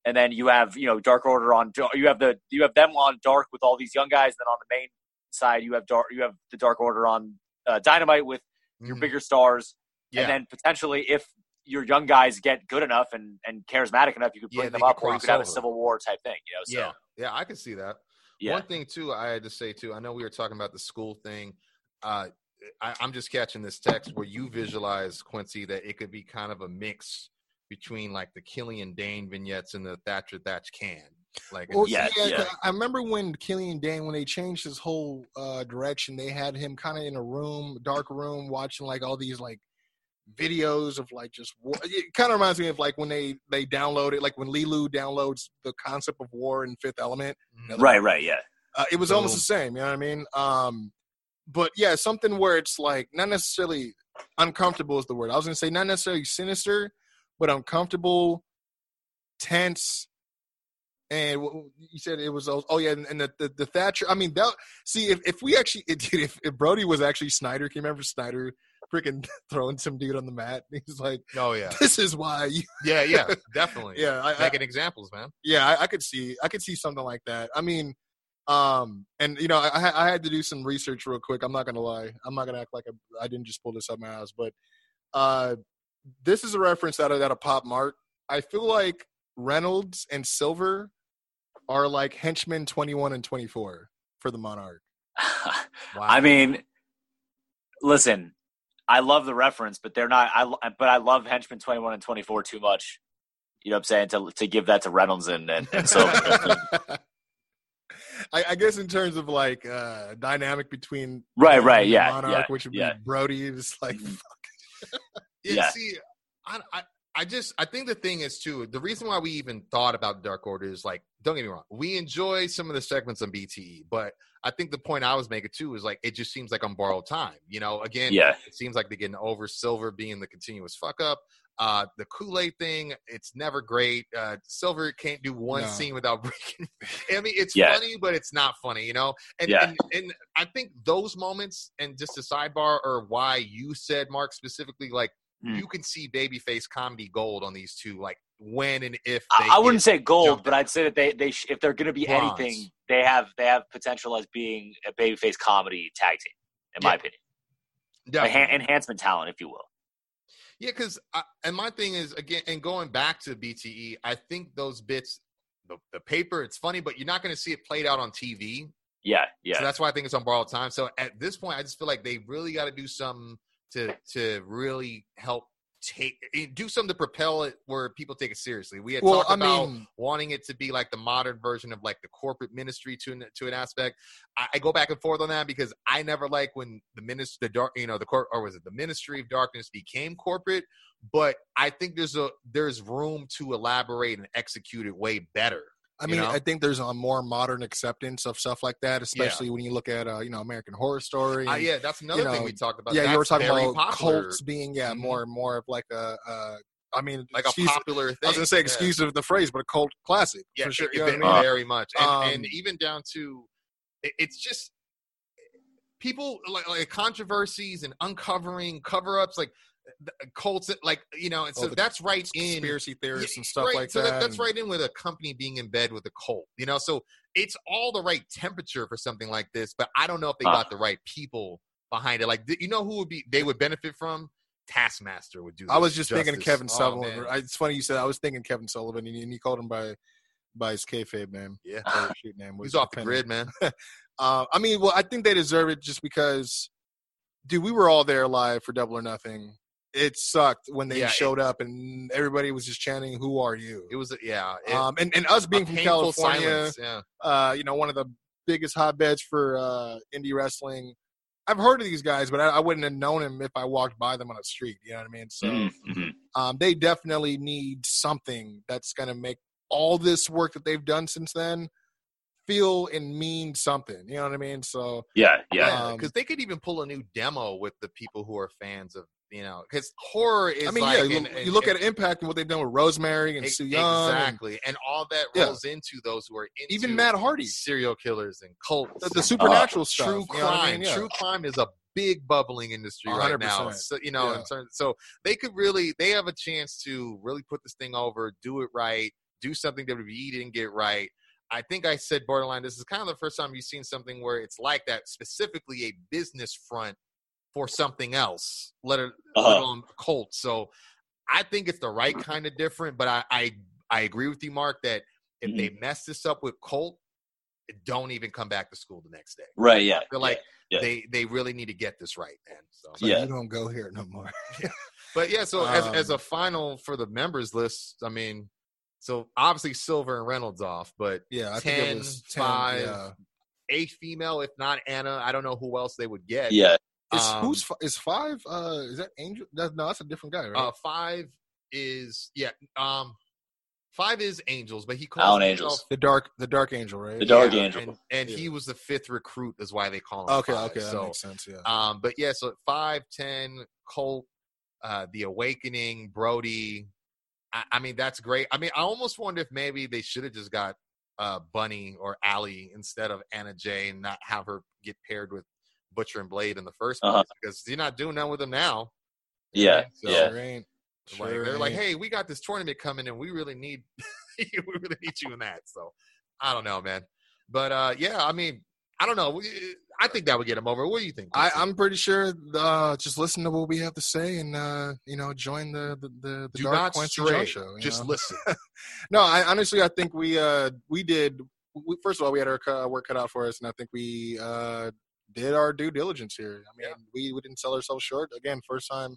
And then you have you know Dark Order on. You have the you have them on Dark with all these young guys. and Then on the main side, you have Dark. You have the Dark Order on uh, Dynamite with your Mhm. bigger stars. Yeah. And then potentially, if your young guys get good enough and, and charismatic enough, you could Yeah, bring they them up, or you could have a. Civil War type thing. You know, so yeah, yeah, I can see that. yeah, One thing too, I had to say too. I know we were talking about the school thing. Uh, I, I'm just catching this text where you visualize Kwency that it could be kind of a mix between like the Killian Dain vignettes and the Thatch as Thatch Can. Like, Well, Yeah, yeah, yeah. I remember when Killian Dain, when they changed his whole uh, direction, they had him kind of in a room, dark room, watching like all these like videos of like just war. It kind of reminds me of like when they they downloaded, like when Leeloo downloads the concept of war in Fifth Element. Mhm. right, right, yeah, Uh, it was almost the same, you know what I mean? Um, but yeah, something where it's like not necessarily uncomfortable is the word. I was gonna say not necessarily sinister, but uncomfortable, tense, And wh- wh- you said it was oh yeah, and, and the, the the Thatcher. I mean, that see if, if we actually *laughs* dude, if, if Brodie was actually Snyder, can you remember Snyder freaking *laughs* throwing some dude on the mat? He's like, Oh yeah, "This is why you." *laughs* yeah, yeah, definitely. Yeah, I, I, making examples, man. yeah, I, I could see I could see something like that. I mean, um, and you know, I, I I had to do some research real quick. I'm not gonna lie. I'm not gonna act like I, I didn't just pull this up my ass, but uh, this is a reference out of out of Pop Mart. I feel like Reynolds and Silver are like henchmen 21 and 24 for the Monarch. *laughs* Wow. I mean, listen, I love the reference, but they're not. I but I love Henchman twenty one and twenty four too much. You know what I'm saying? To to give that to Reynolds and and, and so *laughs* I, I guess in terms of like uh dynamic between Right, right, yeah, Monarch, yeah, which would yeah. be Brodie, is like Mhm. Yeah, *laughs* Yeah. see, I, I, I just, I think the thing is too. The reason why we even thought about Dark Order is like, don't get me wrong, we enjoy some of the segments on BTE, but I think the point I was making too is like, it just seems like on borrowed time. You know, again, yeah, it seems like they're getting over Silver being the continuous fuck up. Uh, the Kool Aid thing, it's never great. Uh, Silver can't do one No. scene without *laughs* breaking. I mean, it's Yeah. funny, but it's not funny, you know. And, Yeah. and and I think those moments, and just a sidebar, are why you said Marc specifically, like Mm. you can see babyface comedy gold on these two, like when and if they I, I wouldn't say gold, but out. I'd say that they they sh- if they're going to be Bronze. anything, they have they have potential as being a babyface comedy tag team, in my opinion, ha- enhancement talent, if you will. Yeah, because and my thing is again, and going back to BTE, I think those bits, the, the paper, it's funny, but you're not going to see it played out on TV. Yeah, yeah. So that's why I think it's on borrowed time. So at this point, I just feel like they really got to do something to to really help take eh, do something to propel it where people take it seriously. We had well, talked I about mean, wanting it to be like the modern version of like the corporate ministry to an, to an aspect. I, I go back and forth on that because I never like when the ministry, the dark, you know, the court, or was it the Ministry of Darkness became corporate? But I think there's a there's room to elaborate and execute it way better. I you mean, know? I think there's a more modern acceptance of stuff like that, especially when you look at uh, you know American Horror Story. Uh, yeah, that's another thing know, we talked about. yeah, you were talking about popular, cults being yeah Mhm. more and more of like a. Uh, I mean, like a popular thing. I was gonna say Yeah. excuse of the phrase, but a cult classic yeah, for sure. it- You know what I it- mean? Uh, very much, and, Um, and even down to it- it's just people like, like controversies and uncovering cover-ups, like cults, like you know, and Oh, so the that's right in conspiracy theorists and stuff right, like so that. that's right in with a company being in bed with a cult, you know. So it's all the right temperature for something like this, but I don't know if they Uh. got the right people behind it. Like, you know, who would be they would benefit from? Taskmaster would do. I was this just thinking of. Kevin Oh, Sullivan. man. I- it's funny you said I was thinking Kevin Sullivan, and you, and you called him by by his kayfabe name. Yeah, *laughs* shoot name. he's which off the grid, man. *laughs* Uh, I mean, well, I think they deserve it just because, dude, we were all there live for Double or Nothing. It sucked when they Yeah, it- showed up and everybody was just chanting, "Who are you?" It was, yeah, it, um, and and us being from painful California, silence, Yeah, uh, you know, one of the biggest hotbeds for uh, indie wrestling. I've heard of these guys, but I, I wouldn't have known them if I walked by them on a street. You know what I mean? So Mhm, mhm. um, they definitely need something that's going to make all this work that they've done since then feel and mean something. You know what I mean? So yeah, yeah. Um, because they could even pull a new demo with the people who are fans of you know because horror is. I mean, like yeah, you, an- you an- look an- at Impact and what they've done with Rosemary and Ex- Su Yung, Exactly, and all that Yeah. rolls into those who are into even Matt Hardy, serial killers and cults, the, the uh, supernatural stuff. true you know crime. I mean? Yeah. True crime is a big bubbling industry right now. So you know, in terms, so they could really they have a chance to really put this thing over, do it right, do something WWE didn't get right. I think I said borderline. This is kind of the first time you've seen something where it's like that, specifically a business front for something else, let it let Uh-huh. alone a cult. So I think it's the right kind of different. But I I, I agree with you, Marc, that if Mm-hmm. they mess this up with Colt, don't even come back to school the next day. Right, yeah. I feel like yeah. they they really need to get this right, man. So, It's like, Yeah. you don't go here no more. *laughs* but yeah, so as as Um, a final for the members list, I mean, so obviously Silver and Reynolds off, but Yeah, I think 10, it was 10, 5, yeah. a female, if not Anna, I don't know who else they would get. Yeah. Is Um, who's is five? Uh, is that Angel? That, no, that's a different guy, right? Uh, five is yeah. Um, five is Angels, but he calls Alan himself- Angels. the dark, the Dark Angel, right? The Dark yeah, Angel. and, and Yeah. he was the fifth recruit, is why they call him. Okay, five. okay, that So, makes sense. Yeah. Um, but yeah, so five, ten, Colt, uh, the Awakening, Brodie. I, I mean, that's great. I mean, I almost wonder if maybe they should have just got uh, Bunny or Allie instead of Anna Jay and not have her get paired with Butcher and Blade in the first place Uh-huh. because you're not doing that with them now. Yeah, So, yeah. Sure ain't. Like, Sure they're like, hey, we got this tournament coming and we really need *laughs* we really need you in that. So I don't know, man. But uh yeah, I mean, I don't know. I think that would get him over. What do you think? I, I'm pretty sure. Uh, just listen to what we have to say, and uh, you know, join the the the, the do Dark not Kwency stray. Joe show. Just know? listen. *laughs* no, I honestly, I think we uh we did. We, first of all, we had our work cut out for us, and I think we uh did our due diligence here. I mean, Yeah. we we didn't sell ourselves short. Again, first time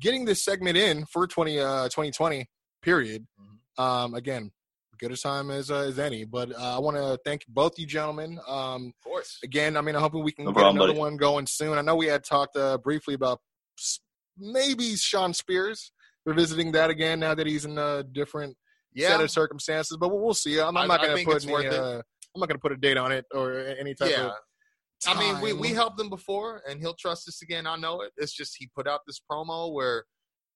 getting this segment in for 20 uh 2020 period. Mhm. Um, again, good a time as uh, as any. But uh, I want to thank both you gentlemen. Um, Of course. again, I mean, I'm hoping we can No get problem, another buddy. one going soon. I know we had talked uh, briefly about maybe Shawn Spears revisiting that again now that he's in a different Yeah. set of circumstances, but we'll, we'll see. I'm, I'm I- not going to put any, uh, I'm not going to put a date on it or any type Yeah. of. I mean, we, we helped him before, and he'll trust us again. I know it. It's just he put out this promo where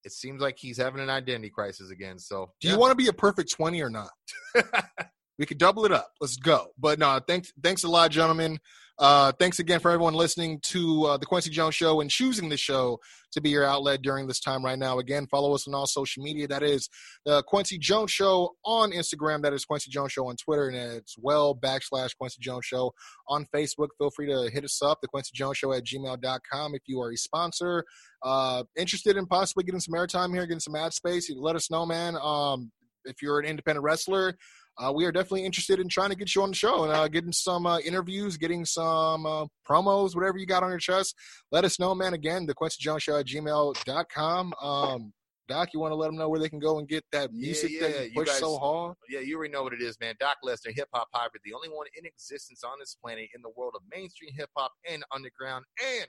it seems like he's having an identity crisis again. So, Do you want to be a perfect 20 or not? *laughs* we could double it up. Let's go. But no, thanks, thanks a lot, gentlemen. Uh, thanks again for everyone listening to uh, the Kwency Jones Show and choosing the show to be your outlet during this time right now. Again, follow us on all social media. That is the Kwency Jones Show on Instagram. That is Kwency Jones Show on Twitter, and it's well backslash Kwency Jones Show on Facebook. Feel free to hit us up, the Kwency Jones Show at gmail.com. If you are a sponsor, uh, interested in possibly getting some airtime here, getting some ad space, let us know, man. Um, if you're an independent wrestler, uh, we are definitely interested in trying to get you on the show and uh, getting some uh, interviews, getting some uh, promos, whatever you got on your chest. Let us know, man. Again, the Kwency Jones Show at gmail.com. Um, Doc, you want to let them know where they can go and get that music yeah, that you you push guys- so hard? Yeah, you already know what it is, man. Doc Lesnar, hip hop hybrid, the only one in existence on this planet in the world of mainstream hip hop and underground and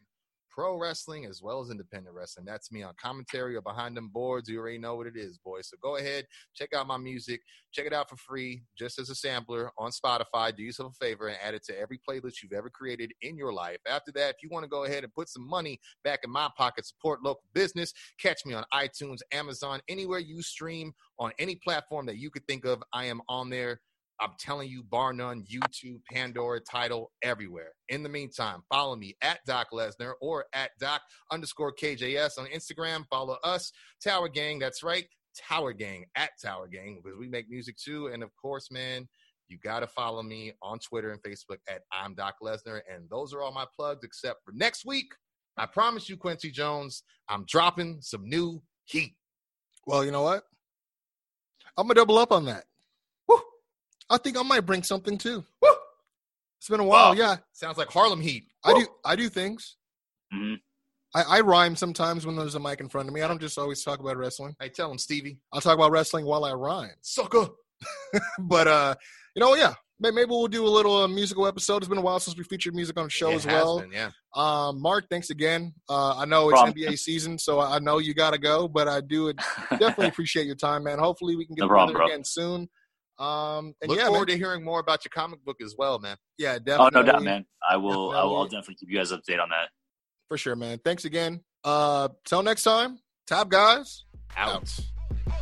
pro wrestling as well as independent wrestling. That's me on commentary or behind them boards. You already know what it is, boys. So go ahead, check out my music, check it out for free, just as a sampler on Spotify. Do yourself a favor and add it to every playlist you've ever created in your life. After that, if you want to go ahead and put some money back in my pocket, support local business, catch me on iTunes, Amazon, anywhere you stream on any platform that you could think of. I am on there. I'm telling you, bar none, YouTube, Pandora, Tidal, everywhere. In the meantime, follow me at Doc Lesnar or at Doc underscore KJS on Instagram. Follow us, Tower Gang. That's right, Tower Gang at Tower Gang because we make music too. And of course, man, you got to follow me on Twitter and Facebook at I'm Doc Lesnar. And those are all my plugs except for next week. I promise you, Kwency Jones, I'm dropping some new heat. Well, you know what? I'm going to double up on that. Woo! I think I might bring something too. Woo! It's been a while. Wow. Yeah, Sounds like Harlem Heat. I do. I do things. Mhm. I, I rhyme sometimes when there's a mic in front of me. I don't just always talk about wrestling. I tell him, Stevie. I'll talk about wrestling while I rhyme. *laughs* Sucker. but uh, you know, yeah, maybe we'll do a little uh, musical episode. It's been a while since we featured music on the show It as has well. been, yeah. Um, Marc, thanks again. Uh, I know it's Problem. NBA season, so I know you got to go, but I do *laughs* definitely appreciate your time, man. Hopefully, we can get No problem, together bro. again soon. Um, and Look yeah, forward man. to hearing more about your comic book as well, man. yeah, definitely. oh no doubt, man. I will. I will. I'll Definitely. definitely keep you guys updated on that. For sure, man. Thanks again. Uh, till next time. Top guys. Out. Out.